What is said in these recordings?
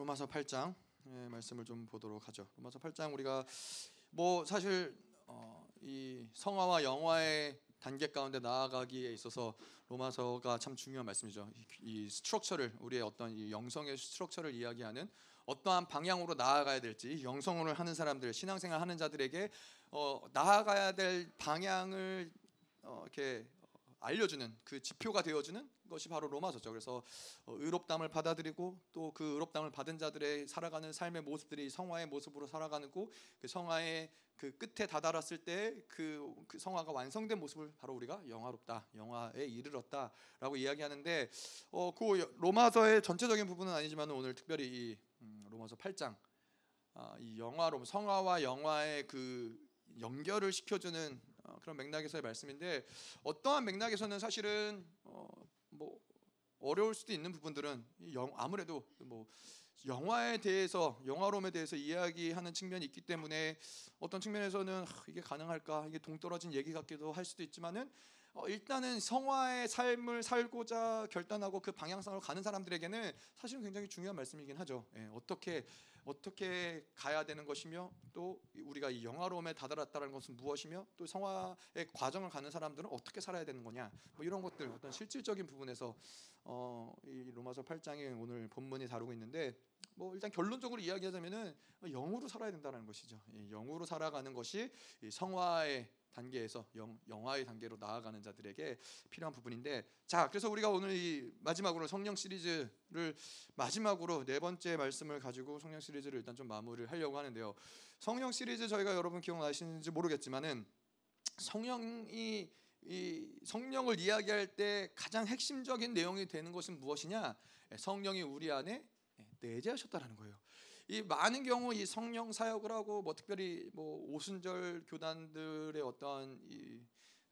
로마서 8장 의 말씀을 좀 보도록 하죠. 로마서 8장 우리가 뭐 사실 어, 이 성화와 영화의 단계 가운데 나아가기에 있어서 로마서가 참 중요한 말씀이죠. 이, 이 structure를 우리의 어떤 이 영성의 structure를 이야기하는 어떠한 방향으로 나아가야 될지 영성을 하는 사람들, 신앙생활 하는 자들에게 어, 나아가야 될 방향을 어, 이렇게 알려주는 그 지표가 되어주는 것이 바로 로마서죠. 그래서 어, 의롭담을 받아들이고 또 그 의롭담을 받은 자들의 살아가는 삶의 모습들이 성화의 모습으로 살아가는고 그 성화의 그 끝에 다다랐을 때그 그 성화가 완성된 모습을 바로 우리가 영화롭다, 영화에 이르렀다라고 이야기하는데 어, 그 로마서의 전체적인 부분은 아니지만 오늘 특별히 이 음, 로마서 8장 아, 이 영화로 성화와 영화의 그 연결을 시켜주는 어, 그런 맥락에서의 말씀인데 어떠한 맥락에서는 사실은 어, 뭐 어려울 수도 있는 부분들은 영, 아무래도 뭐 영화에 대해서 영화로움에 대해서 이야기하는 측면이 있기 때문에 어떤 측면에서는 이게 가능할까 이게 동떨어진 얘기 같기도 할 수도 있지만은 어, 일단은 성화의 삶을 살고자 결단하고 그 방향성으로 가는 사람들에게는 사실은 굉장히 중요한 말씀이긴 하죠. 예, 어떻게 어떻게 가야 되는 것이며 또 우리가 이 영화로움에 다다랐다는 것은 무엇이며 또 성화의 과정을 가는 사람들은 어떻게 살아야 되는 거냐 뭐 이런 것들 어떤 실질적인 부분에서 어, 이 로마서 8장에 오늘 본문이 다루고 있는데 뭐 일단 결론적으로 이야기하자면은 영으로 살아야 된다는 것이죠. 영으로 살아가는 것이 성화의 단계에서 영, 영화의 단계로 나아가는 자들에게 필요한 부분인데 자 그래서 우리가 오늘 이 마지막으로 성령 시리즈를 마지막으로 네 번째 말씀을 가지고 성령 시리즈를 일단 좀 마무리를 하려고 하는데요 성령 시리즈 저희가 여러분 기억나시는지 모르겠지만은 성령이 이 성령을 이야기할 때 가장 핵심적인 내용이 되는 것은 무엇이냐 성령이 우리 안에 내재하셨다라는 거예요. 이 많은 경우 이 성령 사역을 하고 뭐 특별히 뭐 오순절 교단들의 어떤 이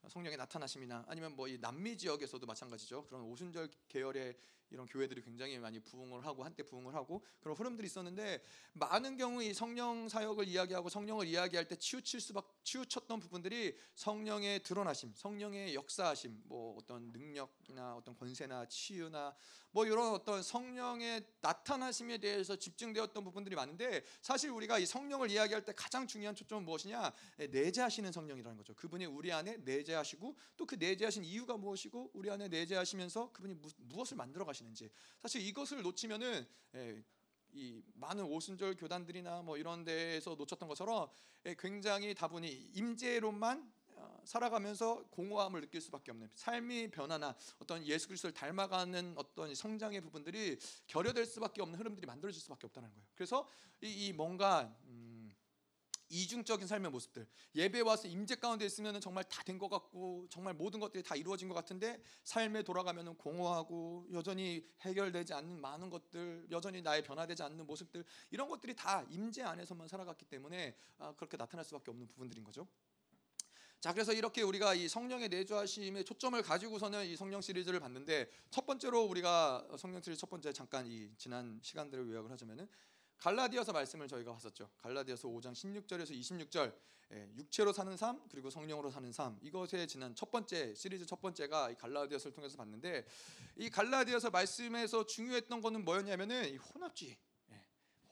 성령의 나타나심이나 아니면 뭐 이 남미 지역에서도 마찬가지죠. 그런 오순절 계열의 이런 교회들이 굉장히 많이 부흥을 하고 한때 부흥을 하고 그런 흐름들이 있었는데 많은 경우 이 성령 사역을 이야기하고 성령을 이야기할 때 치우칠 수밖 치우쳤던 부분들이 성령의 드러나심, 성령의 역사하심, 뭐 어떤 능력이나 어떤 권세나 치유나 뭐 이런 어떤 성령의 나타나심에 대해서 집중되었던 부분들이 많은데 사실 우리가 이 성령을 이야기할 때 가장 중요한 초점은 무엇이냐? 예, 내재하시는 성령이라는 거죠. 그분이 우리 안에 내재하시고 또 그 내재하신 이유가 무엇이고 우리 안에 내재하시면서 그분이 무엇을 만들어 가시 는지 사실 이것을 놓치면은 예, 이 많은 오순절 교단들이나 뭐 이런 데에서 놓쳤던 것처럼 예, 굉장히 다분히 임재로만 어, 살아가면서 공허함을 느낄 수밖에 없는 삶의 변화나 어떤 예수 그리스도를 닮아가는 어떤 성장의 부분들이 결여될 수밖에 없는 흐름들이 만들어질 수밖에 없다는 거예요. 그래서 이, 이 뭔가 음, 이중적인 삶의 모습들 예배 와서 임재 가운데 있으면 정말 다 된 것 같고 정말 모든 것들이 다 이루어진 것 같은데 삶에 돌아가면 공허하고 여전히 해결되지 않는 많은 것들 여전히 나의 변화되지 않는 모습들 이런 것들이 다 임재 안에서만 살아갔기 때문에 아, 그렇게 나타날 수밖에 없는 부분들인 거죠. 자, 그래서 이렇게 우리가 이 성령의 내주하심의 초점을 가지고서는 이 성령 시리즈를 봤는데 첫 번째로 우리가 성령 시리즈 첫 번째 잠깐 이 지난 시간들을 요약을 하자면은 갈라디아서 말씀을 저희가 봤었죠. 갈라디아서 5장 16절에서 26절. 예, 육체로 사는 삶 그리고 성령으로 사는 삶. 이것에 지난 첫 번째 시리즈 첫 번째가 이 갈라디아서를 통해서 봤는데 이 갈라디아서 말씀에서 중요했던 거는 뭐였냐면은 이 혼합주의. 예,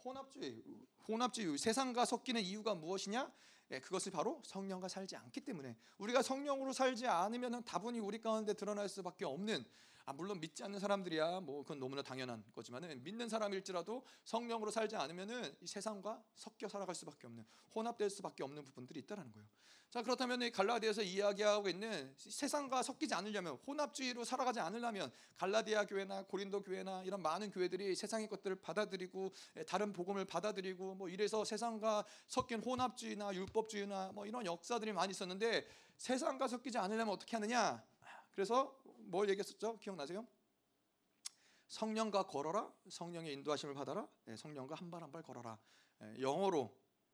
혼합주의. 혼합주의. 세상과 섞이는 이유가 무엇이냐? 예, 그것이 바로 성령과 살지 않기 때문에. 우리가 성령으로 살지 않으면 다분히 우리 가운데 드러날 수밖에 없는 아 물론 믿지 않는 사람들이야 뭐 그건 너무나 당연한 거지만은 믿는 사람일지라도 성령으로 살지 않으면은 이 세상과 섞여 살아갈 수밖에 없는 혼합될 수밖에 없는 부분들이 있다라는 거예요. 자 그렇다면 이 갈라디아에서 이야기하고 있는 세상과 섞이지 않으려면 혼합주의로 살아가지 않으려면 갈라디아 교회나 고린도 교회나 이런 많은 교회들이 세상의 것들을 받아들이고 예, 다른 복음을 받아들이고 뭐 이래서 세상과 섞인 혼합주의나 율법주의나 뭐 이런 역사들이 많이 있었는데 세상과 섞이지 않으려면 어떻게 하느냐? 그래서 뭘 얘기했었죠? 기억나세요? 성령과 걸어라. 성령의 인도하심을 받아라. 네, 성령과 한 발 한 발 걸어라. 네, 영어로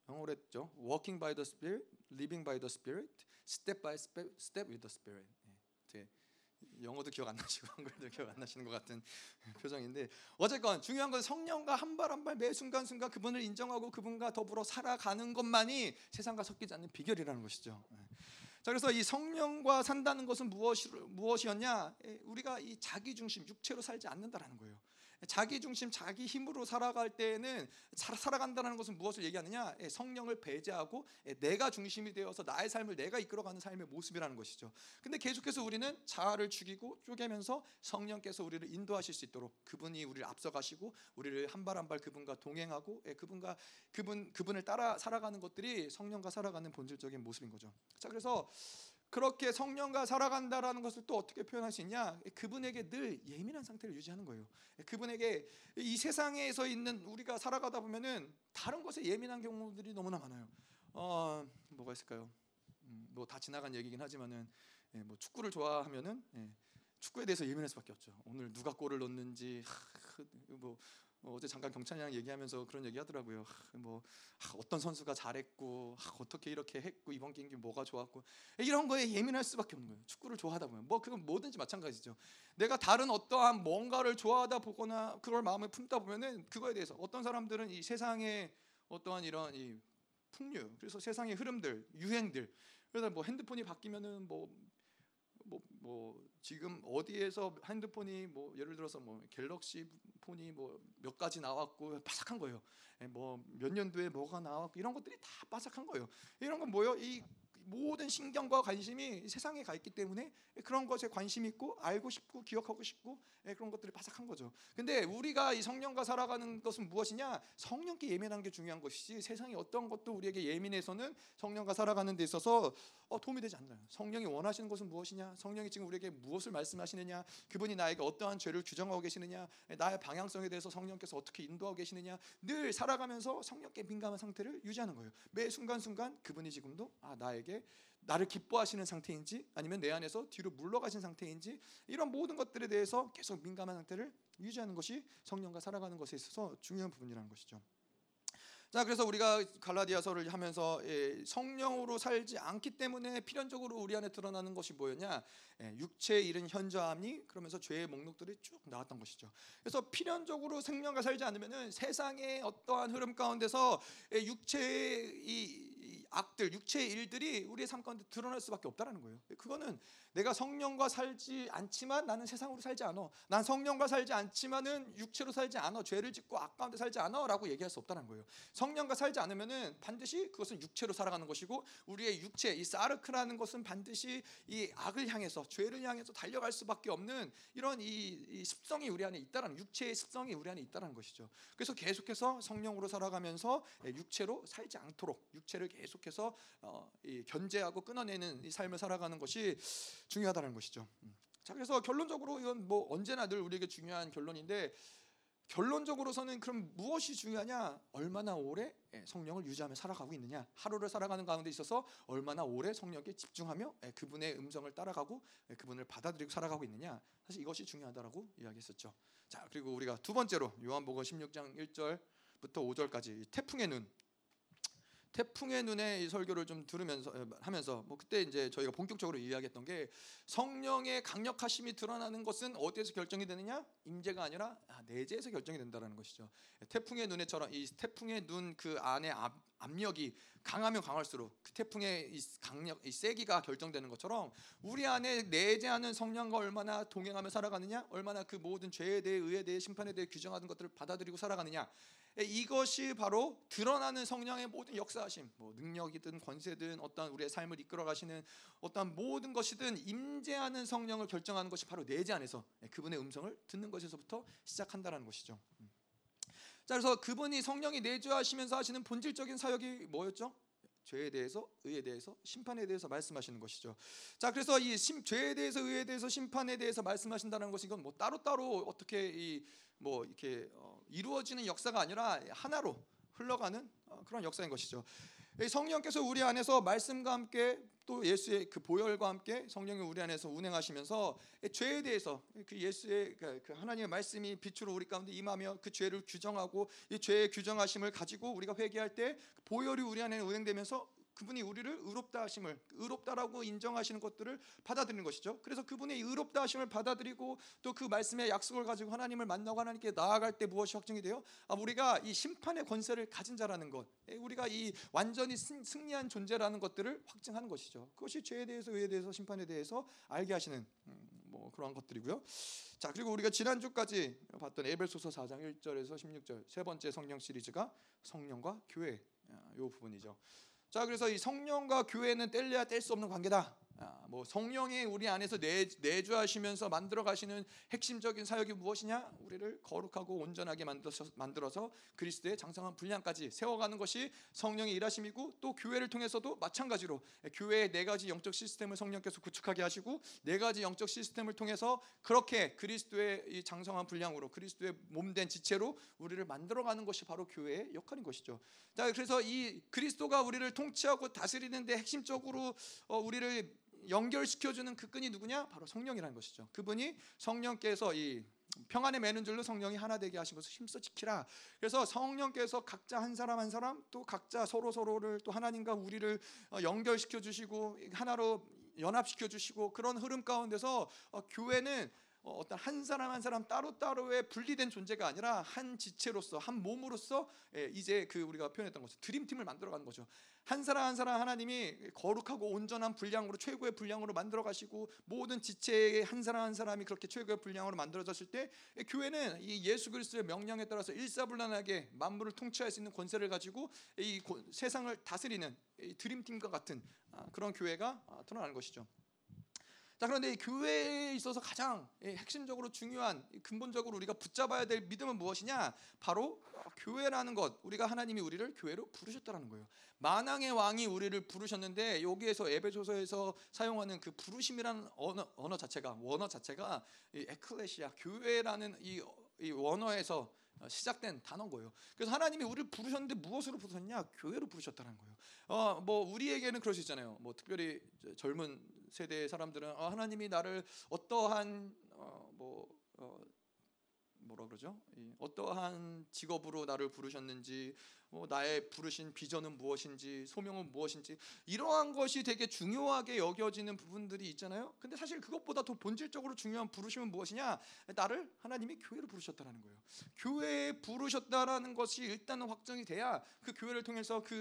영어로 했죠. Walking by the Spirit, living by the Spirit, step by step, step with the Spirit. 네, 영어도 기억 안 나시고 한글도 기억 안 나시는 것 같은 표정인데 어쨌건 중요한 건 성령과 한 발 한 발 매 순간 순간 그분을 인정하고 그분과 더불어 살아가는 것만이 세상과 섞이지 않는 비결이라는 것이죠. 자 그래서 이 성령과 산다는 것은 무엇이 무엇이었냐? 우리가 이 자기 중심 육체로 살지 않는다라는 거예요. 자기 중심, 자기 힘으로 살아갈 때에는 살아간다는 것은 무엇을 얘기하느냐? 예, 성령을 배제하고 예, 내가 중심이 되어서 나의 삶을 내가 이끌어가는 삶의 모습이라는 것이죠. 근데 계속해서 우리는 자아를 죽이고 쪼개면서 성령께서 우리를 인도하실 수 있도록 그분이 우리를 앞서가시고 우리를 한 발 한 발 그분과 동행하고 예, 그분과 그분 그분을 따라 살아가는 것들이 성령과 살아가는 본질적인 모습인 거죠. 자, 그래서 그렇게 성령과 살아간다라는 것을 또 어떻게 있냐? 그분에게 늘 예민한 상태를 유지하는 거예요. 그분에게 이 세상에서 있는 우리가 살아가다 보면은 다른 것에 예민한 경우들이 너무나 많아요. 어, 뭐가 있을까요? 음, 뭐다 지나간 얘기긴 하지만은 예, 뭐 축구를 좋아하면은 예, 축구에 대해서 예민할 수밖에 없죠. 오늘 누가 골을 넣는지 하, 뭐 어, 어제 잠깐 경찬이랑 얘기하면서 그런 얘기 하더라고요. 뭐 어떤 선수가 잘했고 어떻게 이렇게 했고 이번 경기 뭐가 좋았고 이런 거에 예민할 수밖에 없는 거예요. 축구를 좋아하다 보면 뭐 그건 뭐든지 마찬가지죠. 내가 다른 어떠한 뭔가를 좋아하다 보거나 그걸 마음에 품다 보면은 그거에 대해서 어떤 사람들은 이 세상의 어떠한 이런 이 풍류 그래서 세상의 흐름들 유행들 그래서 뭐 핸드폰이 바뀌면은 뭐 뭐, 뭐 지금 어디에서 핸드폰이 뭐 예를 들어서 뭐 갤럭시 폰이 뭐 몇 가지 나왔고 바삭한 거예요. 예, 뭐몇 년도에 뭐가 나왔고 이런 것들이 다 바삭한 거예요. 이런 건 뭐요? 이 모든 신경과 관심이 세상에 가 있기 때문에 그런 것에 관심 있고 알고 싶고 기억하고 싶고 예, 그런 것들이 바삭한 거죠. 근데 우리가 이 성령과 살아가는 것은 무엇이냐? 성령께 예민한 게 중요한 것이지 세상의 어떤 것도 우리에게 예민해서는 성령과 살아가는 데 있어서 어, 도움이 되지 않나요? 성령이 원하시는 것은 무엇이냐? 성령이 지금 우리에게 무엇을 말씀하시느냐? 그분이 나에게 어떠한 죄를 규정하고 계시느냐? 예, 나의 방향성에 대해서 성령께서 어떻게 인도하고 계시느냐? 늘 살아가면서 성령께 민감한 상태를 유지하는 거예요. 매 순간순간 그분이 지금도 아 나에게 나를 기뻐하시는 상태인지 아니면 내 안에서 뒤로 물러가신 상태인지 이런 모든 것들에 대해서 계속 민감한 상태를 유지하는 것이 성령과 살아가는 것에 있어서 중요한 부분이라는 것이죠. 자, 그래서 우리가 갈라디아서를 하면서 예, 성령으로 살지 않기 때문에 필연적으로 우리 안에 드러나는 것이 뭐였냐? 예, 육체의 일은 현저함이 그러면서 죄의 목록들이 쭉 나왔던 것이죠. 그래서 필연적으로 생명과 살지 않으면은 세상의 어떠한 흐름 가운데서 예, 육체의 이 악들, 육체의 일들이 우리의 삶 가운데 드러날 수밖에 없다라는 거예요. 그거는 내가 성령과 살지 않지만 나는 세상으로 살지 않아. 난 성령과 살지 않지만은 육체로 살지 않아. 죄를 짓고 악 가운데 살지 않아라고 얘기할 수 없다는 거예요. 성령과 살지 않으면은 반드시 그것은 육체로 살아가는 것이고 우리의 육체 이 사르크라는 것은 반드시 이 악을 향해서 죄를 향해서 달려갈 수밖에 없는 이런 이, 이 습성이 우리 안에 있다라는 육체의 습성이 우리 안에 있다라는 것이죠. 그래서 계속해서 성령으로 살아가면서 육체로 살지 않도록 육체를 계속 해서 어, 견제하고 끊어내는 이 삶을 살아가는 것이 중요하다는 것이죠. 음. 자 그래서 결론적으로 이건 뭐 언제나 늘 우리에게 중요한 결론인데 결론적으로서는 그럼 무엇이 중요하냐? 얼마나 오래 예, 성령을 유지하며 살아가고 있느냐? 하루를 살아가는 가운데 있어서 얼마나 오래 성령께 집중하며 예, 그분의 음성을 따라가고 예, 그분을 받아들이고 살아가고 있느냐? 사실 이것이 중요하다라고 이야기했었죠. 자 그리고 우리가 두 번째로 요한복음 16장 1절부터 5절까지 태풍의 눈 태풍의 눈에 이 설교를 좀 들으면서 하면서 뭐 그때 이제 저희가 본격적으로 이야기했던 게 성령의 강력하심이 드러나는 것은 어디에서 결정이 되느냐 임재가 아니라 아, 내재에서 결정이 된다라는 것이죠. 태풍의 눈에처럼 이 태풍의 눈 그 안에 압, 압력이 강하면 강할수록 그 태풍의 이 강력, 이 세기가 결정되는 것처럼 우리 안에 내재하는 성령과 얼마나 동행하며 살아가느냐, 얼마나 그 모든 죄에 대해 의에 대해 심판에 대해 규정하는 것들을 받아들이고 살아가느냐. 예, 이것이 바로 드러나는 성령의 모든 역사하심, 뭐 능력이든 권세든 어떤 우리의 삶을 이끌어 가시는 어떤 모든 것이든 임재하는 성령을 결정하는 것이 바로 내재 안에서 예, 그분의 음성을 듣는 것에서부터 시작한다라는 것이죠. 음. 자, 그래서 그분이 성령이 내주하시면서 하시는 본질적인 사역이 뭐였죠? 죄에 대해서, 의에 대해서, 심판에 대해서 말씀하시는 것이죠. 자, 그래서 이 심, 죄에 대해서, 의에 대해서, 심판에 대해서 말씀하신다는 것이 이건 뭐 따로 따로 어떻게 이 뭐 이렇게 어, 이루어지는 역사가 아니라 하나로 흘러가는 어, 그런 역사인 것이죠. 성령께서 우리 안에서 말씀과 함께 또 예수의 그 보혈과 함께 성령이 우리 안에서 운행하시면서 죄에 대해서 그 예수의 그, 그 하나님의 말씀이 빛으로 우리 가운데 임하며 그 죄를 규정하고 이 죄의 규정하심을 가지고 우리가 회개할 때 보혈이 우리 안에 운행되면서 그분이 우리를 의롭다 하심을 의롭다라고 인정하시는 것들을 받아들이는 것이죠. 그래서 그분의 의롭다 하심을 받아들이고 또 그 말씀의 약속을 가지고 하나님을 만나고 하나님께 나아갈 때 무엇이 확정이 돼요? 아, 우리가 이 심판의 권세를 가진 자라는 것, 예, 우리가 이 완전히 승리한 존재라는 것들을 확증하는 것이죠. 그것이 죄에 대해서 의에 대해서 심판에 대해서 알게 하시는 음, 뭐뭐 그런 것들이고요. 자 그리고 우리가 지난 주까지 봤던 에베소서 4장 1절에서 16절 세 번째 성령 시리즈가 성령과 교회 아, 요 부분이죠. 자 그래서 이 성령과 교회는 뗄래야 뗄 수 없는 관계다. 아, 뭐 성령이 우리 안에서 내, 내주하시면서 만들어 가시는 핵심적인 사역이 무엇이냐? 우리를 거룩하고 온전하게 만들어서, 만들어서 그리스도의 장성한 분량까지 세워가는 것이 성령의 일하심이고 또 교회를 통해서도 마찬가지로 교회의 네 가지 영적 시스템을 성령께서 구축하게 하시고 네 가지 영적 시스템을 통해서 그렇게 그리스도의 이 장성한 분량으로 그리스도의 몸된 지체로 우리를 만들어가는 것이 바로 교회의 역할인 것이죠. 자 그래서 이 그리스도가 우리를 통치하고 다스리는데 핵심적으로 어, 우리를 연결시켜주는 그 끈이 누구냐? 바로 성령이라는 것이죠. 그분이 성령께서 이 평안에 매는 줄로 성령이 하나 되게 하신 것을 힘써 지키라. 그래서 성령께서 각자 한 사람 한 사람 또 각자 서로 서로를 또 하나님과 우리를 어, 연결시켜 주시고 하나로 연합시켜 주시고 그런 흐름 가운데서 어, 교회는 어, 어떤 한 사람 한 사람 따로 따로의 분리된 존재가 아니라 한 지체로서 한 몸으로서 예, 이제 그 우리가 표현했던 것처럼 드림팀을 만들어가는 거죠. 한 사람 한 사람 하나님이 거룩하고 온전한 분량으로 최고의 분량으로 만들어 가시고 모든 지체의 한 사람 한 사람이 그렇게 최고의 분량으로 만들어졌을 때 교회는 이 예수 그리스도의 명령에 따라서 일사불란하게 만물을 통치할 수 있는 권세를 가지고 이 세상을 다스리는 드림팀과 같은 아, 그런 교회가 아, 드러나는 것이죠. 자 그런데 이 교회에 있어서 가장 핵심적으로 중요한 근본적으로 우리가 붙잡아야 될 믿음은 무엇이냐? 바로 교회라는 것. 우리가 하나님이 우리를 교회로 부르셨다라는 거예요. 만왕의 왕이 우리를 부르셨는데 여기에서 에베소서에서 사용하는 그 부르심이라는 언어, 언어 자체가 원어 자체가 이 에클레시아 교회라는 이, 이 원어에서 시작된 단어인 거예요. 그래서 하나님이 우리를 부르셨는데 무엇으로 부르셨냐? 교회로 부르셨다는 거예요. 어, 뭐 우리에게는 그럴 수 있잖아요. 뭐 특별히 젊은 세대 사람들은 어, 하나님이 나를 어떠한 어, 뭐 어, 뭐라 그러죠? 어떠한 직업으로 나를 부르셨는지 뭐 나의 부르신 비전은 무엇인지 소명은 무엇인지 이러한 것이 되게 중요하게 여겨지는 부분들이 있잖아요. 근데 사실 그것보다 더 본질적으로 중요한 부르심은 무엇이냐? 나를 하나님이 교회로 부르셨다라는 거예요. 교회에 부르셨다라는 것이 일단은 확정이 돼야 그 교회를 통해서 그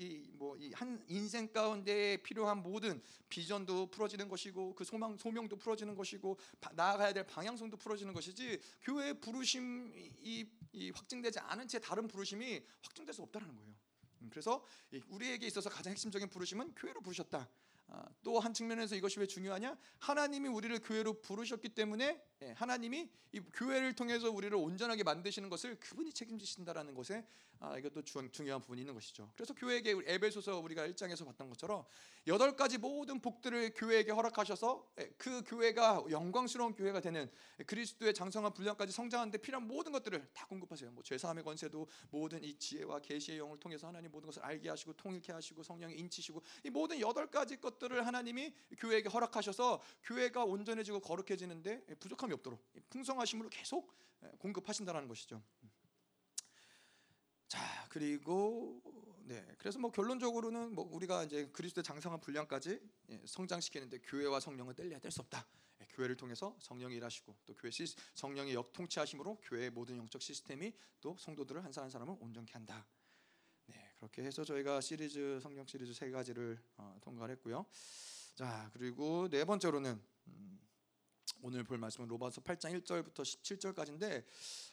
이 뭐 이 한 인생 가운데 필요한 모든 비전도 풀어지는 것이고 그 소망 소명도 풀어지는 것이고 나아가야 될 방향성도 풀어지는 것이지 교회 부르심이 이 확증되지 않은 채 다른 부르심이 확증될 수 없다는 거예요. 음, 그래서 우리에게 있어서 가장 핵심적인 부르심은 교회로 부르셨다. 아, 또한 측면에서 이것이 왜 중요하냐? 하나님이 우리를 교회로 부르셨기 때문에 예, 하나님이 이 교회를 통해서 우리를 온전하게 만드시는 것을 그분이 책임지신다라는 것에 아, 이것도 중요한 부분이 있는 것이죠. 그래서 교회에게 에베소서 우리가 1장에서 봤던 것처럼 여덟 가지 모든 복들을 교회에게 허락하셔서 예, 그 교회가 영광스러운 교회가 되는 그리스도의 장성한 분량까지 성장하는데 필요한 모든 것들을 다 공급하세요. 뭐 죄사함의 권세도 모든 이 지혜와 계시의 영을 통해서 하나님 모든 것을 알게 하시고 통일케 하시고 성령이 인치시고 이 모든 여덟 가지 것 들을 하나님이 교회에게 허락하셔서 교회가 온전해지고 거룩해지는데 부족함이 없도록 풍성하심으로 계속 예, 공급하신다는 것이죠. 자 그리고 네 그래서 뭐 결론적으로는 뭐 우리가 이제 그리스도의 장성한 분량까지 예, 성장시키는데 교회와 성령은 뗄래야 뗄 수 없다. 예, 교회를 통해서 성령이 일하시고 또 교회 시, 성령의 역통치하심으로 교회의 모든 영적 시스템이 또 성도들을 한 사람 한 사람을 온전케 한다. 네 그렇게 해서 저희가 시리즈 성령 시리즈 세 가지를 어, 통과를 했고요. 자 그리고 네 번째로는 음, 오늘 볼 말씀은 로마서 8장 1절부터 17절까지인데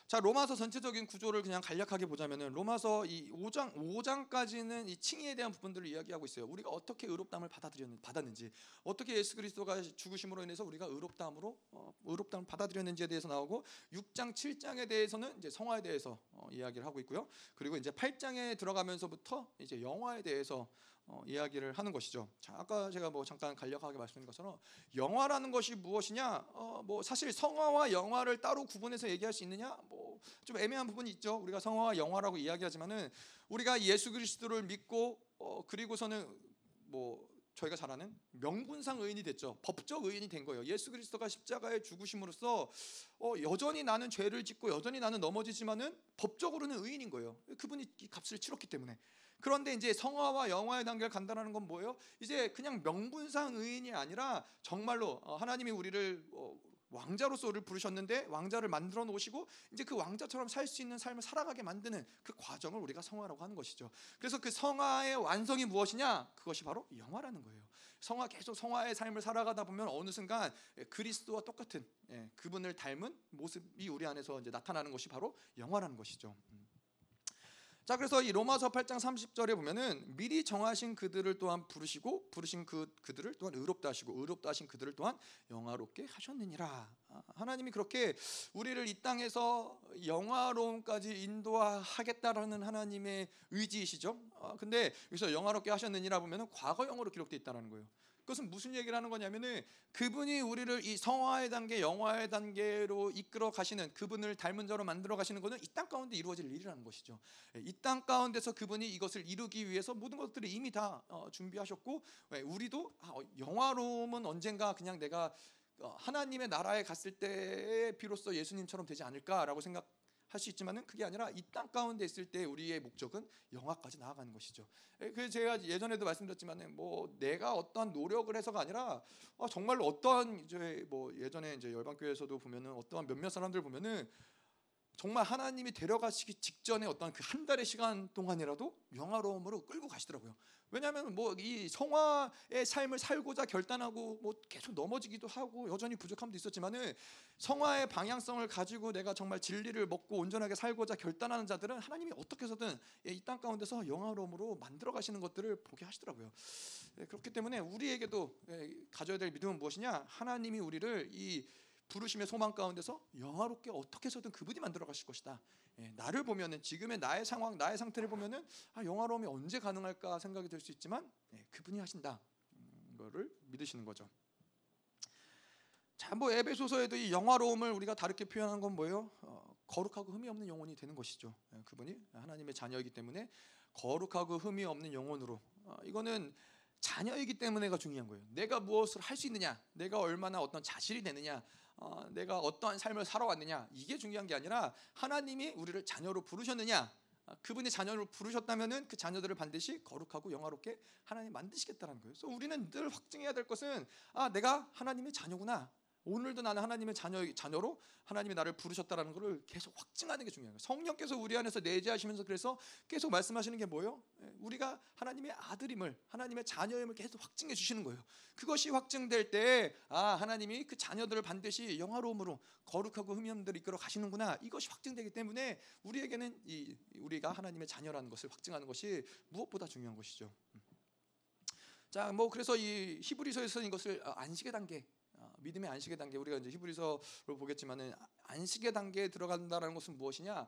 자 로마서 전체적인 구조를 그냥 간략하게 보자면은 로마서 이 5장 5장까지는 이 칭의에 대한 부분들을 이야기하고 있어요. 우리가 어떻게 의롭다함을 받아들였는 받았는지, 어떻게 예수 그리스도가 죽으심으로 인해서 우리가 의롭다함으로 어, 의롭다함을 받아들였는지에 대해서 나오고 6장 7장에 대해서는 이제 성화에 대해서 어, 이야기를 하고 있고요. 그리고 이제 8장에 들어가면서부터 이제 영화에 대해서 어, 이야기를 하는 것이죠. 자, 아까 제가 뭐 잠깐 간략하게 말씀드린 것처럼 영화라는 것이 무엇이냐? 어, 뭐 사실 성화와 영화를 따로 구분해서 얘기할 수 있느냐? 뭐 좀 애매한 부분이 있죠. 우리가 성화와 영화라고 이야기하지만은 우리가 예수 그리스도를 믿고 어, 그리고서는 뭐 저희가 잘 아는 명분상 의인이 됐죠. 법적 의인이 된 거예요. 예수 그리스도가 십자가에 죽으심으로써 어, 여전히 나는 죄를 짓고 여전히 나는 넘어지지만은 법적으로는 의인인 거예요. 그분이 이 값을 치렀기 때문에. 그런데 이제 성화와 영화의 단계를 간다는 건 뭐예요? 이제 그냥 명분상 의인이 아니라 정말로 어, 하나님이 우리를 어, 왕자로서를 부르셨는데 왕자를 만들어 놓으시고 이제 그 왕자처럼 살 수 있는 삶을 살아가게 만드는 그 과정을 우리가 성화라고 하는 것이죠. 그래서 그 성화의 완성이 무엇이냐? 그것이 바로 영화라는 거예요. 성화 계속 성화의 삶을 살아가다 보면 어느 순간 예, 그리스도와 똑같은 예, 그분을 닮은 모습이 우리 안에서 이제 나타나는 것이 바로 영화라는 것이죠. 음. 자 그래서 이 로마서 8장 30절에 보면은 미리 정하신 그들을 또한 부르시고 부르신 그 그들을 또한 의롭다 하시고 의롭다 하신 그들을 또한 영화롭게 하셨느니라. 아, 하나님이 그렇게 우리를 이 땅에서 영화로움까지 인도하겠다라는 하나님의 의지이시죠. 아, 근데 여기서 영화롭게 하셨느니라 보면은 과거형으로 기록되어 있다는 거예요. 그것은 무슨 얘기를 하는 거냐면은 그분이 우리를 이 성화의 단계, 영화의 단계로 이끌어 가시는 그분을 닮은 자로 만들어 가시는 것은 이 땅 가운데 이루어질 일이라는 것이죠. 예, 이땅 가운데서 그분이 이것을 이루기 위해서 모든 것들을 이미 다 어, 준비하셨고 예, 우리도 아, 어, 영화로움은 언젠가 그냥 내가 어, 하나님의 나라에 갔을 때 비로소 예수님처럼 되지 않을까라고 생각. 할 수 있지만은 그게 아니라 이 땅 가운데 있을 때 우리의 목적은 영화까지 나아가는 것이죠. 예, 그 제가 예전에도 말씀드렸지만은 뭐 내가 어떠한 노력을 해서가 아니라 어, 정말로 어떠한 이제 뭐 예전에 이제 열방교회에서도 보면은 어떠한 몇몇 사람들 보면은 정말 하나님이 데려가시기 직전에 어떤 그 한 달의 시간 동안이라도 영화로움으로 끌고 가시더라고요. 왜냐하면 뭐 이 성화의 삶을 살고자 결단하고 뭐 계속 넘어지기도 하고 여전히 부족함도 있었지만은 성화의 방향성을 가지고 내가 정말 진리를 먹고 온전하게 살고자 결단하는 자들은 하나님이 어떻게 해서든 이 땅 가운데서 영화로움으로 만들어 가시는 것들을 보게 하시더라고요. 예, 그렇기 때문에 우리에게도 예, 가져야 될 믿음은 무엇이냐? 하나님이 우리를 이 부르심의 소망 가운데서 영화롭게 어떻게 해서든 그분이 만들어 가실 것이다. 예, 나를 보면은 지금의 나의 상황, 나의 상태를 보면은 아, 영화로움이 언제 가능할까 생각이 들 수 있지만 예, 그분이 하신다. 음, 거를 믿으시는 거죠. 자, 뭐 에베소서에도 이 영화로움을 우리가 다르게 표현한 건 뭐예요? 어, 거룩하고 흠이 없는 영혼이 되는 것이죠. 예, 그분이 하나님의 자녀이기 때문에 거룩하고 흠이 없는 영혼으로 어, 이거는 자녀이기 때문에가 중요한 거예요. 내가 무엇을 할 수 있느냐, 내가 얼마나 어떤 자질이 되느냐, 어, 내가 어떠한 삶을 살아왔느냐 이게 중요한 게 아니라 하나님이 우리를 자녀로 부르셨느냐 어, 그분이 자녀로 부르셨다면은 그 자녀들을 반드시 거룩하고 영화롭게 하나님 만드시겠다는 거예요. 그래서 우리는 늘 확증해야 될 것은 아 내가 하나님의 자녀구나. 오늘도 나는 하나님의 자녀 자녀로 하나님이 나를 부르셨다라는 것을 계속 확증하는 게 중요해요. 성령께서 우리 안에서 내재하시면서 그래서 계속 말씀하시는 게 뭐예요? 예, 우리가 하나님의 아들임을 하나님의 자녀임을 계속 확증해 주시는 거예요. 그것이 확증될 때 아, 하나님이 그 자녀들을 반드시 영화로움으로 거룩하고 흠이 없는 데로 이끌어 가시는구나. 이것이 확증되기 때문에 우리에게는 이 우리가 하나님의 자녀라는 것을 확증하는 것이 무엇보다 중요한 것이죠. 음. 자, 뭐 그래서 이 히브리서에서 이것을 안식의 단계 어, 믿음의 안식의 단계 우리가 이제 히브리서를 보겠지만은 안식의 단계에 들어간다라는 것은 무엇이냐?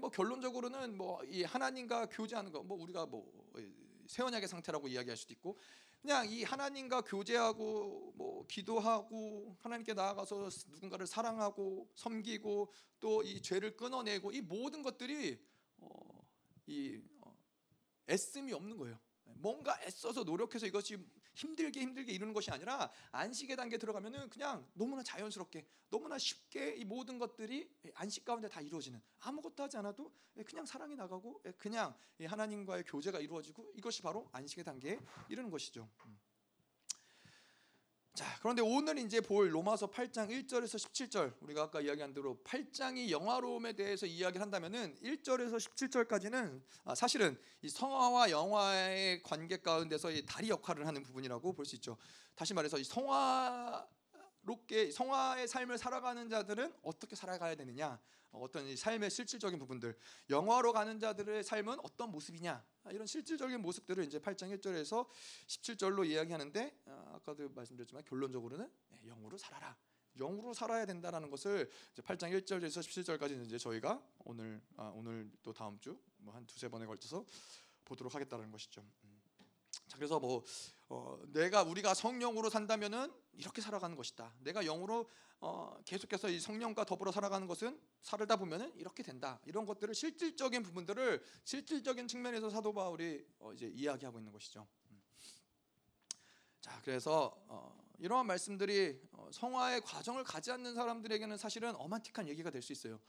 뭐 결론적으로는 뭐 이 하나님과 교제하는 거, 뭐 우리가 뭐새 언약의 상태라고 이야기할 수도 있고, 그냥 이 하나님과 교제하고 뭐 기도하고 하나님께 나아가서 누군가를 사랑하고 섬기고 또 이 죄를 끊어내고 이 모든 것들이 어, 이 어, 애씀이 없는 거예요. 뭔가 애써서 노력해서 이것이 힘들게 힘들게 이루는 것이 아니라 안식의 단계에 들어가면은 그냥 너무나 자연스럽게 너무나 쉽게 이 모든 것들이 안식 가운데 다 이루어지는 아무것도 하지 않아도 그냥 사랑이 나가고 그냥 하나님과의 교제가 이루어지고 이것이 바로 안식의 단계에 이르는 것이죠. 음. 자, 그런데 오늘 이제 볼 로마서 8장 1절에서 17절 우리가 아까 이야기한 대로 8장이 영화로움에 대해서 이야기를 한다면은 1절에서 17절까지는 아, 사실은 이 성화와 영화의 관계 가운데서 이 다리 역할을 하는 부분이라고 볼 수 있죠. 다시 말해서 이 성화 롭게 성화의 삶을 살아가는 자들은 어떻게 살아가야 되느냐? 어떤 삶의 실질적인 부분들, 영화로 가는 자들의 삶은 어떤 모습이냐? 아, 이런 실질적인 모습들을 이제 8장 1절에서 17절로 이야기하는데 아, 아까도 말씀드렸지만 결론적으로는 네, 영으로 살아라. 영으로 살아야 된다라는 것을 이제 8장 1절에서 17절까지 이제 저희가 오늘 아, 오늘 또 다음 주 뭐 한 두세 번에 걸쳐서 보도록 하겠다는 것이죠. 음. 자 그래서 뭐 어, 내가 우리가 성령으로 산다면은 이렇게 살아가는 것이다. 내가 영으로 어, 계속해서 이 성령과 더불어 살아가는 것은 살다 보면은 이렇게 된다. 이런 것들을 실질적인 부분들을 실질적인 측면에서 사도 바울이 어, 이제 이야기하고 있는 것이죠. 음. 자, 그래서 어, 이러한 말씀들이 어, 성화의 과정을 가지 않는 사람들에게는 사실은 어마틱한 얘기가 될 수 있어요.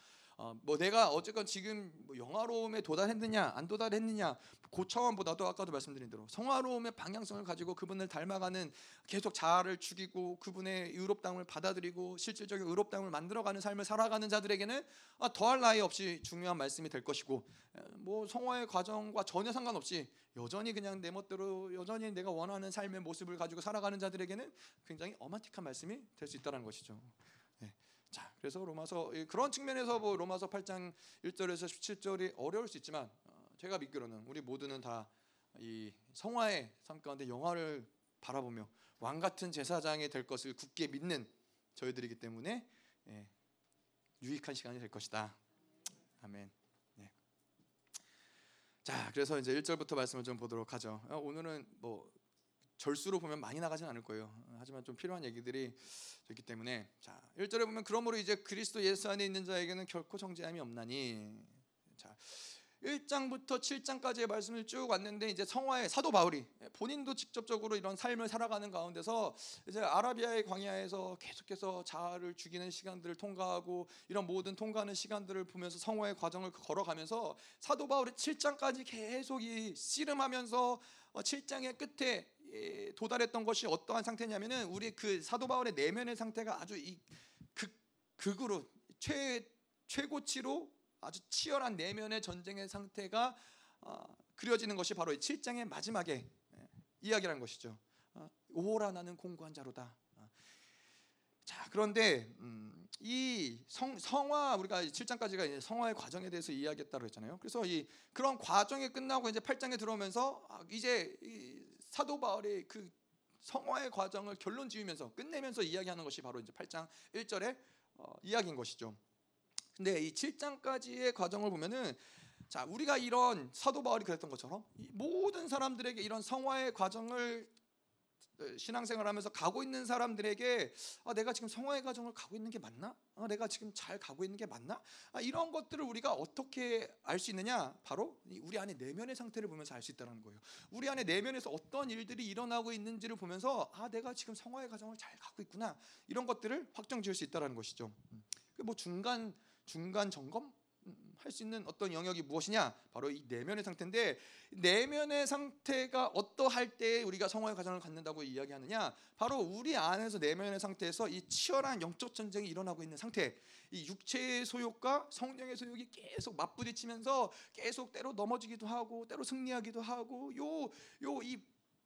어, 뭐 내가 어쨌건 지금 뭐 영화로움에 도달했느냐 안 도달했느냐 그 차원보다도 아까도 말씀드린 대로 성화로움의 방향성을 가지고 그분을 닮아가는 계속 자아를 죽이고 그분의 의롭다움을 받아들이고 실질적인 의롭다움을 만들어가는 삶을 살아가는 자들에게는 아, 더할 나위 없이 중요한 말씀이 될 것이고 에, 뭐 성화의 과정과 전혀 상관없이 여전히 그냥 내 멋대로 여전히 내가 원하는 삶의 모습을 가지고 살아가는 자들에게는 굉장히 어마틱한 말씀이 될 수 있다는 것이죠. 네. 자, 그래서 로마서 그런 측면에서 뭐 로마서 8장 1절에서 17절이 어려울 수 있지만 어, 제가 믿기로는 우리 모두는 다 이 성화의 삶 가운데 영화를 바라보며 왕 같은 제사장이 될 것을 굳게 믿는 저희들이기 때문에 예, 유익한 시간이 될 것이다. 아멘. 네. 자, 그래서 이제 1절부터 말씀을 좀 보도록 하죠. 어, 오늘은 뭐 절수로 보면 많이 나가진 않을 거예요. 하지만 좀 필요한 얘기들이 있기 때문에 자 1절에 보면 그러므로 이제 그리스도 예수 안에 있는 자에게는 결코 정죄함이 없나니 자 1장부터 7장까지의 말씀을 쭉 왔는데 이제 성화의 사도 바울이 본인도 직접적으로 이런 삶을 살아가는 가운데서 이제 아라비아의 광야에서 계속해서 자아를 죽이는 시간들을 통과하고 이런 모든 통과하는 시간들을 보면서 성화의 과정을 걸어가면서 사도 바울이 7장까지 계속 이 씨름하면서 7장의 끝에 예, 도달했던 것이 어떠한 상태냐면은 우리 그 사도 바울의 내면의 상태가 아주 이 극 극으로 최 최고치로 아주 치열한 내면의 전쟁의 상태가 어, 그려지는 것이 바로 이 7장의 마지막에 예, 이야기라는 것이죠. 어, 오라 나는 공고한 자로다. 어. 자 그런데 음, 이 성, 성화 우리가 7장까지가 성화의 과정에 대해서 이야기했다고 했잖아요. 그래서 이 그런 과정이 끝나고 이제 8장에 들어오면서 아, 이제 이 사도 바울의 그 성화의 과정을 결론 지으면서 끝내면서 이야기하는 것이 바로 이제 8장 1절의 어, 이야기인 것이죠. 근데 이 7장까지의 과정을 보면은 자 우리가 이런 사도 바울이 그랬던 것처럼 모든 사람들에게 이런 성화의 과정을 신앙생활 하면서 가고 있는 사람들에게 아, 내가 지금 성화의 과정을 가고 있는 게 맞나? 아, 내가 지금 잘 가고 있는 게 맞나? 아, 이런 것들을 우리가 어떻게 알 수 있느냐? 바로 우리 안에 내면의 상태를 보면서 알 수 있다는 거예요. 우리 안에 내면에서 어떤 일들이 일어나고 있는지를 보면서 아, 내가 지금 성화의 과정을 잘 가고 있구나. 이런 것들을 확정 지을 수 있다는 것이죠. 음. 그뭐 중간 중간 점검 할 수 있는 어떤 영역이 무엇이냐? 바로 이 내면의 상태인데 내면의 상태가 어떠할 때 우리가 성화의 과정을 갖는다고 이야기하느냐? 바로 우리 안에서 내면의 상태에서 이 치열한 영적 전쟁이 일어나고 있는 상태. 이 육체의 소욕과 성령의 소욕이 계속 맞부딪히면서 계속 때로 넘어지기도 하고 때로 승리하기도 하고 요요이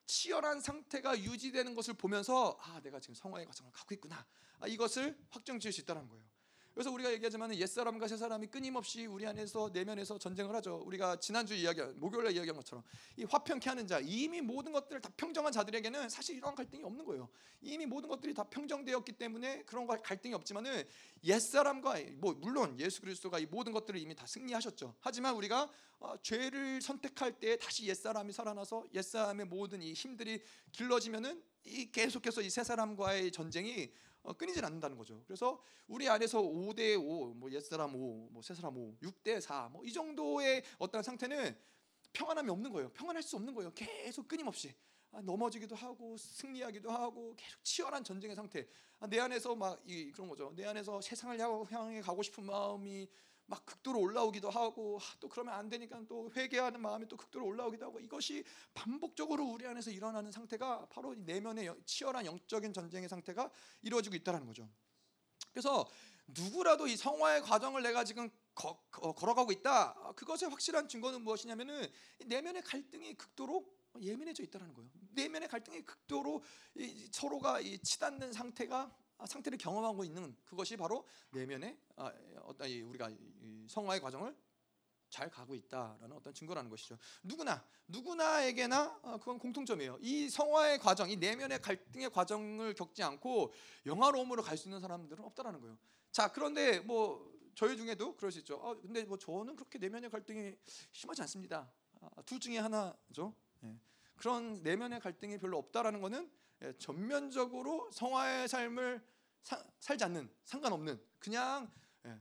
치열한 상태가 유지되는 것을 보면서 아 내가 지금 성화의 과정을 갖고 있구나 아, 이것을 확정 지을 수 있다는 거예요. 그래서 우리가 얘기하지만 옛사람과 새사람이 끊임없이 우리 안에서 내면에서 전쟁을 하죠. 우리가 지난주 이야기 목요일에 이야기한 것처럼 이 화평케 하는 자 이미 모든 것들을 다 평정한 자들에게는 사실 이러한 갈등이 없는 거예요. 이미 모든 것들이 다 평정되었기 때문에 그런 갈등이 없지만은 옛사람과 뭐 물론 예수 그리스도가 이 모든 것들을 이미 다 승리하셨죠. 하지만 우리가 어, 죄를 선택할 때 다시 옛사람이 살아나서 옛사람의 모든 이 힘들이 길러지면은 이 계속해서 이새 사람과의 전쟁이 어, 끊이질 않는다는 거죠. 그래서 우리 안에서 5대 5, 뭐 옛사람 5, 뭐 새사람 5, 6대 4, 뭐 이 정도의 어떤 상태는 평안함이 없는 거예요. 평안할 수 없는 거예요. 계속 끊임없이 아, 넘어지기도 하고 승리하기도 하고 계속 치열한 전쟁의 상태. 아, 내 안에서 막 이, 그런 거죠. 내 안에서 세상을 향해 가고 싶은 마음이 막 극도로 올라오기도 하고 또 그러면 안 되니까 또 회개하는 마음이 또 극도로 올라오기도 하고 이것이 반복적으로 우리 안에서 일어나는 상태가 바로 내면의 치열한 영적인 전쟁의 상태가 이루어지고 있다는 거죠. 그래서 누구라도 이 성화의 과정을 내가 지금 거, 거, 걸어가고 있다. 그것의 확실한 증거는 무엇이냐면은 내면의 갈등이 극도로 예민해져 있다는 거예요. 내면의 갈등이 극도로 서로가 치닫는 상태가 아, 상태를 경험하고 있는 그것이 바로 내면의 아, 어떤 우리가 성화의 과정을 잘 가고 있다라는 어떤 증거라는 것이죠. 누구나 누구나에게나 어, 그건 공통점이에요. 이 성화의 과정, 이 내면의 갈등의 과정을 겪지 않고 영화로움으로 갈 수 있는 사람들은 없다라는 거예요. 자, 그런데 뭐 저희 중에도 그럴 수 있죠. 아, 근데 뭐 저는 그렇게 내면의 갈등이 심하지 않습니다. 아, 둘 중에 하나죠. 예. 그런 내면의 갈등이 별로 없다라는 것은 예, 전면적으로 성화의 삶을 사, 살지 않는 상관없는 그냥 예,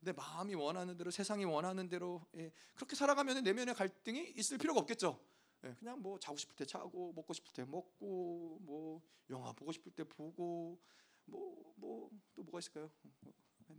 내 마음이 원하는 대로 세상이 원하는 대로 예, 그렇게 살아가면 내면의 갈등이 있을 필요가 없겠죠. 예, 그냥 뭐 자고 싶을 때 자고 먹고 싶을 때 먹고 뭐 영화 보고 싶을 때 보고 뭐 뭐 또 뭐가 있을까요?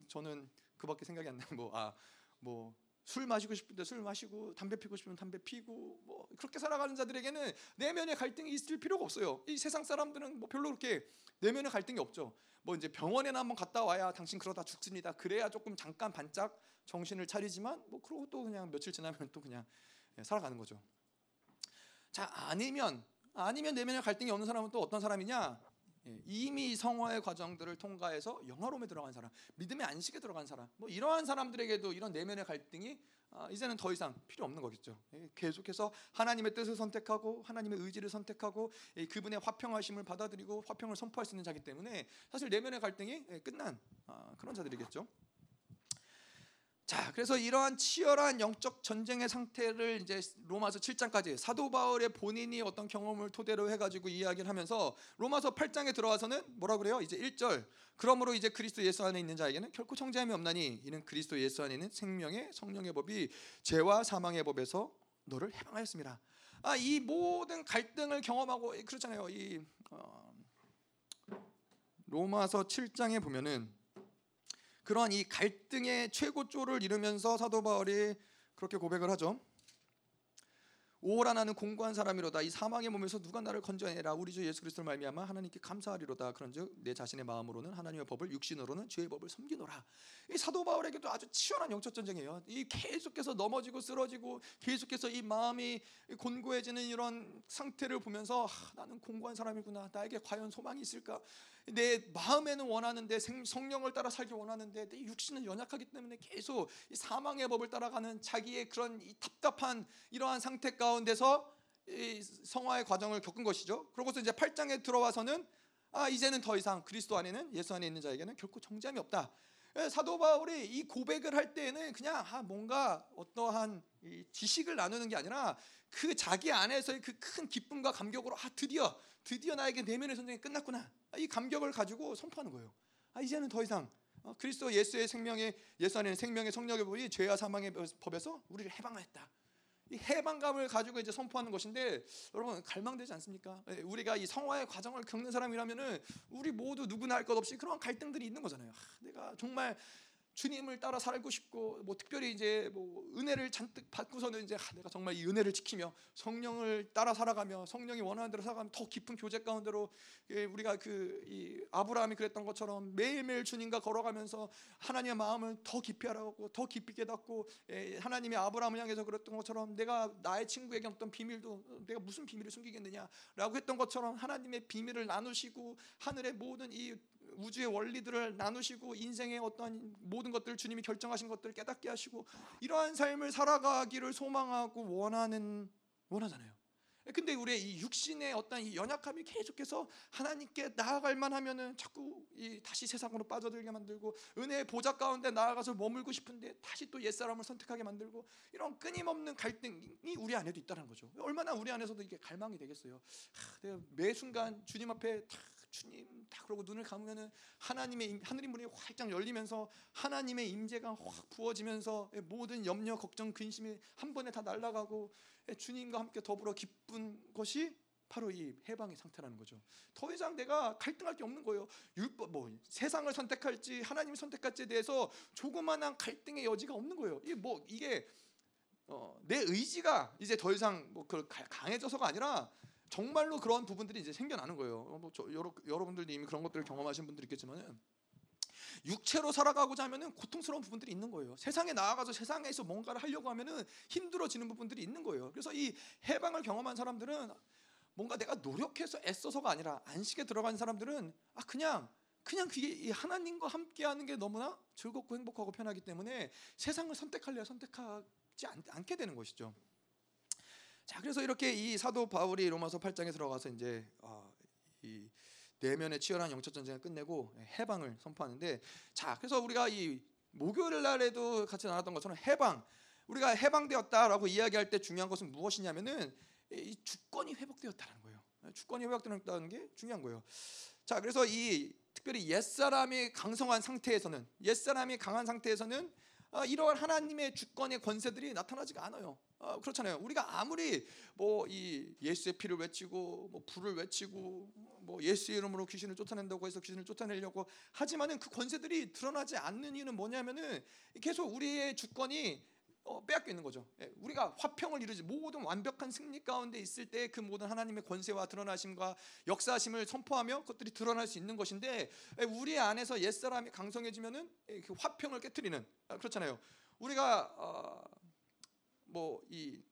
저는 그밖에 생각이 안 나요. 뭐아뭐 술 마시고 때술 마시고 담배 피고 싶으면 담배 피고 뭐 그렇게 살아가는 자들에게는 내면의 갈등이 있을 필요가 없어요. 이 세상 사람들은 뭐 별로 그렇게 내면의 갈등이 없죠. 뭐 이제 병원에나 한번 갔다 와야 당신 그러다 죽습니다. 그래야 조금 잠깐 반짝 정신을 차리지만 뭐 그러고 또 그냥 며칠 지나면 또 그냥 예, 살아가는 거죠. 자 아니면 아니면 내면의 갈등이 없는 사람은 또 어떤 사람이냐? 예, 이미 성화의 과정들을 통과해서 영화로움에 들어간 사람, 믿음의 안식에 들어간 사람, 뭐 이러한 사람들에게도 이런 내면의 갈등이 아, 이제는 더 이상 필요 없는 거겠죠. 예, 계속해서 하나님의 뜻을 선택하고 하나님의 의지를 선택하고 예, 그분의 화평하심을 받아들이고 화평을 선포할 수 있는 자기 때문에 사실 내면의 갈등이 예, 끝난 아, 그런 자들이겠죠. 자, 그래서 이러한 치열한 영적 전쟁의 상태를 이제 로마서 7장까지 사도 바울의 본인이 어떤 경험을 토대로 해가지고 이야기를 하면서 로마서 8장에 들어와서는 뭐라 그래요? 이제 1절. 그러므로 이제 그리스도 예수 안에 있는 자에게는 결코 정죄함이 없나니 이는 그리스도 예수 안에 있는 생명의 성령의 법이 죄와 사망의 법에서 너를 해방하였습니다. 아, 이 모든 갈등을 경험하고 그렇잖아요. 이 어, 로마서 7장에 보면은 그러한 이 갈등의 최고조를 이루면서 사도 바울이 그렇게 고백을 하죠. 오라 나는 공고한 사람이로다. 이 사망의 몸에서 누가 나를 건져내라. 우리 주 예수 그리스도를 말미암아 하나님께 감사하리로다. 그런즉 내 자신의 마음으로는 하나님의 법을 육신으로는 죄의 법을 섬기노라. 이 사도 바울에게도 아주 치열한 영적 전쟁이에요. 이 계속해서 넘어지고 쓰러지고 계속해서 이 마음이 곤고해지는 이런 상태를 보면서 아, 나는 공고한 사람이구나. 나에게 과연 소망이 있을까 내 마음에는 원하는데 성령을 따라 살기 원하는데 내 육신은 연약하기 때문에 계속 이 사망의 법을 따라가는 자기의 그런 답답한 이러한 상태 가운데서 이 성화의 과정을 겪은 것이죠. 그러고서 이제 8장에 들어와서는 아 이제는 더 이상 그리스도 안에는 예수 안에 있는 자에게는 결코 정죄함이 없다. 예, 사도 바울이 이 고백을 할 때에는 그냥 아, 뭔가 어떠한 지식을 나누는 게 아니라 그 자기 안에서의 그 큰 기쁨과 감격으로 아 드디어 드디어 나에게 내면의 전쟁이 끝났구나 이 감격을 가지고 선포하는 거예요. 아 이제는 더 이상 어, 그리스도 예수의 생명의 예수 안에는 생명의 성령의 법이 죄와 사망의 법에서 우리를 해방하였다. 이 해방감을 가지고 이제 선포하는 것인데 여러분 갈망되지 않습니까? 예, 우리가 이 성화의 과정을 겪는 사람이라면은 우리 모두 누구나 할 것 없이 그런 갈등들이 있는 거잖아요. 아, 내가 정말 주님을 따라 살고 싶고 뭐 특별히 이제 뭐 은혜를 잔뜩 받고서는 이제 아, 내가 정말 이 은혜를 지키며 성령을 따라 살아가며 성령이 원하는 대로 살아가면 더 깊은 교제 가운데로 예, 우리가 그 이 아브라함이 그랬던 것처럼 매일매일 주님과 걸어가면서 하나님의 마음을 더 깊이 알아가고 더 깊이 깨닫고 예, 하나님의 아브라함을 향해서 그랬던 것처럼 내가 나의 친구에게 어떤 비밀도 내가 무슨 비밀을 숨기겠느냐라고 했던 것처럼 하나님의 비밀을 나누시고 하늘의 모든 이 우주의 원리들을 나누시고 인생의 어떤 모든 것들을 주님이 결정하신 것들을 깨닫게 하시고 이러한 삶을 살아가기를 소망하고 원하는 원하잖아요. 근데 우리의 이 육신의 어떤 이 연약함이 계속해서 하나님께 나아갈만 하면은 자꾸 이 다시 세상으로 빠져들게 만들고 은혜의 보좌 가운데 나아가서 머물고 싶은데 다시 또 옛사람을 선택하게 만들고 이런 끊임없는 갈등이 우리 안에도 있다는 거죠. 얼마나 우리 안에서도 이게 갈망이 되겠어요. 하, 내가 매 순간 주님 앞에 다 주님 다 그러고 눈을 감으면은 하나님의 하늘의 문이 활짝 열리면서 하나님의 임재가 확 부어지면서 모든 염려 걱정 근심이 한 번에 다 날아가고 주님과 함께 더불어 기쁜 것이 바로 이 해방의 상태라는 거죠. 더 이상 내가 갈등할 게 없는 거예요. 율법 뭐 세상을 선택할지 하나님을 선택할지에 대해서 조그마한 갈등의 여지가 없는 거예요. 이게 뭐 이게 어, 내 의지가 이제 더 이상 뭐 강해져서가 아니라 정말로 그런 부분들이 이제 생겨나는 거예요. 어, 뭐 저, 여러, 여러분들도 이미 그런 것들을 경험하신 분들 있겠지만은 육체로 살아가고자 하면은 고통스러운 부분들이 있는 거예요. 세상에 나아가서 세상에서 뭔가를 하려고 하면은 힘들어지는 부분들이 있는 거예요. 그래서 이 해방을 경험한 사람들은 뭔가 내가 노력해서 애써서가 아니라 안식에 들어간 사람들은 아 그냥 그냥 그게 하나님과 함께하는 게 너무나 즐겁고 행복하고 편하기 때문에 세상을 선택할래야 선택하지 않, 않게 되는 것이죠. 자, 그래서 이렇게 이 사도 바울이 로마서 8장에 들어가서 이제 어, 이 내면의 치열한 영적 전쟁을 끝내고 해방을 선포하는데 자, 그래서 우리가 이 목요일 날에도 같이 나눴던 것처럼 해방 우리가 해방되었다라고 이야기할 때 중요한 것은 무엇이냐면은 이 주권이 회복되었다는 거예요. 주권이 회복되었다는 게 중요한 거예요. 자, 그래서 이 특별히 옛사람이 강성한 상태에서는 옛사람이 강한 상태에서는 아, 이러한 하나님의 주권의 권세들이 나타나지가 않아요. 아, 그렇잖아요. 우리가 아무리 뭐 이 예수의 피를 외치고 뭐 불을 외치고 뭐 예수의 이름으로 귀신을 쫓아낸다고 해서 귀신을 쫓아내려고 하지만은 그 권세들이 드러나지 않는 이유는 뭐냐면은 계속 우리의 주권이 어, 빼앗겨 있는 거죠. 예, 우리가 화평을 이루지 모든 완벽한 승리 가운데 있을 때 그 모든 하나님의 권세와 드러나심과 역사심을 선포하며 그것들이 드러날 수 있는 것인데 예, 우리 안에서 옛 사람이 강성해지면은 예, 그 화평을 깨뜨리는 아, 그렇잖아요. 우리가 어, 뭐이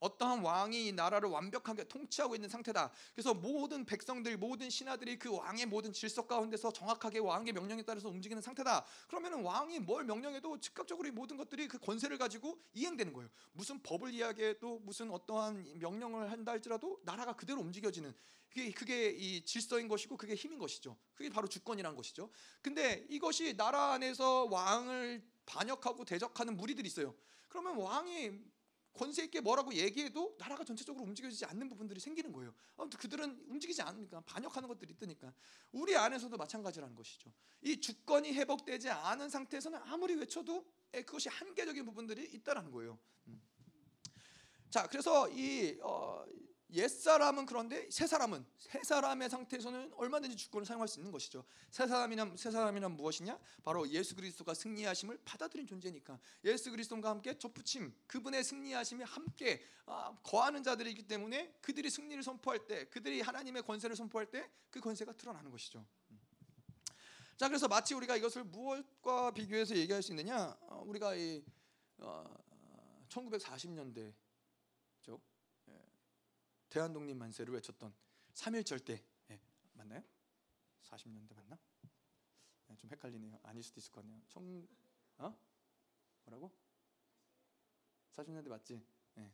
어떠한 왕이 이 나라를 완벽하게 통치하고 있는 상태다. 그래서 모든 백성들, 모든 신하들이 그 왕의 모든 질서 가운데서 정확하게 왕의 명령에 따라서 움직이는 상태다. 그러면은 왕이 뭘 명령해도 즉각적으로 이 모든 것들이 그 권세를 가지고 이행되는 거예요. 무슨 법을 이야기해도 무슨 어떠한 명령을 한다 할지라도 나라가 그대로 움직여지는 그게 그게 이 질서인 것이고 그게 힘인 것이죠. 그게 바로 주권이란 것이죠. 근데 이것이 나라 안에서 왕을 반역하고 대적하는 무리들이 있어요. 그러면 왕이 권세 있게 뭐라고 얘기해도 나라가 전체적으로 움직여지지 않는 부분들이 생기는 거예요. 아무튼 그들은 움직이지 않으니까 반역하는 것들이 있으니까 우리 안에서도 마찬가지라는 것이죠. 이 주권이 회복되지 않은 상태에서는 아무리 외쳐도 예, 그것이 한계적인 부분들이 있다라는 거예요. 음. 자, 그래서 이 어, 옛 사람은 그런데 새 사람은 새 사람의 상태에서는 얼마든지 주권을 사용할 수 있는 것이죠. 새 사람이란 새 사람이란 무엇이냐? 바로 예수 그리스도가 승리하심을 받아들인 존재니까 예수 그리스도와 함께 접붙임 그분의 승리하심이 함께 아, 거하는 자들이기 때문에 그들이 승리를 선포할 때 그들이 하나님의 권세를 선포할 때 그 권세가 드러나는 것이죠. 자 그래서 마치 우리가 이것을 무엇과 비교해서 얘기할 수 있느냐? 어, 우리가 이 어, 1940년대 대한독립 만세를 외쳤던 3.1절 때 예, 맞나요? 40년대 맞나? 예, 좀 헷갈리네요. 아닐 수도 있을 것 같네요. 청 어? 뭐라고? 40년대 맞지? 예.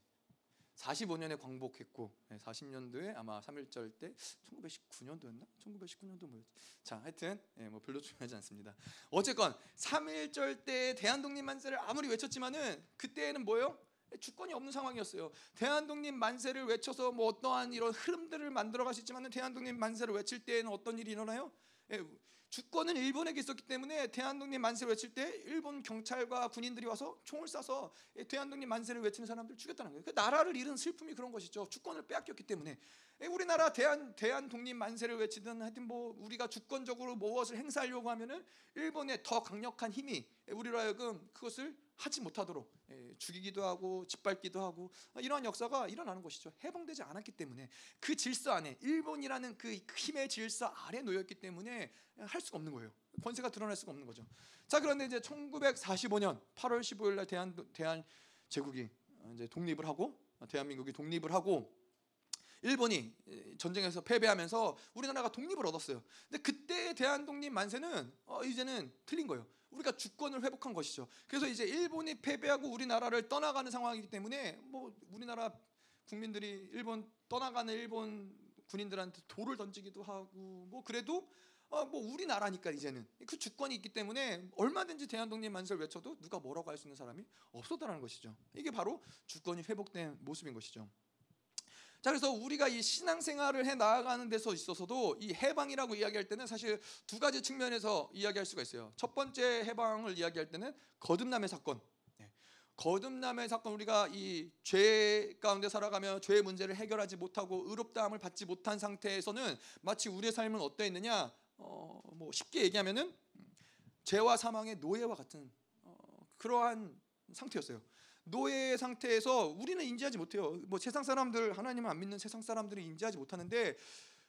45년에 광복했고 예, 40년도에 아마 3.1절 때 1919년도였나? 1919년도 뭐였지? 자, 하여튼 예, 뭐 별로 중요하지 않습니다. 어쨌건 3.1절 때 대한독립 만세를 아무리 외쳤지만은 그때는 뭐예요? 주권이 없는 상황이었어요. 대한독립 만세를 외쳐서 뭐 어떠한 이런 흐름들을 만들어 가시지만은 대한독립 만세를 외칠 때에는 어떤 일이 일어나요? 예, 주권은 일본에게 있었기 때문에 대한독립 만세를 외칠 때 일본 경찰과 군인들이 와서 총을 쏴서 대한독립 만세를 외치는 사람들 죽였다는 거예요. 그 나라를 잃은 슬픔이 그런 것이죠. 주권을 빼앗겼기 때문에 예, 우리나라 대한 대한 독립 만세를 외치든 하여튼 뭐 우리가 주권적으로 무엇을 행사하려고 하면은 일본의 더 강력한 힘이 우리로 하여금 그것을 하지 못하도록 예, 죽이기도 하고 짓밟기도 하고 이러한 역사가 일어나는 것이죠. 해방되지 않았기 때문에 그 질서 안에 일본이라는 그 힘의 질서 아래 놓였기 때문에 할 수가 없는 거예요. 권세가 드러날 수가 없는 거죠. 자 그런데 이제 1945년 8월 15일 날 대한 대한 제국이 이제 독립을 하고 대한민국이 독립을 하고 일본이 전쟁에서 패배하면서 우리나라가 독립을 얻었어요. 근데 그때 대한 독립 만세는 어, 이제는 틀린 거예요. 우리가 주권을 회복한 것이죠. 그래서 이제 일본이 패배하고 우리나라를 떠나가는 상황이기 때문에 뭐 우리나라 국민들이 일본 떠나가는 일본 군인들한테 돌을 던지기도 하고 뭐 그래도 어, 뭐 우리나라니까 이제는 그 주권이 있기 때문에 얼마든지 대한독립 만세를 외쳐도 누가 뭐라고 할 수 있는 사람이 없었다는 것이죠. 이게 바로 주권이 회복된 모습인 것이죠. 자 그래서 우리가 이 신앙생활을 해 나아가는 데서 있어서도 이 해방이라고 이야기할 때는 사실 두 가지 측면에서 이야기할 수가 있어요. 첫 번째 해방을 이야기할 때는 거듭남의 사건. 네. 거듭남의 사건 우리가 이 죄 가운데 살아가며 죄의 문제를 해결하지 못하고 의롭다함을 받지 못한 상태에서는 마치 우리의 삶은 어떠 있느냐? 어, 뭐 쉽게 얘기하면은 죄와 사망의 노예와 같은 어, 그러한 상태였어요. 노예 상태에서 우리는 인지하지 못해요. 뭐 세상 사람들 하나님을 안 믿는 세상 사람들이 인지하지 못하는데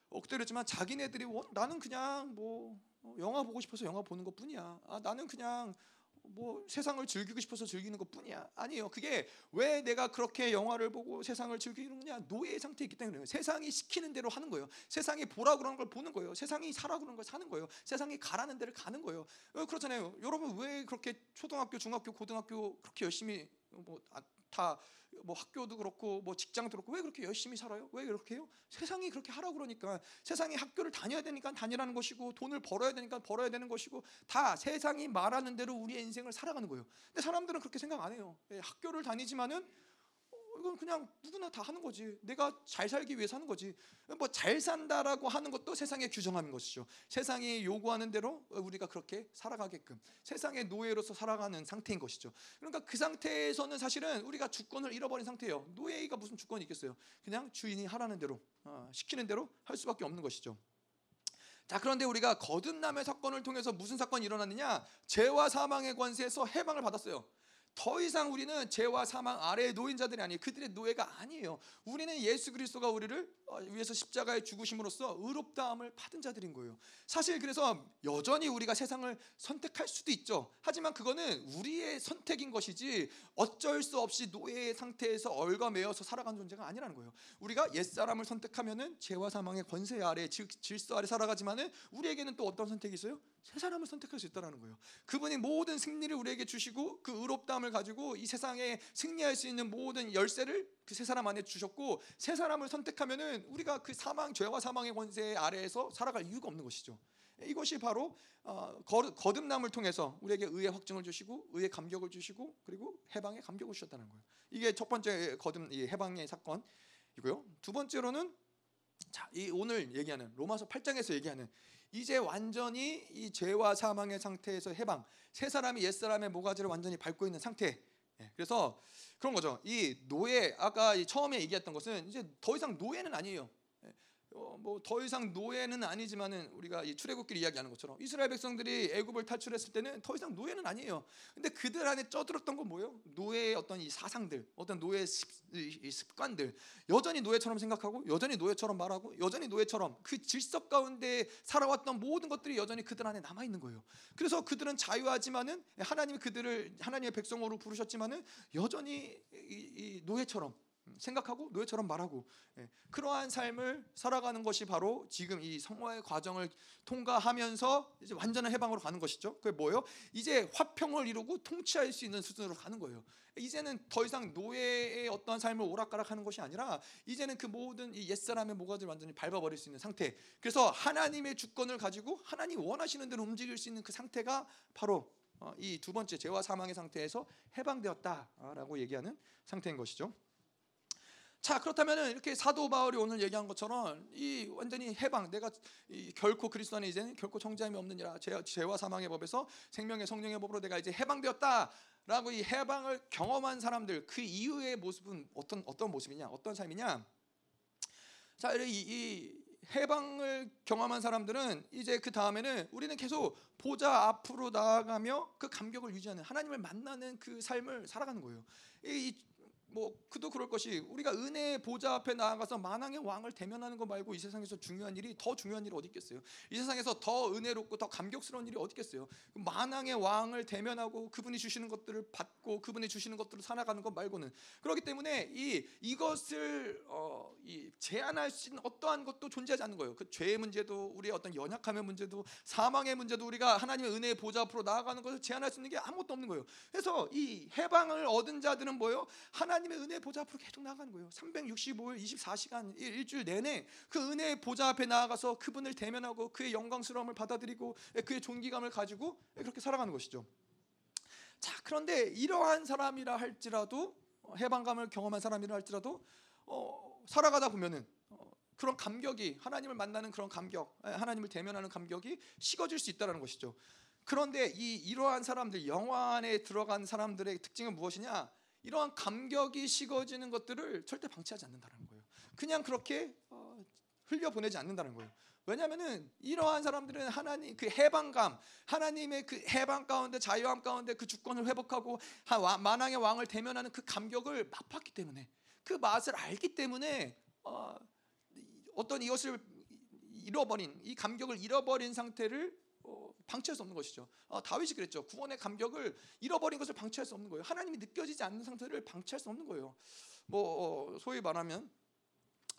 엎드렸지만 자기네들이 나는 그냥 뭐 어, 영화 보고 싶어서 영화 보는 것 뿐이야. 아, 나는 그냥 뭐 세상을 즐기고 싶어서 즐기는 것 뿐이야. 아니에요. 그게 왜 내가 그렇게 영화를 보고 세상을 즐기느냐? 노예의 상태에 있기 때문에 세상이 시키는 대로 하는 거예요. 세상이 보라 그러는 걸 보는 거예요. 세상이 사라 그러는 걸 사는 거예요. 세상이 가라는 데를 가는 거예요. 어, 그렇잖아요. 여러분 왜 그렇게 초등학교, 중학교, 고등학교 그렇게 열심히 뭐다 뭐 학교도 그렇고 뭐 직장도 그렇고 왜 그렇게 열심히 살아요? 왜 그렇게 해요? 세상이 그렇게 하라고 그러니까 세상이 학교를 다녀야 되니까 다니라는 것이고 돈을 벌어야 되니까 벌어야 되는 것이고 다 세상이 말하는 대로 우리의 인생을 살아가는 거예요. 근데 사람들은 그렇게 생각 안 해요. 예, 학교를 다니지만은 이건 그냥 누구나 다 하는 거지. 내가 잘 살기 위해서 하는 거지. 뭐 잘 산다라고 하는 것도 세상의 규정하는 것이죠. 세상이 요구하는 대로 우리가 그렇게 살아가게끔 세상의 노예로서 살아가는 상태인 것이죠. 그러니까 그 상태에서는 사실은 우리가 주권을 잃어버린 상태예요. 노예가 무슨 주권이 있겠어요? 그냥 주인이 하라는 대로 어, 시키는 대로 할 수밖에 없는 것이죠. 자 그런데 우리가 거듭남의 사건을 통해서 무슨 사건이 일어났느냐? 죄와 사망의 관세에서 해방을 받았어요. 더 이상 우리는 죄와 사망 아래의 노인자들이 아니에요. 그들의 노예가 아니에요. 우리는 예수 그리스도가 우리를 어, 위해서 십자가에 죽으심으로써 의롭다함을 받은 자들인 거예요. 사실 그래서 여전히 우리가 세상을 선택할 수도 있죠. 하지만 그거는 우리의 선택인 것이지 어쩔 수 없이 노예의 상태에서 얼가매어서 살아가는 존재가 아니라는 거예요. 우리가 옛사람을 선택하면은 죄와 사망의 권세 아래 질서 아래 살아가지만은 우리에게는 또 어떤 선택이 있어요? 새 사람을 선택할 수 있다라는 거예요. 그분이 모든 승리를 우리에게 주시고 그 의롭다함을 가지고 이 세상에 승리할 수 있는 모든 열쇠를 그 세 사람 안에 주셨고 새 사람을 선택하면은 우리가 그 사망 죄와 사망의 권세 아래에서 살아갈 이유가 없는 것이죠. 이것이 바로 어, 거듭남을 통해서 우리에게 의의 확증을 주시고 의의 감격을 주시고 그리고 해방의 감격을 주셨다는 거예요. 이게 첫 번째 거듭 해방의 사건이고요. 두 번째로는 자, 이 오늘 얘기하는 로마서 8장에서 얘기하는 이제 완전히 이 죄와 사망의 상태에서 해방, 새 사람이 옛 사람의 모가지를 완전히 밟고 있는 상태. 예, 그래서 그런 거죠. 이 노예 아까 처음에 얘기했던 것은 이제 더 이상 노예는 아니에요. 어, 뭐더 이상 노예는 아니지만은 우리가 이 출애굽길 이야기하는 것처럼 이스라엘 백성들이 애굽을 탈출했을 때는 더 이상 노예는 아니에요. 근데 그들 안에 쪄들었던 건 뭐예요? 노예의 어떤 이 사상들, 어떤 노예 습, 이 습관들, 여전히 노예처럼 생각하고 여전히 노예처럼 말하고 여전히 노예처럼 그 질서 가운데 살아왔던 모든 것들이 여전히 그들 안에 남아 있는 거예요. 그래서 그들은 자유하지만은 하나님이 그들을 하나님의 백성으로 부르셨지만은 여전히 이, 이 노예처럼 생각하고 노예처럼 말하고 예, 그러한 삶을 살아가는 것이 바로 지금 이 성화의 과정을 통과하면서 이제 완전한 해방으로 가는 것이죠. 그게 뭐예요? 이제 화평을 이루고 통치할 수 있는 수준으로 가는 거예요. 이제는 더 이상 노예의 어떠한 삶을 오락가락하는 것이 아니라 이제는 그 모든 이 옛사람의 모가지를 완전히 밟아버릴 수 있는 상태. 그래서 하나님의 주권을 가지고 하나님 원하시는 대로 움직일 수 있는 그 상태가 바로 어, 이두 번째 죄와 사망의 상태에서 해방되었다라고 얘기하는 상태인 것이죠. 자 그렇다면 이렇게 사도 바울이 오늘 얘기한 것처럼 이 완전히 해방 내가 결코 그리스도 안에 이제는 결코 정죄함이 없느니라 죄, 죄와 사망의 법에서 생명의 성령의 법으로 내가 이제 해방되었다라고 이 해방을 경험한 사람들 그 이후의 모습은 어떤 어떤 모습이냐 어떤 삶이냐 자 이 이 해방을 경험한 사람들은 이제 그 다음에는 우리는 계속 보좌 앞으로 나아가며 그 감격을 유지하는 하나님을 만나는 그 삶을 살아가는 거예요. 이 뭐 그도 그럴 것이 우리가 은혜의 보좌 앞에 나아가서 만왕의 왕을 대면하는 것 말고 이 세상에서 중요한 일이 더 중요한 일이 어디 있겠어요? 이 세상에서 더 은혜롭고 더 감격스러운 일이 어디 있겠어요? 그 만왕의 왕을 대면하고 그분이 주시는 것들을 받고 그분이 주시는 것들을 살아가는 것 말고는 그렇기 때문에 이 이것을 어, 이 제한할 수 있는 어떠한 것도 존재하지 않는 거예요. 그 죄의 문제도 우리의 어떤 연약함의 문제도 사망의 문제도 우리가 하나님의 은혜의 보좌 앞으로 나아가는 것을 제한할 수 있는 게 아무것도 없는 거예요. 그래서 이 해방을 얻은 자들은 뭐예요? 하나 하나님의 은혜 보좌 앞으로 계속 나가는 거예요. 365일 24시간 일주일 내내 그 은혜의 보좌 앞에 나아가서 그분을 대면하고 그의 영광스러움을 받아들이고 그의 존귀감을 가지고 그렇게 살아가는 것이죠. 자, 그런데 이러한 사람이라 할지라도 어, 해방감을 경험한 사람이라 할지라도 어, 살아가다 보면은 어, 그런 감격이 하나님을 만나는 그런 감격, 하나님을 대면하는 감격이 식어질 수 있다는 것이죠. 그런데 이 이러한 사람들 영화 안에 들어간 사람들의 특징은 무엇이냐? 이러한 감격이 식어지는 것들을 절대 방치하지 않는다는 거예요. 그냥 그렇게 어, 흘려 보내지 않는다는 거예요. 왜냐하면은 이러한 사람들은 하나님 그 해방감, 하나님의 그 해방 가운데 자유함 가운데 그 주권을 회복하고 만왕의 왕을 대면하는 그 감격을 맛봤기 때문에 그 맛을 알기 때문에 어, 어떤 이것을 잃어버린 이 감격을 잃어버린 상태를 방치할 수 없는 것이죠. 어, 다윗이 그랬죠. 구원의 감격을 잃어버린 것을 방치할 수 없는 거예요. 하나님이 느껴지지 않는 상태를 방치할 수 없는 거예요. 뭐 어, 소위 말하면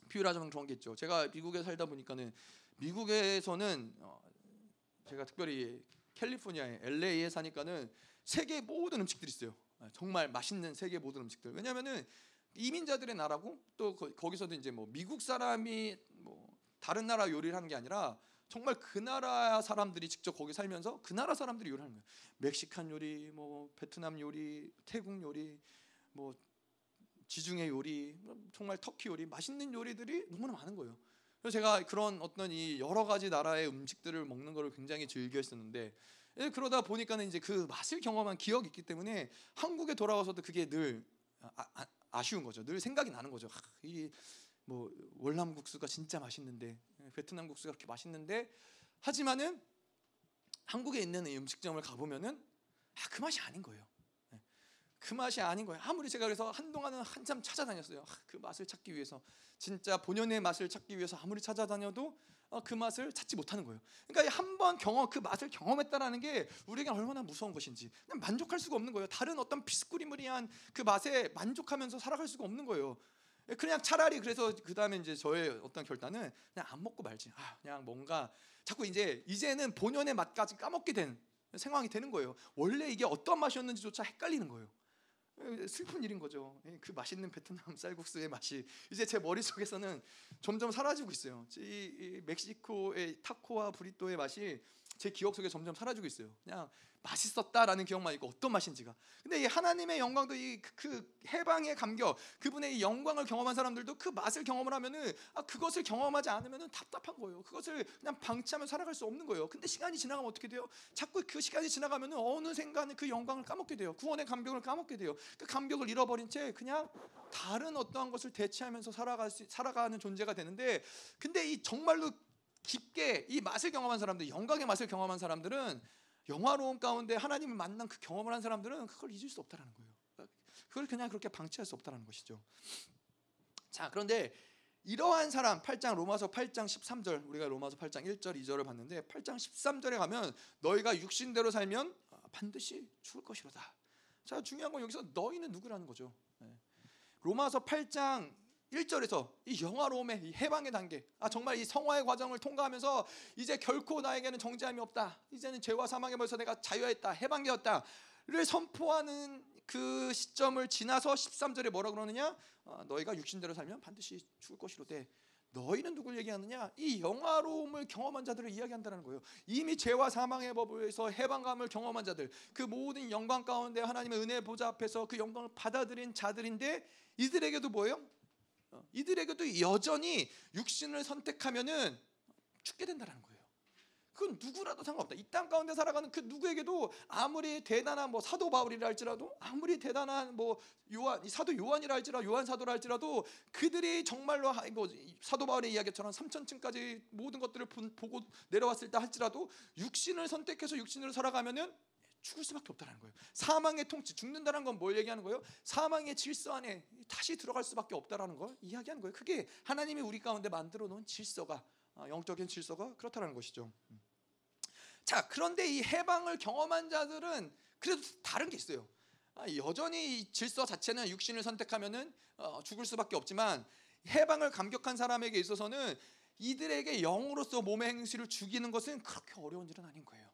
비유하자면 그런 게 있죠. 제가 미국에 살다 보니까는 미국에서는 어, 제가 특별히 캘리포니아에 LA에 사니까는 세계 모든 음식들이 있어요. 아, 정말 맛있는 세계 모든 음식들. 왜냐하면은 이민자들의 나라고 또 거기서도 이제 뭐 미국 사람이 뭐 다른 나라 요리를 하는 게 아니라 정말 그 나라 사람들이 직접 거기 살면서 그 나라 사람들이 요리하는 거예요. 멕시칸 요리, 뭐 베트남 요리, 태국 요리, 뭐 지중해 요리, 뭐 정말 터키 요리, 맛있는 요리들이 너무나 많은 거예요. 그래서 제가 그런 어떤 이 여러 가지 나라의 음식들을 먹는 거를 굉장히 즐겨 했었는데 예, 그러다 보니까는 이제 그 맛을 경험한 기억이 있기 때문에 한국에 돌아와서도 그게 늘 아, 아 쉬운 거죠. 늘 생각이 나는 거죠. 아, 이뭐 월남 국수가 진짜 맛있는데 예, 베트남 국수가 그렇게 맛있는데 하지만은 한국에 있는 이 음식점을 가보면은 아, 그 맛이 아닌 거예요. 예. 그 맛이 아닌 거예요. 아무리 제가 그래서 한동안은 한참 찾아다녔어요. 아, 그 맛을 찾기 위해서 진짜 본연의 맛을 찾기 위해서 아무리 찾아다녀도 어, 그 맛을 찾지 못하는 거예요. 그러니까 한 번 경험 그 맛을 경험했다라는 게 우리에게 얼마나 무서운 것인지 만족할 수가 없는 거예요. 다른 어떤 비스꾸리무리한 그 맛에 만족하면서 살아갈 수가 없는 거예요. 그냥 차라리 그래서 그 다음에 이제 저의 어떤 결단은 그냥 안 먹고 말지. 아, 그냥 뭔가 자꾸 이제 이제는 본연의 맛까지 까먹게 된 상황이 되는 거예요. 원래 이게 어떤 맛이었는지조차 헷갈리는 거예요. 슬픈 일인 거죠. 예, 그 맛있는 베트남 쌀국수의 맛이 이제 제 머릿속에서는 점점 사라지고 있어요. 이, 멕시코의 타코와 브리또의 맛이 제 기억 속에 점점 사라지고 있어요. 그냥 맛있었다라는 기억만 있고 어떤 맛인지가. 근데 이 하나님의 영광도 이 그 해방의 감격, 그분의 이 영광을 경험한 사람들도 그 맛을 경험을 하면은 아 그것을 경험하지 않으면은 답답한 거예요. 그것을 그냥 방치하며 살아갈 수 없는 거예요. 근데 시간이 지나가면 어떻게 돼요? 자꾸 그 시간이 지나가면은 어느 순간에 그 영광을 까먹게 돼요. 구원의 감격을 까먹게 돼요. 그 감격을 잃어버린 채 그냥 다른 어떠한 것을 대체하면서 살아갈 수, 살아가는 존재가 되는데 근데 이 정말로 깊게 이 맛을 경험한 사람들, 영광의 맛을 경험한 사람들은 영화로운 가운데 하나님을 만난 그 경험을 한 사람들은 그걸 잊을 수 없다라는 거예요. 그걸 그냥 그렇게 방치할 수 없다라는 것이죠. 자, 그런데 이러한 사람 8장 로마서 8장 13절 우리가 로마서 8장 1절 2절을 봤는데 8장 13절에 가면 너희가 육신대로 살면 반드시 죽을 것이로다. 자, 중요한 건 여기서 너희는 누구라는 거죠. 네. 로마서 8장 1절에서 이 영화로움의 이 해방의 단계, 아 정말 이 성화의 과정을 통과하면서 이제 결코 나에게는 정죄함이 없다. 이제는 죄와 사망에 벌써 내가 자유했다, 해방되었다를 선포하는 그 시점을 지나서 13절에 뭐라 그러느냐? 어, 너희가 육신대로 살면 반드시 죽을 것이로되 너희는 누굴 얘기하느냐? 이 영화로움을 경험한 자들을 이야기한다는 거예요. 이미 죄와 사망의 법에서 해방감을 경험한 자들, 그 모든 영광 가운데 하나님의 은혜 보좌 앞에서 그 영광을 받아들인 자들인데 이들에게도 뭐예요? 어, 이들에게도 여전히 육신을 선택하면은 죽게 된다는 거예요. 그건 누구라도 상관없다. 이 땅 가운데 살아가는 그 누구에게도 아무리 대단한 뭐 사도 바울이라 할지라도 아무리 대단한 뭐 요한 사도 요한이라 할지라도 요한 사도라 할지라도 그들이 정말로 뭐 사도 바울의 이야기처럼 3천층까지 모든 것들을 보고 내려왔을 때 할지라도 육신을 선택해서 육신으로 살아가면은 죽을 수밖에 없다는 거예요. 사망의 통치, 죽는다는 건 뭘 얘기하는 거예요? 사망의 질서 안에 다시 들어갈 수밖에 없다라는 걸 이야기하는 거예요. 그게 하나님이 우리 가운데 만들어 놓은 질서가 아, 영적인 질서가 그렇다는 것이죠. 음. 자, 그런데 이 해방을 경험한 자들은 그래도 다른 게 있어요. 아, 여전히 이 질서 자체는 육신을 선택하면은 어, 죽을 수밖에 없지만 해방을 감격한 사람에게 있어서는 이들에게 영으로서 몸의 행실을 죽이는 것은 그렇게 어려운 일은 아닌 거예요.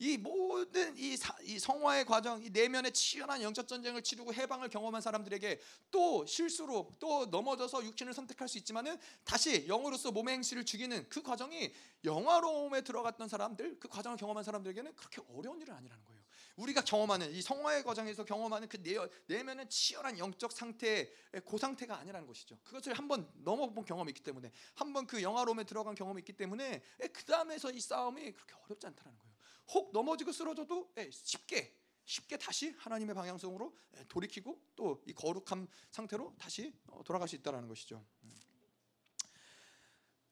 이 모든 이, 사, 이 성화의 과정, 이 내면의 치열한 영적 전쟁을 치르고 해방을 경험한 사람들에게 또 실수로 또 넘어져서 육신을 선택할 수 있지만은 다시 영으로서 몸의 행실을 죽이는 그 과정이 영화로움에 들어갔던 사람들, 그 과정을 경험한 사람들에게는 그렇게 어려운 일은 아니라는 거예요. 우리가 경험하는 이 성화의 과정에서 경험하는 그 내, 내면의 치열한 영적 상태, 그 상태가 아니라는 것이죠. 그것을 한번 넘어본 경험이 있기 때문에, 한번 그 영화로움에 들어간 경험이 있기 때문에 그 다음에서 이 싸움이 그렇게 어렵지 않다는 거예요. 혹 넘어지고 쓰러져도 예, 쉽게 쉽게 다시 하나님의 방향성으로 예, 돌이키고 또 이 거룩한 상태로 다시 어, 돌아갈 수 있다라는 것이죠. 음.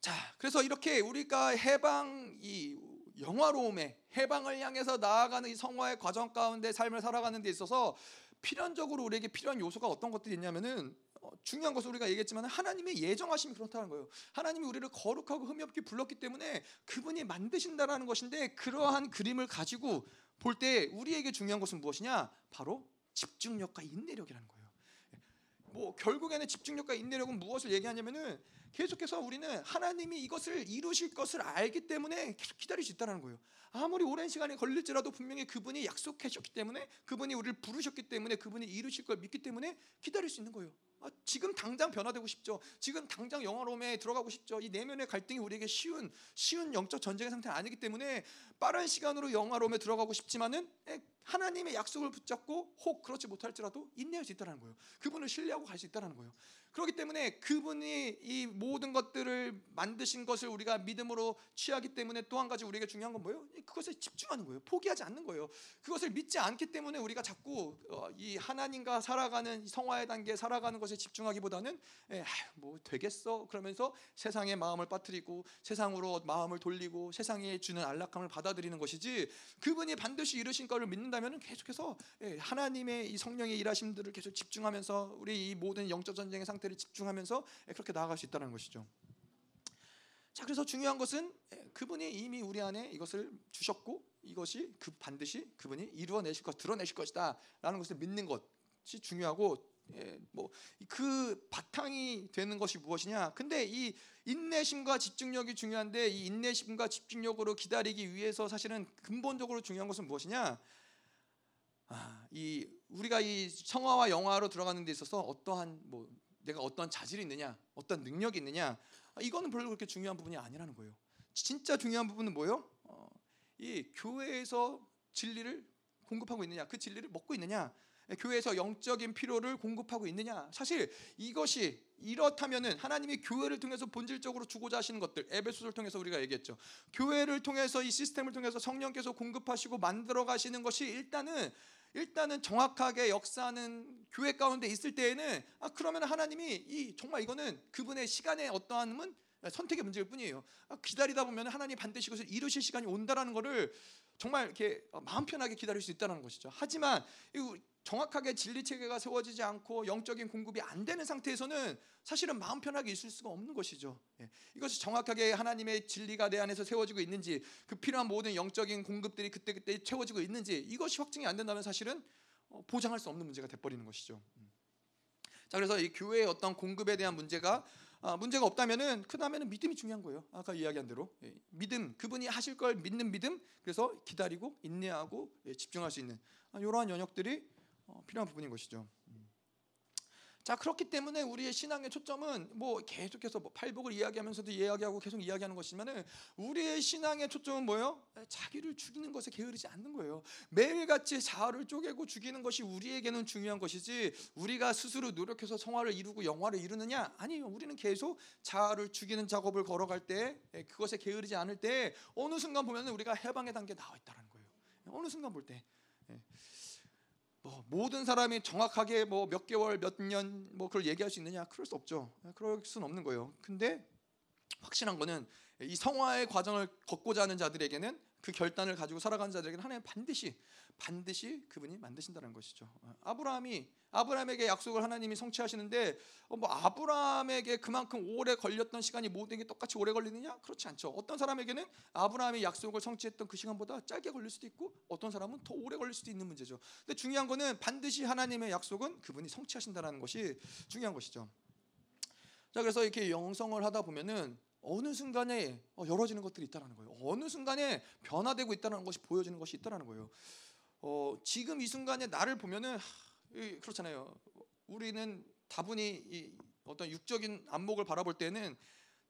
자, 그래서 이렇게 우리가 해방 이 영화로움에 해방을 향해서 나아가는 이 성화의 과정 가운데 삶을 살아가는 데 있어서 필연적으로 우리에게 필요한 요소가 어떤 것들이 있냐면은 어, 중요한 것은 우리가 얘기했지만 하나님의 예정하심이 그렇다는 거예요. 하나님이 우리를 거룩하고 흠이 없게 불렀기 때문에 그분이 만드신다라는 것인데 그러한 그림을 가지고 볼 때 우리에게 중요한 것은 무엇이냐? 바로 집중력과 인내력이라는 거예요. 뭐 결국에는 집중력과 인내력은 무엇을 얘기하냐면은 계속해서 우리는 하나님이 이것을 이루실 것을 알기 때문에 계속 기다릴 수 있다는 거예요. 아무리 오랜 시간이 걸릴지라도 분명히 그분이 약속하셨기 때문에 그분이 우리를 부르셨기 때문에 그분이 이루실 걸 믿기 때문에 기다릴 수 있는 거예요. 아, 지금 당장 변화되고 싶죠. 지금 당장 영화로움에 들어가고 싶죠. 이 내면의 갈등이 우리에게 쉬운 쉬운 영적 전쟁의 상태는 아니기 때문에 빠른 시간으로 영화로움에 들어가고 싶지만은 하나님의 약속을 붙잡고 혹 그렇지 못할지라도 인내할 수 있다는 거예요. 그분을 신뢰하고 갈 수 있다는 거예요. 그렇기 때문에 그분이 이 모든 것들을 만드신 것을 우리가 믿음으로 취하기 때문에 또 한 가지 우리에게 중요한 건 뭐예요? 그것에 집중하는 거예요. 포기하지 않는 거예요. 그것을 믿지 않기 때문에 우리가 자꾸 어, 이 하나님과 살아가는 성화의 단계에 살아가는 것에 집중하기보다는 에, 뭐 되겠어 그러면서 세상의 마음을 빠뜨리고 세상으로 마음을 돌리고 세상에 주는 안락함을 받아들이는 것이지 그분이 반드시 이루신 것을 믿는다면 계속해서 하나님의 이 성령의 일하심들을 계속 집중하면서 우리 이 모든 영적 전쟁의 상태 상태를 집중하면서 그렇게 나아갈 수 있다는 것이죠. 자, 그래서 중요한 것은 그분이 이미 우리 안에 이것을 주셨고 이것이 그 반드시 그분이 이루어내실 것, 드러내실 것이다라는 것을 믿는 것이 중요하고 예, 뭐그 바탕이 되는 것이 무엇이냐? 근데 이 인내심과 집중력이 중요한데 이 인내심과 집중력으로 기다리기 위해서 사실은 근본적으로 중요한 것은 무엇이냐? 아, 이 우리가 이 성화와 영화로 들어가는 데 있어서 어떠한 뭐 내가 어떤 자질이 있느냐, 어떤 능력이 있느냐, 아, 이거는 별로 그렇게 중요한 부분이 아니라는 거예요. 진짜 중요한 부분은 뭐예요? 어, 이 교회에서 진리를 공급하고 있느냐, 그 진리를 먹고 있느냐, 교회에서 영적인 필요를 공급하고 있느냐. 사실 이것이 이렇다면은 하나님이 교회를 통해서 본질적으로 주고자 하시는 것들 에베소를 통해서 우리가 얘기했죠. 교회를 통해서 이 시스템을 통해서 성령께서 공급하시고 만들어 가시는 것이 일단은 일단은 정확하게 역사하는 교회 가운데 있을 때에는 아 그러면 하나님이 이 정말 이거는 그분의 시간의 어떠함은 선택의 문제일 뿐이에요. 아, 기다리다 보면 하나님 반드시 그것을 이루실 시간이 온다라는 것을 정말 이렇게 마음 편하게 기다릴 수 있다는 것이죠. 하지만 정확하게 진리 체계가 세워지지 않고 영적인 공급이 안 되는 상태에서는 사실은 마음 편하게 있을 수가 없는 것이죠. 예. 이것이 정확하게 하나님의 진리가 내 안에서 세워지고 있는지 그 필요한 모든 영적인 공급들이 그때 그때 채워지고 있는지 이것이 확증이 안 된다면 사실은 어, 보장할 수 없는 문제가 돼버리는 것이죠. 음. 자 그래서 이 교회의 어떤 공급에 대한 문제가 아, 문제가 없다면은 그 다음에는 믿음이 중요한 거예요. 아까 이야기한 대로 예, 믿음 그분이 하실 걸 믿는 믿음 그래서 기다리고 인내하고 예, 집중할 수 있는 아, 이러한 연역들이 어, 필요한 부분인 것이죠. 음. 자 그렇기 때문에 우리의 신앙의 초점은 뭐 계속해서 뭐 팔복을 이야기하면서도 이야기하고 계속 이야기하는 것이지만은 우리의 신앙의 초점은 뭐예요? 자기를 죽이는 것에 게으르지 않는 거예요. 매일같이 자아를 쪼개고 죽이는 것이 우리에게는 중요한 것이지 우리가 스스로 노력해서 성화를 이루고 영화를 이루느냐? 아니요. 우리는 계속 자아를 죽이는 작업을 걸어갈 때 그것에 게으르지 않을 때 어느 순간 보면 우리가 해방의 단계에 나와 있다는 거예요. 어느 순간 볼 때. 뭐 모든 사람이 정확하게 뭐 몇 개월 몇 년 뭐 그걸 얘기할 수 있느냐 그럴 수 없죠. 그럴 수는 없는 거예요. 근데 확실한 거는 이 성화의 과정을 걷고자 하는 자들에게는 그 결단을 가지고 살아가는 자들에게는 하나님 반드시 반드시 그분이 만드신다는 것이죠. 아브라함이 아브라함에게 약속을 하나님이 성취하시는데 어, 뭐 아브라함에게 그만큼 오래 걸렸던 시간이 모든 게 똑같이 오래 걸리느냐? 그렇지 않죠. 어떤 사람에게는 아브라함이 약속을 성취했던 그 시간보다 짧게 걸릴 수도 있고 어떤 사람은 더 오래 걸릴 수도 있는 문제죠. 근데 중요한 거는 반드시 하나님의 약속은 그분이 성취하신다는 것이 중요한 것이죠. 자, 그래서 이렇게 영성을 하다 보면은 어느 순간에 어, 열어지는 것들이 있다는 거예요. 어느 순간에 변화되고 있다는 것이 보여지는 것이 있다는 거예요. 어, 지금 이 순간에 나를 보면은 하, 그렇잖아요. 우리는 다분히 이 어떤 육적인 안목을 바라볼 때는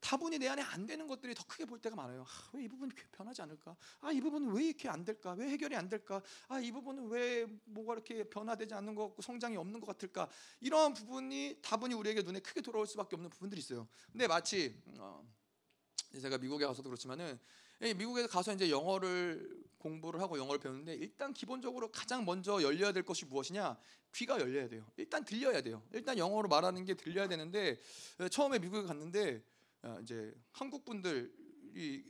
다분히 내 안에 안 되는 것들이 더 크게 볼 때가 많아요. 아, 왜 이 부분이 변하지 않을까? 아, 이 부분은 왜 이렇게 안 될까? 왜 해결이 안 될까? 아, 이 부분은 왜 뭐가 이렇게 변화되지 않는 것 같고 성장이 없는 것 같을까? 이러한 부분이 다분히 우리에게 눈에 크게 돌아올 수밖에 없는 부분들이 있어요. 근데 마치 어, 제가 미국에 가서도 그렇지만은 미국에 가서 이제 영어를 공부를 하고 영어를 배우는데 일단 기본적으로 가장 먼저 열려야 될 것이 무엇이냐? 귀가 열려야 돼요. 일단 들려야 돼요. 일단 영어로 말하는 게 들려야 되는데 처음에 미국에 갔는데 어, 이제 한국 분들이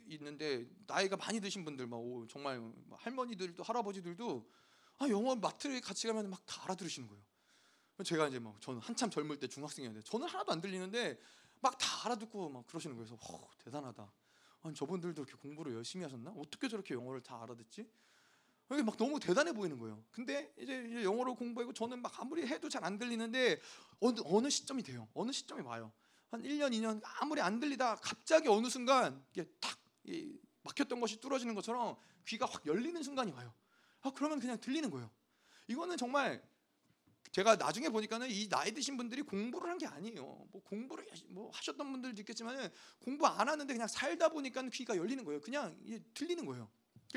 있는데 나이가 많이 드신 분들 막 정말 할머니들도 할아버지들도 아 영어 마트에 같이 가면 막 다 알아들으시는 거예요. 제가 이제 막 저는 한참 젊을 때 중학생이었는데 저는 하나도 안 들리는데 막 다 알아듣고 막 그러시는 거예요. 그래서 허, 대단하다. 아니 저분들도 이렇게 공부를 열심히 하셨나? 어떻게 저렇게 영어를 다 알아듣지? 이게 막 너무 대단해 보이는 거예요. 근데 이제 영어를 공부하고 저는 막 아무리 해도 잘 안 들리는데 어느, 어느 시점이 돼요. 어느 시점이 와요. 한 1년, 2년 아무리 안 들리다 갑자기 어느 순간 이게 탁 막혔던 것이 뚫어지는 것처럼 귀가 확 열리는 순간이 와요. 아 그러면 그냥 들리는 거예요. 이거는 정말 제가 나중에 보니까는 이 나이 드신 분들이 공부를 한 게 아니에요. 뭐 공부를 뭐 하셨던 분들도 있겠지만은 공부 안 하는데 그냥 살다 보니까 귀가 열리는 거예요. 그냥 이게 들리는 거예요.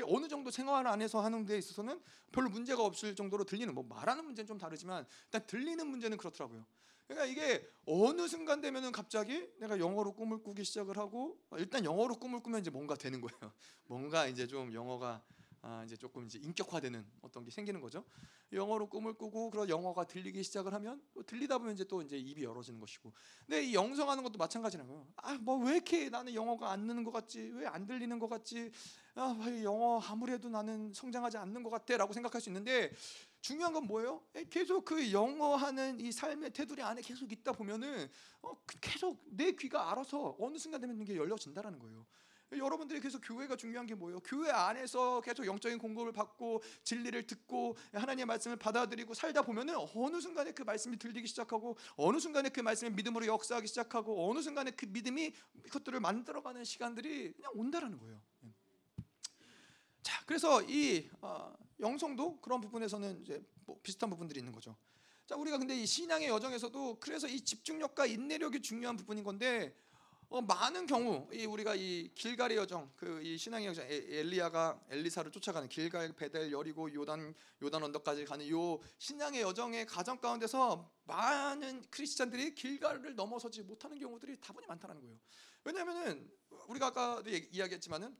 어느 정도 생활 안에서 하는 데 있어서는 별로 문제가 없을 정도로 들리는 뭐 말하는 문제는 좀 다르지만 일단 들리는 문제는 그렇더라고요. 그러니까 이게 어느 순간 되면은 갑자기 내가 영어로 꿈을 꾸기 시작을 하고 일단 영어로 꿈을 꾸면 이제 뭔가 되는 거예요. 뭔가 이제 좀 영어가 아, 이제 조금 이제 인격화되는 어떤 게 생기는 거죠. 영어로 꿈을 꾸고 그런 영어가 들리기 시작을 하면 또 들리다 보면 이제 또 이제 입이 열어지는 것이고. 근데 이 영성하는 것도 마찬가지라고요. 아, 뭐 왜 이렇게 나는 영어가 안 느는 것 같지? 왜 안 들리는 것 같지? 아, 영어 아무래도 나는 성장하지 않는 것 같아라고 생각할 수 있는데 중요한 건 뭐예요? 계속 그 영어하는 이 삶의 테두리 안에 계속 있다 보면은 어, 계속 내 귀가 알아서 어느 순간 되면 이게 열려진다라는 거예요. 여러분들이 계속 교회가 중요한 게 뭐예요? 교회 안에서 계속 영적인 공급을 받고 진리를 듣고 하나님의 말씀을 받아들이고 살다 보면은 어느 순간에 그 말씀이 들리기 시작하고 어느 순간에 그 말씀이 믿음으로 역사하기 시작하고 어느 순간에 그 믿음이 그것들을 만들어가는 시간들이 그냥 온다라는 거예요. 예. 자, 그래서 이 어, 영성도 그런 부분에서는 이제 뭐 비슷한 부분들이 있는 거죠. 자, 우리가 근데 이 신앙의 여정에서도 그래서 이 집중력과 인내력이 중요한 부분인 건데 어, 많은 경우 이 우리가 이 길갈의 여정 그 이 신앙의 여정 엘리야가 엘리사를 쫓아가는 길갈 베델 여리고 요단 요단 언덕까지 가는 요 신앙의 여정의 과정 가운데서 많은 크리스찬들이 길갈을 넘어서지 못하는 경우들이 다분히 많다는 거예요. 왜냐하면은 우리가 아까도 이야기했지만은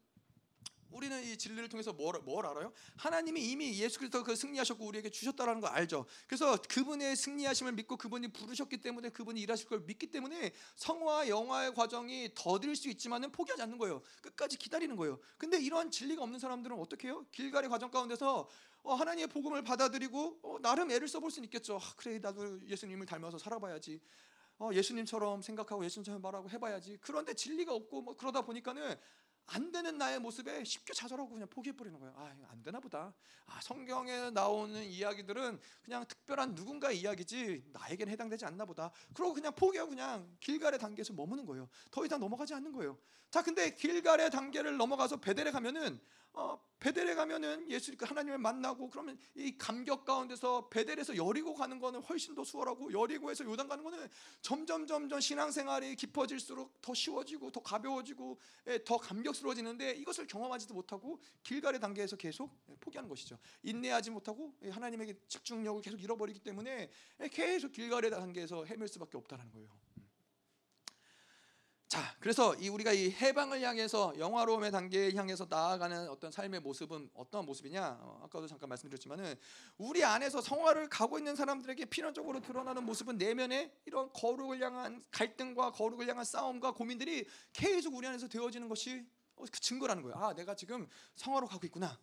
우리는 이 진리를 통해서 뭘, 뭘 알아요? 하나님이 이미 예수 그리스도 그 승리하셨고 우리에게 주셨다라는 거 알죠. 그래서 그분의 승리하심을 믿고 그분이 부르셨기 때문에 그분이 일하실 걸 믿기 때문에 성화 영화의 과정이 더딜 수 있지만은 포기하지 않는 거예요. 끝까지 기다리는 거예요. 근데 이러한 진리가 없는 사람들은 어떻게 해요? 길갈의 과정 가운데서 어, 하나님의 복음을 받아들이고 어, 나름 애를 써볼 수는 있겠죠. 아, 그래 나도 예수님을 닮아서 살아봐야지. 어, 예수님처럼 생각하고 예수님처럼 말하고 해봐야지. 그런데 진리가 없고 뭐 그러다 보니까는 안 되는 나의 모습에 쉽게 좌절하고 그냥 포기해 버리는 거예요. 아, 안 되나 보다. 아, 성경에 나오는 이야기들은 그냥 특별한 누군가의 이야기지 나에게는 해당되지 않나 보다. 그러고 그냥 포기하고 그냥 길갈의 단계에서 머무는 거예요. 더 이상 넘어가지 않는 거예요. 자, 근데 길갈의 단계를 넘어가서 베델에 가면은 어, 베델에 가면은 예수 그 하나님을 만나고 그러면 이 감격 가운데서 베델에서 여리고 가는 거는 훨씬 더 수월하고 여리고에서 요단 가는 거는 점점 점점 신앙생활이 깊어질수록 더 쉬워지고 더 가벼워지고 예, 더 감격스러워지는데 이것을 경험하지도 못하고 길갈의 단계에서 계속 포기하는 것이죠. 인내하지 못하고 하나님에게 집중력을 계속 잃어버리기 때문에 계속 길갈의 단계에서 헤맬 수밖에 없다는 거예요. 자, 그래서 이 우리가 이 해방을 향해서 영화로움의 단계에 향해서 나아가는 어떤 삶의 모습은 어떤 모습이냐? 어, 아까도 잠깐 말씀드렸지만은 우리 안에서 성화를 가고 있는 사람들에게 필연적으로 드러나는 모습은 내면에 이런 거룩을 향한 갈등과 거룩을 향한 싸움과 고민들이 계속 우리 안에서 되어지는 것이 어, 그 증거라는 거예요. 아, 내가 지금 성화로 가고 있구나.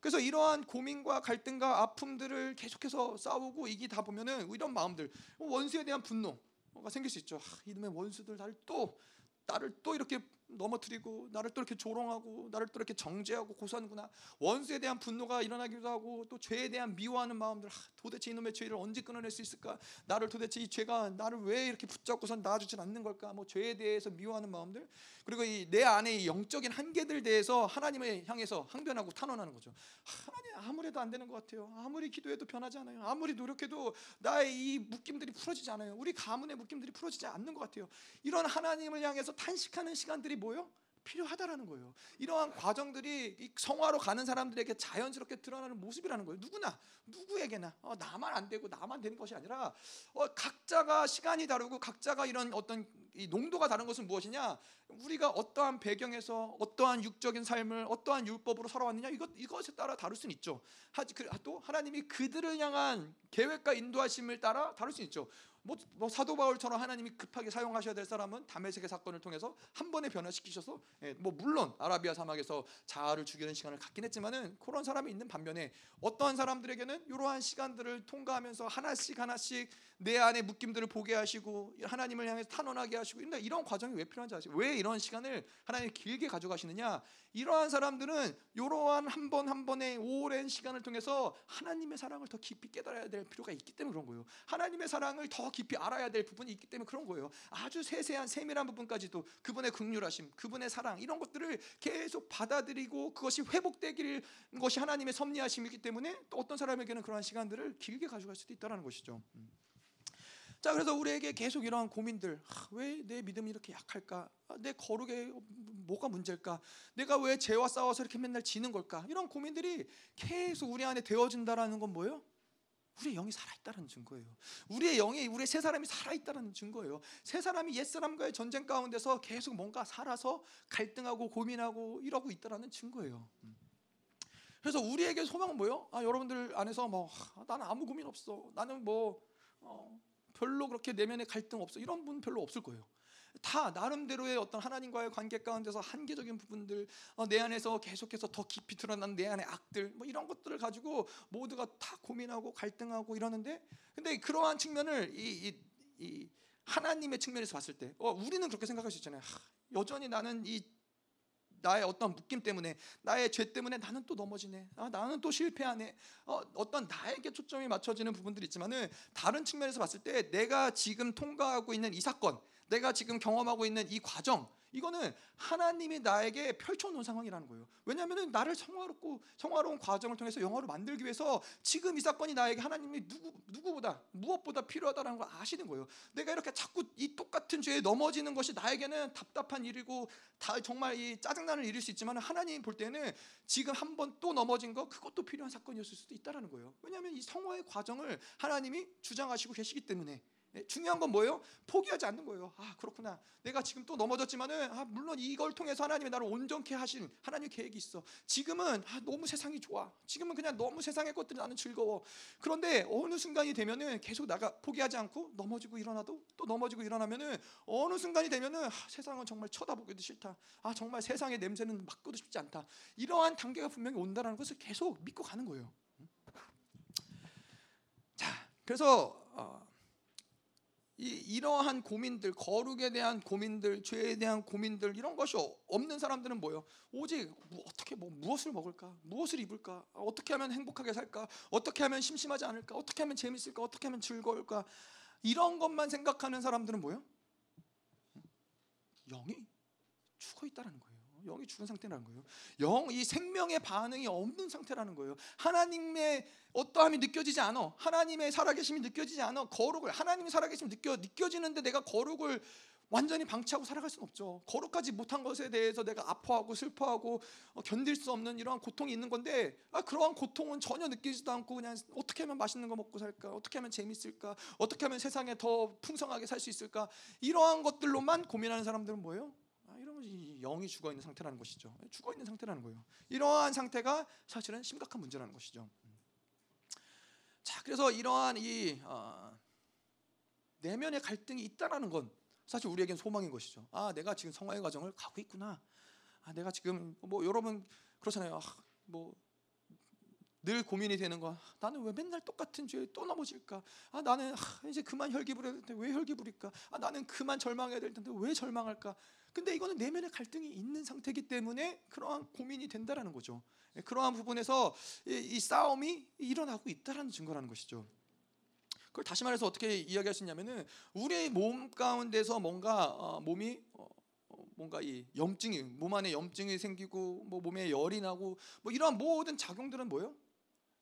그래서 이러한 고민과 갈등과 아픔들을 계속해서 싸우고 이기다 보면은 이런 마음들, 원수에 대한 분노, 뭐가 생길 수 있죠. 아, 이놈의 원수들 나를 또 나를 또 이렇게 넘어뜨리고 나를 또 이렇게 조롱하고 나를 또 이렇게 정죄하고 고소하는구나. 원수에 대한 분노가 일어나기도 하고 또 죄에 대한 미워하는 마음들. 아, 도대체 이놈의 죄를 언제 끊어낼 수 있을까? 나를 도대체 이 죄가 나를 왜 이렇게 붙잡고선 놔주질 않는 걸까? 뭐 죄에 대해서 미워하는 마음들. 그리고 이 내 안에 이 영적인 한계들 대해서 하나님을 향해서 항변하고 탄원하는 거죠. 하나님 아무래도 안 되는 것 같아요. 아무리 기도해도 변하지 않아요. 아무리 노력해도 나의 이 묶임들이 풀어지지 않아요. 우리 가문의 묶임들이 풀어지지 않는 것 같아요. 이런 하나님을 향해서 탄식하는 시간들이 뭐요? 필요하다라는 거예요. 이러한 과정들이 성화로 가는 사람들에게 자연스럽게 드러나는 모습이라는 거예요. 누구나 누구에게나 어, 나만 안 되고 나만 되는 것이 아니라 어, 각자가 시간이 다르고 각자가 이런 어떤 이 농도가 다른 것은 무엇이냐? 우리가 어떠한 배경에서 어떠한 육적인 삶을 어떠한 율법으로 살아왔느냐 이것 이것에 따라 다를 수는 있죠. 그, 또 하나님이 그들을 향한 계획과 인도하심을 따라 다를 수 있죠. 뭐, 뭐, 사도 바울처럼 하나님이 급하게 사용하셔야 될 사람은 담메색의 사건을 통해서 한 번에 변화시키셔서 예, 뭐 물론 아라비아 사막에서 자아를 죽이는 시간을 갖긴 했지만은 그런 사람이 있는 반면에 어떠한 사람들에게는 이러한 시간들을 통과하면서 하나씩 하나씩 내 안의 묶임들을 보게 하시고 하나님을 향해서 탄원하게 하시고 이런 과정이 왜 필요한지 아세요? 왜 이런 시간을 하나님 길게 가져가시느냐? 이러한 사람들은 이러한 한 번 한 번의 오랜 시간을 통해서 하나님의 사랑을 더 깊이 깨달아야 될 필요가 있기 때문에 그런 거예요. 하나님의 사랑을 더 깊이 알아야 될 부분이 있기 때문에 그런 거예요. 아주 세세한 세밀한 부분까지도 그분의 긍휼하심, 그분의 사랑 이런 것들을 계속 받아들이고 그것이 회복되길 것이 하나님의 섭리하심이기 때문에 또 어떤 사람에게는 그러한 시간들을 길게 가져갈 수도 있다라는 것이죠. 음. 자 그래서 우리에게 계속 이러한 고민들 왜내 믿음이 이렇게 약할까 아, 내 거룩에 뭐가 문제일까 내가 왜 죄와 싸워서 이렇게 맨날 지는 걸까 이런 고민들이 계속 우리 안에 되어진다라는 건 뭐예요? 우리의 영이 살아있다는 증거예요. 우리의 영이 우리의 새 사람이 살아있다는 증거예요. 새 사람이 옛 사람과의 전쟁 가운데서 계속 뭔가 살아서 갈등하고 고민하고 이러고 있다라는 증거예요. 음. 그래서 우리에게 소망은 뭐예요? 아 여러분들 안에서 뭐 아, 나는 아무 고민 없어. 나는 뭐 어, 별로 그렇게 내면에 갈등 없어. 이런 분 별로 없을 거예요. 다 나름대로의 어떤 하나님과의 관계 가운데서 한계적인 부분들 어, 내 안에서 계속해서 더 깊이 드러난 내 안의 악들 뭐 이런 것들을 가지고 모두가 다 고민하고 갈등하고 이러는데 근데 그러한 측면을 이, 이, 이 하나님의 측면에서 봤을 때 어, 우리는 그렇게 생각할 수 있잖아요. 하, 여전히 나는 이 나의 어떤 묶임 때문에 나의 죄 때문에 나는 또 넘어지네. 아, 나는 또 실패하네. 어, 떤 나에게 초점이 맞춰지는 부분들이 있지만은 다른 측면에서 봤을 때 내가 지금 통과하고 있는 이 사건, 내가 지금 경험하고 있는 이 과정 이거는 하나님이 나에게 펼쳐놓은 상황이라는 거예요. 왜냐하면 나를 성화롭고 성화로운 과정을 통해서 영화로 만들기 위해서 지금 이 사건이 나에게 하나님이 누구 누구보다 무엇보다 필요하다는 걸 아시는 거예요. 내가 이렇게 자꾸 이 똑같은 죄에 넘어지는 것이 나에게는 답답한 일이고 다 정말 이 짜증나는 일일 수 있지만 하나님 볼 때는 지금 한 번 또 넘어진 거 그것도 필요한 사건이었을 수도 있다라는 거예요. 왜냐하면 이 성화의 과정을 하나님이 주장하시고 계시기 때문에 예, 중요한 건 뭐예요? 포기하지 않는 거예요. 아 그렇구나. 내가 지금 또 넘어졌지만은 아, 물론 이걸 통해서 하나님이 나를 온전케 하신 하나님 계획이 있어. 지금은 아, 너무 세상이 좋아. 지금은 그냥 너무 세상의 것들이 나는 즐거워. 그런데 어느 순간이 되면은 계속 나가 포기하지 않고 넘어지고 일어나도 또 넘어지고 일어나면은 어느 순간이 되면은 아, 세상은 정말 쳐다보기도 싫다. 아 정말 세상의 냄새는 맡고도 싶지 않다. 이러한 단계가 분명히 온다라는 것을 계속 믿고 가는 거예요. 자, 그래서 어, 이, 이러한 고민들, 거룩에 대한 고민들, 죄에 대한 고민들 이런 것이 없는 사람들은 뭐요? 오직 뭐 어떻게 뭐 무엇을 먹을까, 무엇을 입을까, 어떻게 하면 행복하게 살까, 어떻게 하면 심심하지 않을까, 어떻게 하면 재밌을까, 어떻게 하면 즐거울까 이런 것만 생각하는 사람들은 뭐요? 영이 죽어 있다라는 거예요. 영이 죽은 상태라는 거예요. 영 이 생명의 반응이 없는 상태라는 거예요. 하나님의 어떠함이 느껴지지 않아. 하나님의 살아계심이 느껴지지 않아. 거룩을 하나님이 살아계심 느껴 느껴지는데 내가 거룩을 완전히 방치하고 살아갈 수는 없죠. 거룩하지 못한 것에 대해서 내가 아파하고 슬퍼하고 어, 견딜 수 없는 이러한 고통이 있는 건데 아, 그러한 고통은 전혀 느끼지도 않고 그냥 어떻게 하면 맛있는 거 먹고 살까? 어떻게 하면 재밌을까? 어떻게 하면 세상에 더 풍성하게 살 수 있을까? 이러한 것들로만 고민하는 사람들은 뭐예요? 영이 죽어 있는 상태라는 것이죠. 죽어 있는 상태라는 거예요. 이러한 상태가 사실은 심각한 문제라는 것이죠. 자, 그래서 이러한 이 어, 내면의 갈등이 있다라는 건 사실 우리에겐 소망인 것이죠. 아, 내가 지금 성화의 과정을 가고 있구나. 아, 내가 지금 뭐 여러분 그렇잖아요. 아, 뭐늘 고민이 되는 거. 나는 왜 맨날 똑같은 죄에 또 넘어질까? 아, 나는 아, 이제 그만 혈기 부려야 되는데 왜 혈기 부릴까? 아, 나는 그만 절망해야 될 텐데 왜 절망할까? 근데 이거는 내면의 갈등이 있는 상태이기 때문에 그러한 고민이 된다라는 거죠. 예, 그러한 부분에서 이, 싸움이 일어나고 있다라는 증거라는 것이죠. 그걸 다시 말해서 어떻게 이야기할 수 있냐면은 우리의 몸 가운데서 뭔가 어, 몸이 어, 어, 뭔가 이 염증이 몸 안에 염증이 생기고 뭐 몸에 열이 나고 뭐 이러한 모든 작용들은 뭐예요?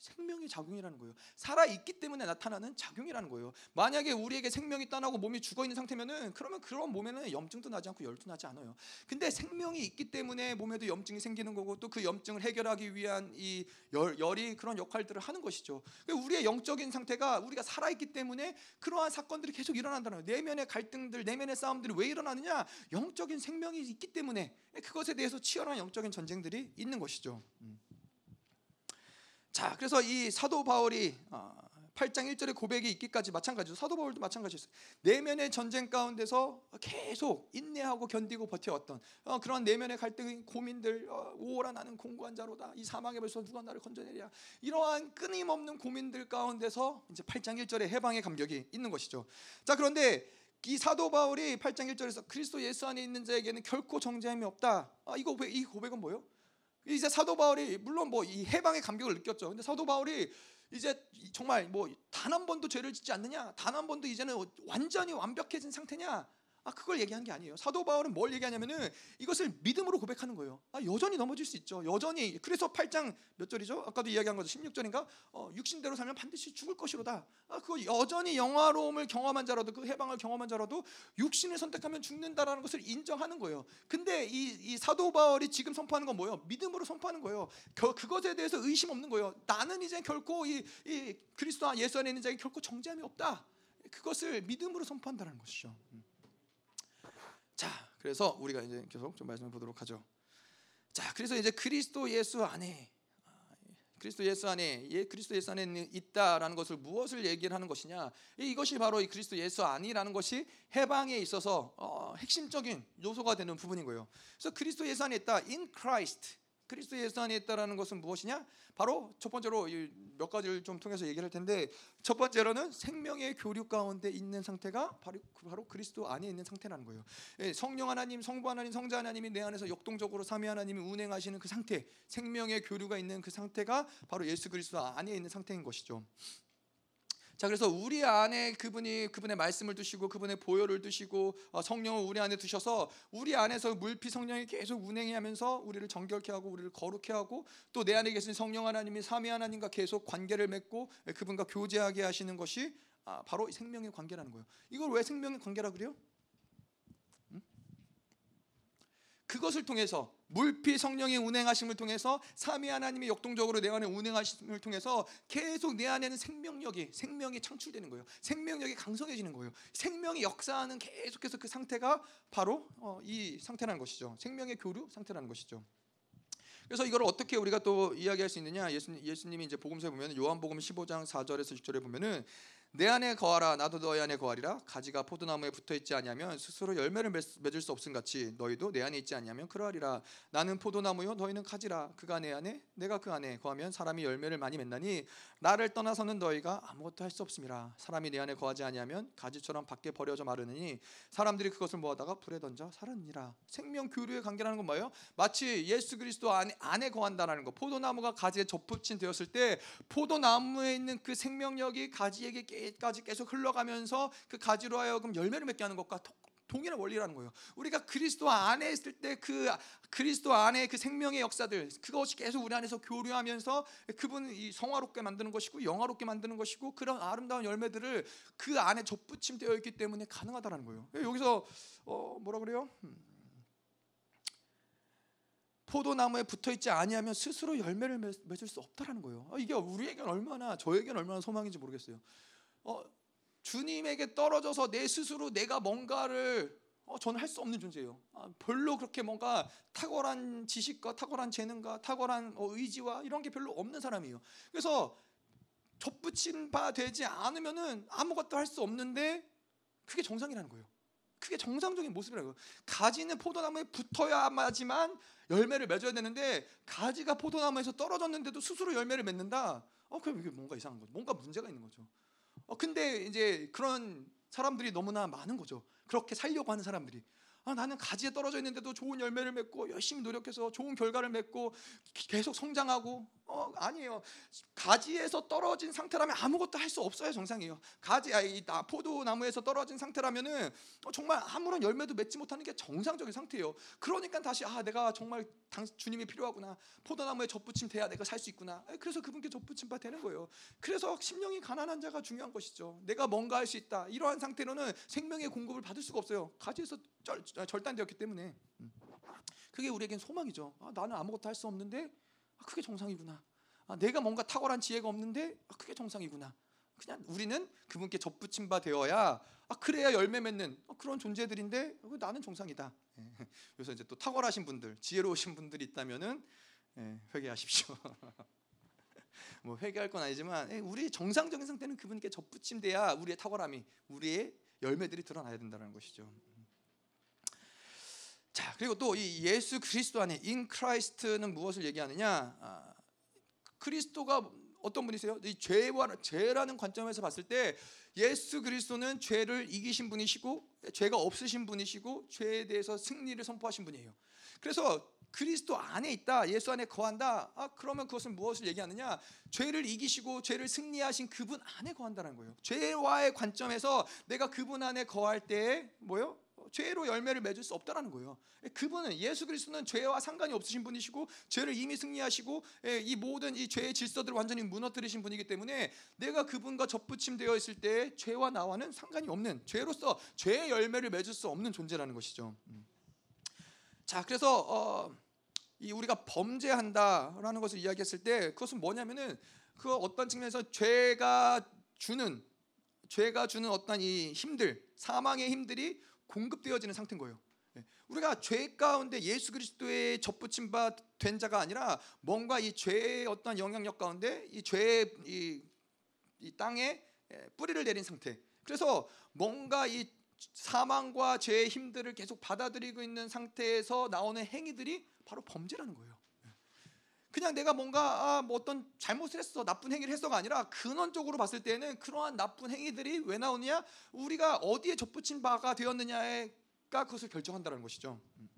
생명의 작용이라는 거예요. 살아 있기 때문에 나타나는 작용이라는 거예요. 만약에 우리에게 생명이 떠나고 몸이 죽어 있는 상태면은 그러면 그런 몸에는 염증도 나지 않고 열도 나지 않아요. 근데 생명이 있기 때문에 몸에도 염증이 생기는 거고 또 그 염증을 해결하기 위한 이 열, 열이 그런 역할들을 하는 것이죠. 그러니까 우리의 영적인 상태가 우리가 살아 있기 때문에 그러한 사건들이 계속 일어난다는 거예요. 내면의 갈등들, 내면의 싸움들이 왜 일어나느냐? 영적인 생명이 있기 때문에 그것에 대해서 치열한 영적인 전쟁들이 있는 것이죠. 음. 자, 그래서 이 사도 바울이 8장 어, 1절의 고백이 있기까지 마찬가지로 사도 바울도 마찬가지였어요. 내면의 전쟁 가운데서 계속 인내하고 견디고 버텨왔던 어, 그런 내면의 갈등, 고민들, 어, 오라 나는 공고한 자로다. 이 사망에 벌써 누가 나를 건져내랴. 이러한 끊임없는 고민들 가운데서 이제 8장 1절의 해방의 감격이 있는 것이죠. 자, 그런데 이 사도 바울이 8장 1절에서 그리스도 예수 안에 있는 자에게는 결코 정죄함이 없다. 아, 이거 이 고백은 뭐예요? 이제 사도 바울이 물론 뭐 이 해방의 감격을 느꼈죠. 근데 사도 바울이 이제 정말 뭐 단 한 번도 죄를 짓지 않느냐, 단 한 번도 이제는 완전히 완벽해진 상태냐, 아 그걸 얘기한 게 아니에요. 사도 바울은 뭘 얘기하냐면은 이것을 믿음으로 고백하는 거예요. 아 여전히 넘어질 수 있죠. 여전히 그래서 8장 몇 절이죠? 아까도 이야기한 거죠. 16절인가? 어, 육신대로 살면 반드시 죽을 것이로다. 아 그거 여전히 영화로움을 경험한 자라도 그 해방을 경험한 자라도 육신을 선택하면 죽는다라는 것을 인정하는 거예요. 근데 이, 이 사도 바울이 지금 선포하는 건 뭐예요? 믿음으로 선포하는 거예요. 그, 그것에 대해서 의심 없는 거예요. 나는 이제 결코 이, 이 그리스도 예수 안에 있는 자에게 결코 정죄함이 없다. 그것을 믿음으로 선포한다는 것이죠. 음. 자, 그래서 우리가 이제 계속 좀 말씀해 보도록 하죠. 자, 그래서 이제 그리스도 예수 안에 아, 그리스도 예수 안에 예, 그리스도 예수 안에 있다라는 것을 무엇을 얘기를 하는 것이냐? 이것이 바로 이 그리스도 예수 안이라는 것이 해방에 있어서 어, 핵심적인 요소가 되는 부분인 거예요. 그래서 그리스도 예수 안에 있다, in Christ. 그리스도 예수 안에 있다라는 것은 무엇이냐? 바로 첫 번째로 몇 가지를 좀 통해서 얘기를 할 텐데 첫 번째로는 생명의 교류 가운데 있는 상태가 바로 바로 그리스도 안에 있는 상태라는 거예요. 예, 성령 하나님, 성부 하나님, 성자 하나님이 내 안에서 역동적으로 삼위 하나님이 운행하시는 그 상태, 생명의 교류가 있는 그 상태가 바로 예수 그리스도 안에 있는 상태인 것이죠. 자 그래서 우리 안에 그분이 그분의 말씀을 두시고 그분의 보혈을 두시고 어, 성령을 우리 안에 두셔서 우리 안에서 물피 성령이 계속 운행해 하면서 우리를 정결케 하고 우리를 거룩해 하고 또 내 안에 계신 성령 하나님이 삼위 하나님과 계속 관계를 맺고 그분과 교제하게 하시는 것이 아, 바로 생명의 관계라는 거예요. 이걸 왜 생명의 관계라 그래요? 그것을 통해서 물피 성령의 운행하심을 통해서 삼위 하나님이 역동적으로 내 안에 운행하심을 통해서 계속 내 안에는 생명력이 생명이 창출되는 거예요. 생명력이 강성해지는 거예요. 생명이 역사하는 계속해서 그 상태가 바로 어, 이 상태라는 것이죠. 생명의 교류 상태라는 것이죠. 그래서 이걸 어떻게 우리가 또 이야기할 수 있느냐? 예수님, 예수님이 이제 복음서에 보면 요한복음 15장 4절에서 6절에 보면은 내 안에 거하라 나도 너희 안에 거하리라. 가지가 포도나무에 붙어 있지 아니하면 스스로 열매를 맺을 수 없음 같이 너희도 내 안에 있지 아니하면 그러하리라. 나는 포도나무요 너희는 가지라. 그가 내 안에 내가 그 안에 거하면 사람이 열매를 많이 맺나니 나를 떠나서는 너희가 아무것도 할 수 없음이라 사람이 내 안에 거하지 아니하면 가지처럼 밖에 버려져 마르느니 사람들이 그것을 모아다가 불에 던져 살았니라. 생명 교류의 관계라는 건 뭐예요? 마치 예수 그리스도 안에, 안에 거한다라는 거. 포도나무가 가지에 접붙인 되었을 때 포도나무에 있는 그 생명력이 가지에게 까지 계속 흘러가면서 그 가지로 하여금 열매를 맺게 하는 것과 동일한 원리라는 거예요. 우리가 그리스도 안에 있을 때 그 그리스도 안에 그 생명의 역사들 그것이 계속 우리 안에서 교류하면서 그분 이 성화롭게 만드는 것이고 영화롭게 만드는 것이고 그런 아름다운 열매들을 그 안에 접붙임되어 있기 때문에 가능하다라는 거예요. 여기서 어 뭐라 그래요? 음. 포도나무에 붙어 있지 아니하면 스스로 열매를 맺을 수 없다라는 거예요. 아, 이게 우리에게는 얼마나 저에게는 얼마나 소망인지 모르겠어요. 어, 주님에게 떨어져서 내 스스로 내가 뭔가를 어, 저는 할 수 없는 존재예요. 아, 별로 그렇게 뭔가 탁월한 지식과 탁월한 재능과 탁월한 어, 의지와 이런 게 별로 없는 사람이에요. 그래서 접붙인 바 되지 않으면은 아무것도 할 수 없는데 그게 정상이라는 거예요. 그게 정상적인 모습이라고. 가지는 포도나무에 붙어야지만 열매를 맺어야 되는데 가지가 포도나무에서 떨어졌는데도 스스로 열매를 맺는다. 어, 그럼 이게 뭔가 이상한 거죠. 뭔가 문제가 있는 거죠. 어, 근데 이제 그런 사람들이 너무나 많은 거죠. 그렇게 살려고 하는 사람들이. 아, 나는 가지에 떨어져 있는데도 좋은 열매를 맺고 열심히 노력해서 좋은 결과를 맺고 계속 성장하고 어, 아니에요. 가지에서 떨어진 상태라면 아무것도 할 수 없어요. 정상이에요. 가지 아이 포도나무에서 떨어진 상태라면은 어, 정말 아무런 열매도 맺지 못하는 게 정상적인 상태예요. 그러니까 다시 아 내가 정말 당, 주님이 필요하구나. 포도나무에 접붙임 돼야 내가 살 수 있구나. 그래서 그분께 접붙임 바 되는 거예요. 그래서 심령이 가난한 자가 중요한 것이죠. 내가 뭔가 할 수 있다. 이러한 상태로는 생명의 공급을 받을 수가 없어요. 가지에서 절, 절단되었기 때문에. 음. 그게 우리에겐 소망이죠. 아, 나는 아무것도 할 수 없는데 아, 그게 정상이구나. 아, 내가 뭔가 탁월한 지혜가 없는데 아, 그게 정상이구나. 그냥 우리는 그분께 접붙임 바 되어야 아, 그래야 열매 맺는 어, 그런 존재들인데 어, 나는 정상이다. 예. 그래서 이제 또 탁월하신 분들, 지혜로우신 분들이 있다면은 예, 회개하십시오. 뭐 회개할 건 아니지만 예, 우리 정상적인 상태는 그분께 접붙임돼야 우리의 탁월함이 우리의 열매들이 드러나야 된다는 것이죠. 자 그리고 또 이 예수 그리스도 안에 in Christ는 무엇을 얘기하느냐? 아, 그리스도가 어떤 분이세요? 이 죄와 죄라는 관점에서 봤을 때 예수 그리스도는 죄를 이기신 분이시고 죄가 없으신 분이시고 죄에 대해서 승리를 선포하신 분이에요. 그래서 그리스도 안에 있다, 예수 안에 거한다. 아 그러면 그것은 무엇을 얘기하느냐? 죄를 이기시고 죄를 승리하신 그분 안에 거한다는 거예요. 죄와의 관점에서 내가 그분 안에 거할 때 뭐요? 죄로 열매를 맺을 수 없다라는 거예요. 그분은 예수 그리스도는 죄와 상관이 없으신 분이시고 죄를 이미 승리하시고 예, 이 모든 이 죄의 질서들을 완전히 무너뜨리신 분이기 때문에 내가 그분과 접붙임되어 있을 때 죄와 나와는 상관이 없는 죄로서 죄의 열매를 맺을 수 없는 존재라는 것이죠. 음. 자, 그래서 어, 이 우리가 범죄한다라는 것을 이야기했을 때 그것은 뭐냐면은 그 어떤 측면에서 죄가 주는 죄가 주는 어떤 이 힘들, 사망의 힘들이 공급되어지는 상태인 거예요. 예. 우리가 죄 가운데 예수 그리스도의 접붙임 바 된 자가 아니라 뭔가 이 죄의 어떤 영향력 가운데 이 죄의 이, 이 땅에 예, 뿌리를 내린 상태. 그래서 뭔가 이 사망과 죄의 힘들을 계속 받아들이고 있는 상태에서 나오는 행위들이 바로 범죄라는 거예요. 예. 그냥 내가 뭔가 아, 뭐 어떤 잘못을 했어 나쁜 행위를 했어가 아니라 근원적으로 봤을 때는 그러한 나쁜 행위들이 왜 나오느냐 우리가 어디에 접붙인 바가 되었느냐가 그것을 결정한다는 것이죠. 음.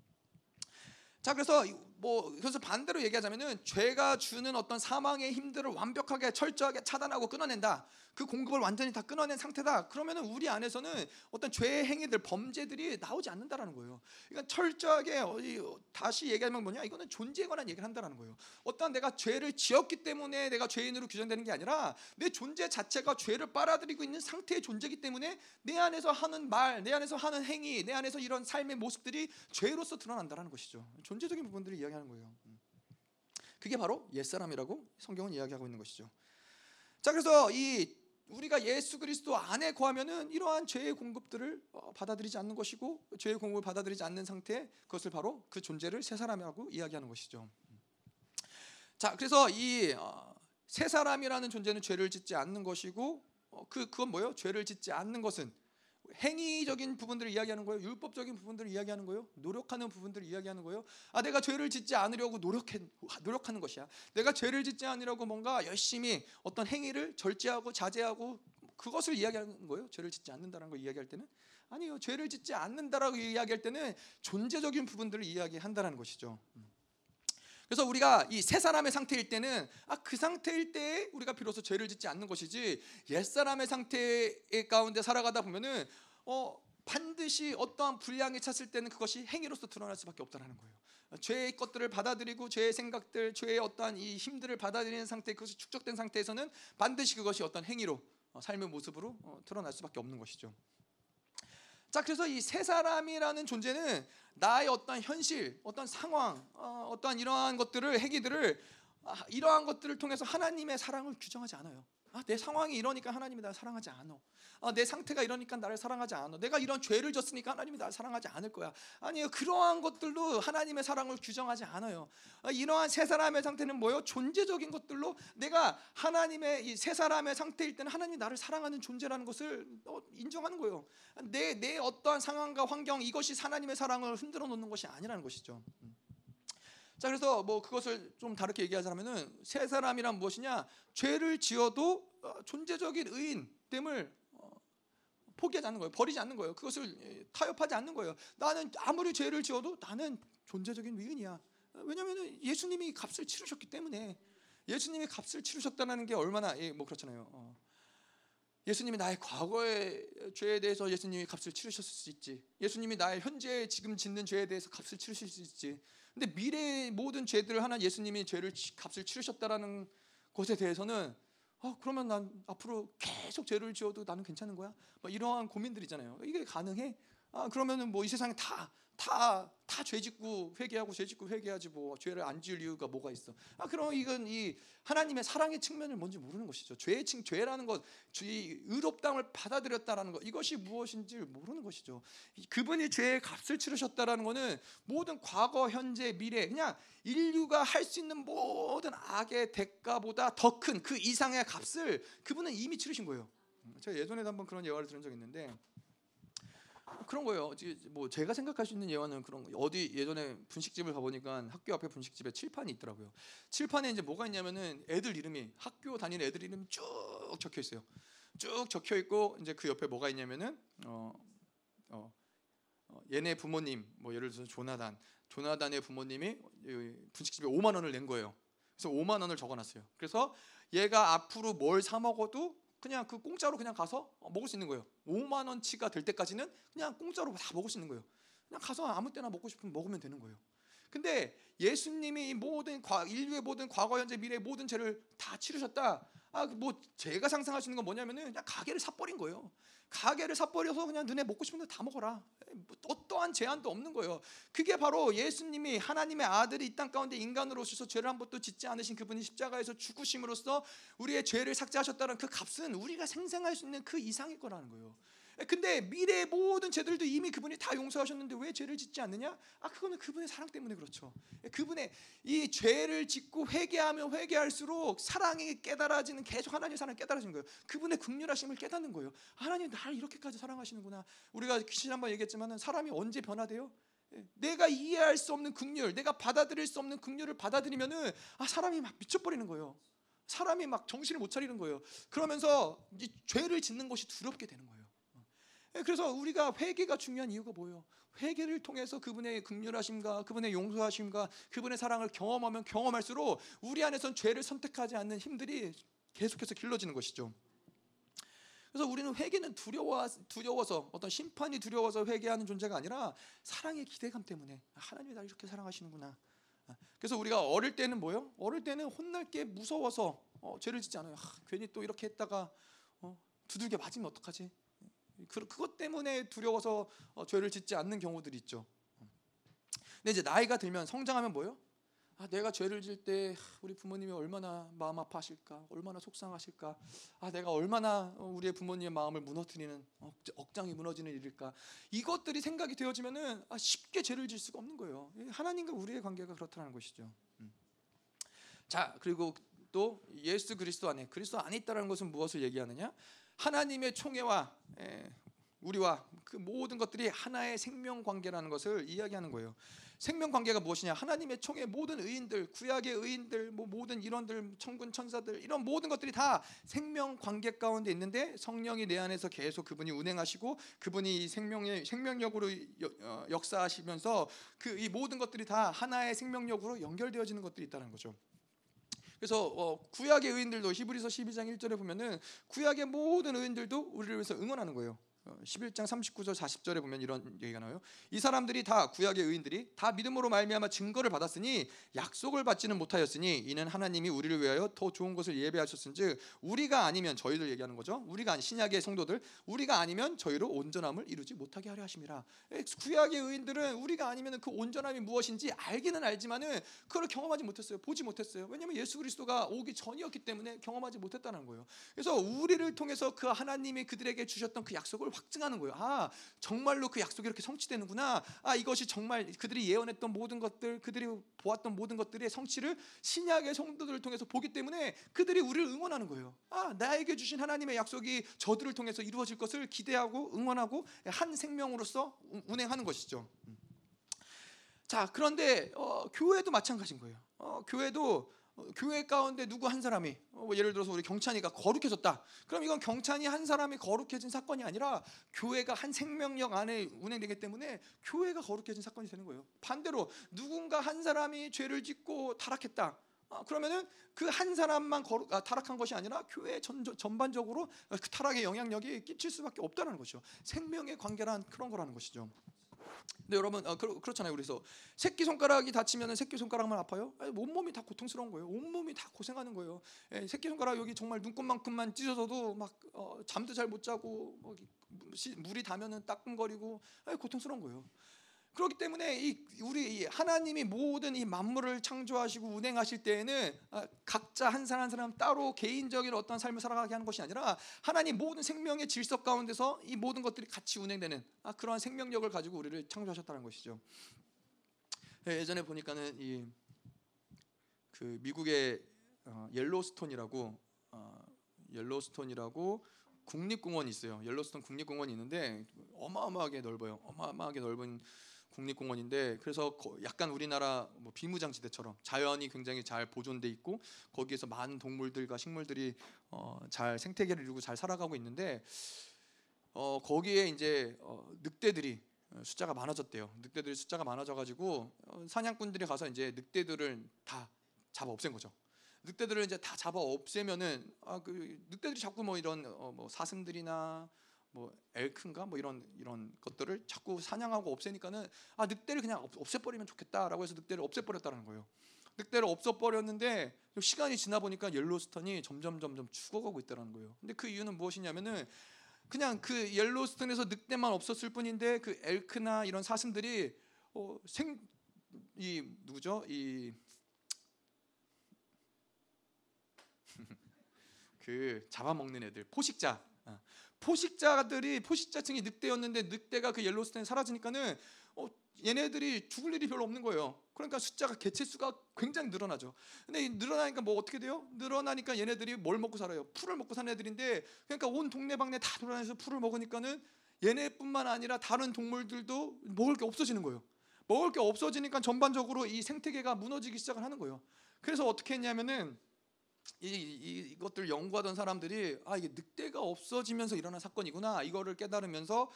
자 그래서 뭐 그래서 반대로 얘기하자면은 죄가 주는 어떤 사망의 힘들을 완벽하게 철저하게 차단하고 끊어낸다. 그 공급을 완전히 다 끊어낸 상태다. 그러면은 우리 안에서는 어떤 죄의 행위들, 범죄들이 나오지 않는다라는 거예요. 그러니까 철저하게 다시 얘기하면 뭐냐? 이거는 존재에 관한 얘기를 한다라는 거예요. 어떤 내가 죄를 지었기 때문에 내가 죄인으로 규정되는 게 아니라 내 존재 자체가 죄를 빨아들이고 있는 상태의 존재이기 때문에 내 안에서 하는 말, 내 안에서 하는 행위, 내 안에서 이런 삶의 모습들이 죄로서 드러난다라는 것이죠. 존재적인 부분들을 이야기하는 거예요. 음. 그게 바로 옛사람이라고 성경은 이야기하고 있는 것이죠. 자, 그래서 이 우리가 예수 그리스도 안에 거하면은 이러한 죄의 공급들을 어, 받아들이지 않는 것이고 죄의 공급을 받아들이지 않는 상태 그것을 바로 그 존재를 새 사람이라고 이야기하는 것이죠. 자, 그래서 이새 어, 사람이라는 존재는 죄를 짓지 않는 것이고 어, 그 그건 뭐예요? 죄를 짓지 않는 것은 행위적인 부분들을 이야기하는 거예요. 율법적인 부분들을 이야기하는 거예요. 노력하는 부분들을 이야기하는 거예요. 아 내가 죄를 짓지 않으려고 노력해 노력하는 것이야. 내가 죄를 짓지 않으려고 뭔가 열심히 어떤 행위를 절제하고 자제하고 그것을 이야기하는 거예요. 죄를 짓지 않는다는 걸 이야기할 때는 아니요. 죄를 짓지 않는다라고 이야기할 때는 존재적인 부분들을 이야기한다는 것이죠. 음. 그래서 우리가 이세 사람의 상태일 때는 아 그 상태일 때 우리가 비로소 죄를 짓지 않는 것이지 옛 사람의 상태 가운데 살아가다 보면은 어 반드시 어떠한 불량이 찼을 때는 그것이 행위로서 드러날 수밖에 없다라는 거예요. 죄의 것들을 받아들이고 죄의 생각들, 죄의 어떠한 이 힘들을 받아들이는 상태, 그것이 축적된 상태에서는 반드시 그것이 어떤 행위로 어, 삶의 모습으로 어, 드러날 수밖에 없는 것이죠. 자, 그래서 이 세 사람이라는 존재는 나의 어떤 현실, 어떤 상황, 어, 떠한 이러한 것들을 행위들을 아, 이러한 것들을 통해서 하나님의 사랑을 규정하지 않아요. 아, 내 상황이 이러니까 하나님이 나를 사랑하지 않아. 아, 내 상태가 이러니까 나를 사랑하지 않아. 내가 이런 죄를 졌으니까 하나님이 나를 사랑하지 않을 거야. 아니요, 그러한 것들도 하나님의 사랑을 규정하지 않아요. 아, 이러한 세 사람의 상태는 뭐요? 존재적인 것들로 내가 하나님의 이 세 사람의 상태일 때는 하나님이 나를 사랑하는 존재라는 것을 어, 인정하는 거예요. 내, 내 어떠한 상황과 환경 이것이 하나님의 사랑을 흔들어 놓는 것이 아니라는 것이죠. 음. 자 그래서 뭐 그것을 좀 다르게 얘기하자면은 세 사람이란 무엇이냐 죄를 지어도 어, 존재적인 의인됨을 어, 포기하지 않는 거예요. 버리지 않는 거예요. 그것을 예, 타협하지 않는 거예요. 나는 아무리 죄를 지어도 나는 존재적인 의인이야. 왜냐하면 예수님이 값을 치르셨기 때문에 예수님이 값을 치르셨다는 게 얼마나 예, 뭐 그렇잖아요. 어. 예수님이 나의 과거의 죄에 대해서 예수님이 값을 치르셨을 수 있지. 예수님이 나의 현재 지금 짓는 죄에 대해서 값을 치르실 수 있지. 근데 미래의 모든 죄들을 하나 예수님이 죄를 값을 치르셨다라는 것에 대해서는 아 그러면 난 앞으로 계속 죄를 지어도 나는 괜찮은 거야? 뭐 이러한 고민들이잖아요. 이게 가능해? 아 그러면은 뭐 이 세상에 다 다 다 죄짓고 회개하고 죄짓고 회개하지 뭐 죄를 안 지을 이유가 뭐가 있어? 아 그럼 이건 이 하나님의 사랑의 측면을 뭔지 모르는 것이죠. 죄의 층 죄라는 것, 이 의롭다함을 받아들였다라는 것 이것이 무엇인지 모르는 것이죠. 그분이 죄의 값을 치르셨다라는 것은 모든 과거, 현재, 미래 그냥 인류가 할 수 있는 모든 악의 대가보다 더 큰 그 이상의 값을 그분은 이미 치르신 거예요. 제가 예전에도 한번 그런 예화를 들은 적 있는데. 그런 거예요. 뭐 제가 생각할 수 있는 예화는 그런 거. 어디 예전에 분식집을 가보니까 학교 앞에 분식집에 칠판이 있더라고요. 칠판에 이제 뭐가 있냐면은 애들 이름이 학교 다니는 애들 이름이 쭉 적혀 있어요. 쭉 적혀 있고 이제 그 옆에 뭐가 있냐면은 어, 어, 어, 얘네 부모님 뭐 예를 들어서 조나단 조나단의 부모님이 이 분식집에 5만 원을 낸 거예요. 그래서 5만 원을 적어놨어요. 그래서 얘가 앞으로 뭘 사 먹어도 그냥 그 공짜로 그냥 가서 어, 먹을 수 있는 거예요. 5만 원치가 될 때까지는 그냥 공짜로 다 먹을 수 있는 거예요. 그냥 가서 아무 때나 먹고 싶으면 먹으면 되는 거예요. 근데 예수님이 이 모든 과, 인류의 모든 과거, 현재, 미래 의 모든 죄를 다 치르셨다. 아, 뭐 제가 상상할 수 있는 건 뭐냐면은 그냥 가게를 사버린 거예요. 가게를 사버려서 그냥 눈에 먹고 싶은 데다 먹어라. 뭐 어떠한 제한도 없는 거예요. 그게 바로 예수님이 하나님의 아들이 이 땅 가운데 인간으로 오셔서 죄를 한 번도 짓지 않으신 그분이 십자가에서 죽으심으로써 우리의 죄를 삭제하셨다는 그 값은 우리가 생생할 수 있는 그 이상일 거라는 거예요. 근데 미래의 모든 죄들도 이미 그분이 다 용서하셨는데 왜 죄를 짓지 않느냐? 아 그거는 그분의 사랑 때문에 그렇죠. 그분의 이 죄를 짓고 회개하면 회개할수록 사랑이 깨달아지는 계속 하나님의 사랑이 깨달아지는 거예요. 그분의 극률하심을 깨닫는 거예요. 하나님 나를 이렇게까지 사랑하시는구나. 우리가 지난번 얘기했지만은 사람이 언제 변화돼요? 내가 이해할 수 없는 극률, 내가 받아들일 수 없는 극률을 받아들이면은 아 사람이 막 미쳐버리는 거예요. 사람이 막 정신을 못 차리는 거예요. 그러면서 이 죄를 짓는 것이 두렵게 되는 거예요. 예, 그래서 우리가 회개가 중요한 이유가 뭐예요? 회개를 통해서 그분의 극률하심과 그분의 용서하심과 그분의 사랑을 경험하면 경험할수록 우리 안에선 죄를 선택하지 않는 힘들이 계속해서 길러지는 것이죠. 그래서 우리는 회개는 두려워 두려워서 어떤 심판이 두려워서 회개하는 존재가 아니라 사랑의 기대감 때문에 하나님이 나를 이렇게 사랑하시는구나. 그래서 우리가 어릴 때는 뭐요? 어릴 때는 혼날 게 무서워서 어, 죄를 짓지 않아요. 아, 괜히 또 이렇게 했다가 어, 두들겨 맞으면 어떡하지? 그, 그것 때문에 두려워서 어, 죄를 짓지 않는 경우들이 있죠. 근데 이제 나이가 들면 성장하면 뭐요? 아, 내가 죄를 질 때 우리 부모님이 얼마나 마음 아파하실까, 얼마나 속상하실까, 아, 내가 얼마나 어, 우리의 부모님의 마음을 무너뜨리는 억장이 무너지는 일일까. 이것들이 생각이 되어지면은 아, 쉽게 죄를 질 수가 없는 거예요. 하나님과 우리의 관계가 그렇다는 것이죠. 음. 자, 그리고 또 예수 그리스도 안에 그리스도 안에 있다는 것은 무엇을 얘기하느냐? 하나님의 총회와 우리와 그 모든 것들이 하나의 생명 관계라는 것을 이야기하는 거예요. 생명 관계가 무엇이냐? 하나님의 총회 모든 의인들, 구약의 의인들, 뭐 모든 일원들, 천군 천사들 이런 모든 것들이 다 생명 관계 가운데 있는데 성령이 내 안에서 계속 그분이 운행하시고 그분이 생명의 생명력으로 어, 역사하시면서 그 이 모든 것들이 다 하나의 생명력으로 연결되어지는 것들이 있다는 거죠. 그래서 어, 구약의 의인들도 히브리서 12장 1절에 보면은 구약의 모든 의인들도 우리를 위해서 응원하는 거예요. 11장 39절 40절에 보면 이런 얘기가 나와요. 이 사람들이 다 구약의 의인들이 다 믿음으로 말미암아 증거를 받았으니 약속을 받지는 못하였으니 이는 하나님이 우리를 위하여 더 좋은 것을 예배하셨은즉 우리가 아니면 저희들 얘기하는 거죠. 우리가 아니 신약의 성도들 우리가 아니면 저희로 온전함을 이루지 못하게 하려 하심이라. 구약의 의인들은 우리가 아니면 그 온전함이 무엇인지 알기는 알지만은 그걸 경험하지 못했어요. 보지 못했어요. 왜냐하면 예수 그리스도가 오기 전이었기 때문에 경험하지 못했다는 거예요. 그래서 우리를 통해서 그 하나님이 그들에게 주셨던 그 약속을 확증하는 거예요. 아, 정말로 그 약속이 이렇게 성취되는구나. 아, 이것이 정말 그들이 예언했던 모든 것들, 그들이 보았던 모든 것들의 성취를 신약의 성도들을 통해서 보기 때문에 그들이 우리를 응원하는 거예요. 아, 나에게 주신 하나님의 약속이 저들을 통해서 이루어질 것을 기대하고 응원하고 한 생명으로서 운행하는 것이죠. 자, 그런데 어, 교회도 마찬가지인 거예요. 어, 교회도 어, 교회 가운데 누구 한 사람이 어, 뭐 예를 들어서 우리 경찬이가 거룩해졌다. 그럼 이건 경찬이 한 사람이 거룩해진 사건이 아니라 교회가 한 생명력 안에 운행되기 때문에 교회가 거룩해진 사건이 되는 거예요. 반대로 누군가 한 사람이 죄를 짓고 타락했다. 아, 그러면은 그 한 사람만 거룩, 아, 타락한 것이 아니라 교회 전, 전반적으로 그 타락의 영향력이 끼칠 수밖에 없다는 거죠. 생명의 관계란 그런 거라는 것이죠. 근데 여러분 어, 그렇, 그렇 잖아요. 그래서 새끼 손가락이 다치면 새끼 손가락만 아파요? 아니, 온몸이 다 고통스러운 거예요. 온 몸이 다 고생하는 거예요. 예, 새끼 손가락 여기 정말 눈곱만큼만 찢어져도 막 어, 잠도 잘 못 자고 뭐, 물이 닿으면 따끔거리고 아니, 고통스러운 거예요. 그렇기 때문에 이 우리 하나님이 모든 이 만물을 창조하시고 운행하실 때에는 아, 각자 한 사람 한 사람 따로 개인적인 어떤 삶을 살아가게 하는 것이 아니라 하나님 모든 생명의 질서 가운데서 이 모든 것들이 같이 운행되는 아, 그러한 생명력을 가지고 우리를 창조하셨다는 것이죠. 예, 예전에 보니까는 이 그 미국의 어, 옐로스톤이라고 어, 옐로스톤이라고 국립공원이 있어요. 옐로스톤 국립공원이 있는데 어마어마하게 넓어요. 어마어마하게 넓은 국립공원인데 그래서 약간 우리나라 뭐 비무장지대처럼 자연이 굉장히 잘 보존돼 있고 거기에서 많은 동물들과 식물들이 어, 잘 생태계를 이루고 잘 살아가고 있는데 어, 거기에 이제 어, 늑대들이 숫자가 많아졌대요. 늑대들이 숫자가 많아져가지고 어, 사냥꾼들이 가서 이제 늑대들을 다 잡아 없앤 거죠. 늑대들을 이제 다 잡아 없애면은 아 그 늑대들이 자꾸 뭐 이런 어, 뭐 사슴들이나 뭐 엘큰가 뭐 이런 이런 것들을 자꾸 사냥하고 없애니까는 아 늑대를 그냥 없애버리면 좋겠다라고 해서 늑대를 없애버렸다는 거예요. 늑대를 없애버렸는데 시간이 지나 보니까 옐로스턴이 점점 점점 죽어가고 있다는 거예요. 근데 그 이유는 무엇이냐면은 그냥 그 옐로스턴에서 늑대만 없었을 뿐인데 그 엘크나 이런 사슴들이 어, 생 이 누구죠? 이 그 잡아먹는 애들 포식자 어. 포식자들이 포식자층이 늑대였는데 늑대가 그 옐로스톤에 사라지니까는 어, 얘네들이 죽을 일이 별로 없는 거예요. 그러니까 숫자가 개체 수가 굉장히 늘어나죠. 근데 늘어나니까 뭐 어떻게 돼요? 늘어나니까 얘네들이 뭘 먹고 살아요? 풀을 먹고 사는 애들인데 그러니까 온 동네방네 다 돌아다니면서 풀을 먹으니까는 얘네뿐만 아니라 다른 동물들도 먹을 게 없어지는 거예요. 먹을 게 없어지니까 전반적으로 이 생태계가 무너지기 시작을 하는 거예요. 그래서 어떻게 했냐면은 이, 이, 이것들 연구하던 사람들이 아 이게 늑대가 없어지면서 일어난 사건이구나 이거를 깨달으면서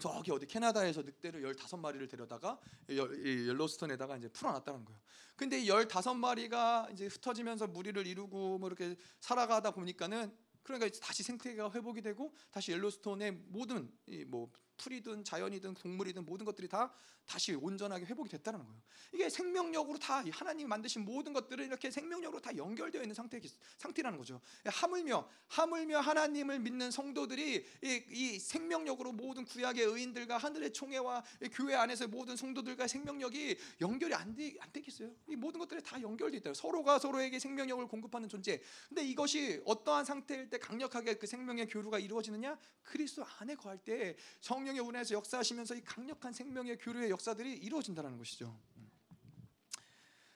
저기 어디 캐나다에서 늑대를 15마리를 데려다가 옐로스톤에다가 이제 풀어놨다는 거예요. 근데 이 15마리가 이제 흩어지면서 무리를 이루고 뭐 이렇게 살아가다 보니까는 그러니까 다시 생태계가 회복이 되고 다시 옐로스톤의 모든 이뭐 풀이든 자연이든 동물이든 모든 것들이 다 다시 온전하게 회복이 됐다는 거예요. 이게 생명력으로 다 하나님이 만드신 모든 것들은 이렇게 생명력으로 다 연결되어 있는 상태 상태라는 거죠. 하물며 하물며 하나님을 믿는 성도들이 이, 이 생명력으로 모든 구약의 의인들과 하늘의 총회와 교회 안에서 모든 성도들과 생명력이 연결이 안, 되, 안 되겠어요. 이 모든 것들이 다 연결돼 있다. 서로가 서로에게 생명력을 공급하는 존재. 근데 이것이 어떠한 상태일 때 강력하게 그 생명의 교류가 이루어지느냐? 그리스도 안에 거할 때 성 령의 운에서 역사하시면서 이 강력한 생명의 교류의 역사들이 이루어진다는 것이죠.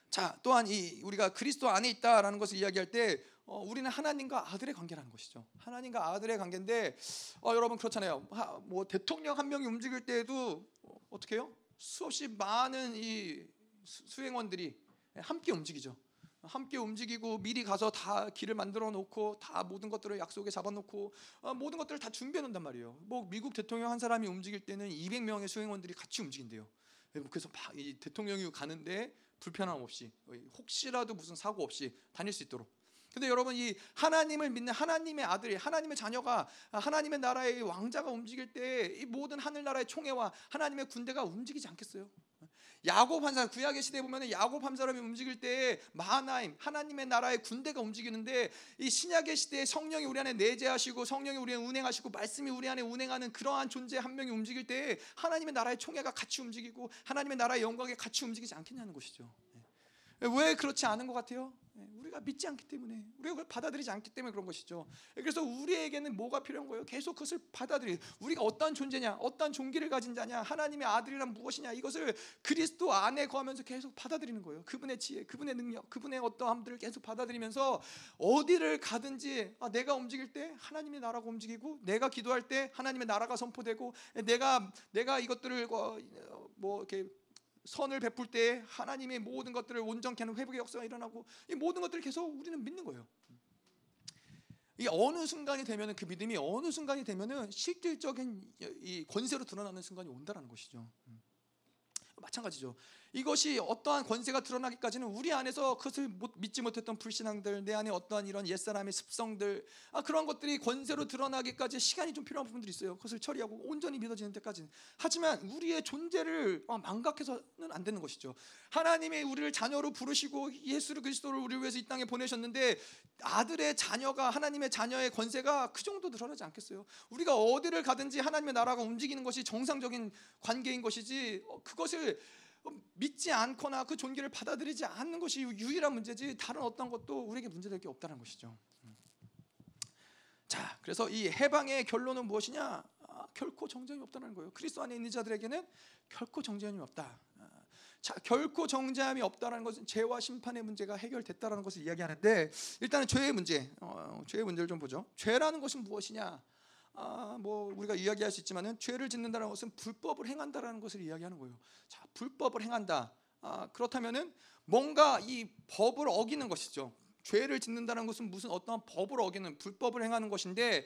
자, 또한 이 우리가 그리스도 안에 있다라는 것을 이야기할 때 어, 우리는 하나님과 아들의 관계라는 것이죠. 하나님과 아들의 관계인데 어, 여러분 그렇잖아요. 하, 뭐 대통령 한 명이 움직일 때에도 어, 어떻게 해요? 수없이 많은 이 수 행원들이 함께 움직이죠. 함께 움직이고 미리 가서 다 길을 만들어 놓고 다 모든 것들을 약속에 잡아 놓고 어, 모든 것들을 다 준비해 놓는단 말이에요. 뭐 미국 대통령 한 사람이 움직일 때는 200명의 수행원들이 같이 움직인대요. 그래서 이 대통령이 가는데 불편함 없이 혹시라도 무슨 사고 없이 다닐 수 있도록. 근데 여러분 이 하나님을 믿는 하나님의 아들이 하나님의 자녀가 하나님의 나라의 왕자가 움직일 때 이 모든 하늘 나라의 총회와 하나님의 군대가 움직이지 않겠어요? 야곱 한 사람 구약의 시대에 보면 야곱 한 사람이 움직일 때 마하나임 하나님의 나라의 군대가 움직이는데 이 신약의 시대에 성령이 우리 안에 내재하시고 성령이 우리 안에 운행하시고 말씀이 우리 안에 운행하는 그러한 존재 한 명이 움직일 때 하나님의 나라의 총회가 같이 움직이고 하나님의 나라의 영광에 같이 움직이지 않겠냐는 것이죠. 왜 그렇지 않은 것 같아요? 네, 우리가 믿지 않기 때문에 우리가 그걸 받아들이지 않기 때문에 그런 것이죠. 그래서 우리에게는 뭐가 필요한 거예요? 계속 그것을 받아들이. 우리가 어떠한 존재냐, 어떠한 종기를 가진 자냐, 하나님의 아들이란 무엇이냐 이것을 그리스도 안에 거하면서 계속 받아들이는 거예요. 그분의 지혜, 그분의 능력, 그분의 어떠함들을 계속 받아들이면서 어디를 가든지 아, 내가 움직일 때 하나님의 나라가 움직이고 내가 기도할 때 하나님의 나라가 선포되고 내가 내가 이것들을 어, 뭐 이렇게 선을 베풀 때 하나님의 모든 것들을 온전케 하는 회복의 역사가 일어나고 이 모든 것들을 계속 우리는 믿는 거예요. 이 어느 순간이 되면은 그 믿음이 어느 순간이 되면은 실질적인 이 권세로 드러나는 순간이 온다라는 것이죠. 마찬가지죠. 이것이 어떠한 권세가 드러나기까지는 우리 안에서 그것을 못, 믿지 못했던 불신앙들, 내 안에 어떠한 이런 옛사람의 습성들, 아, 그런 것들이 권세로 드러나기까지 시간이 좀 필요한 부분들이 있어요. 그것을 처리하고 온전히 믿어지는 데까지는. 하지만 우리의 존재를 아, 망각해서는 안 되는 것이죠. 하나님이 우리를 자녀로 부르시고 예수를 그리스도를 우리 위해서 이 땅에 보내셨는데 아들의 자녀가 하나님의 자녀의 권세가 그 정도 드러나지 않겠어요. 우리가 어디를 가든지 하나님의 나라가 움직이는 것이 정상적인 관계인 것이지 어, 그것을 믿지 않거나 그 존귀를 받아들이지 않는 것이 유일한 문제지 다른 어떤 것도 우리에게 문제될 게 없다는 것이죠. 자, 그래서 이 해방의 결론은 무엇이냐? 아, 결코 정죄함이 없다는 거예요. 그리스도 안에 있는 자들에게는 결코 정죄함이 없다. 아, 자, 결코 정죄함이 없다는 것은 죄와 심판의 문제가 해결됐다는 것을 이야기하는데 일단은 죄의 문제, 어, 죄의 문제를 좀 보죠. 죄라는 것은 무엇이냐? 아, 뭐 우리가 이야기할 수 있지만은 죄를 짓는다는 것은 불법을 행한다라는 것을 이야기하는 거예요. 자, 불법을 행한다. 아, 그렇다면은 뭔가 이 법을 어기는 것이죠. 죄를 짓는다는 것은 무슨 어떠한 법을 어기는 불법을 행하는 것인데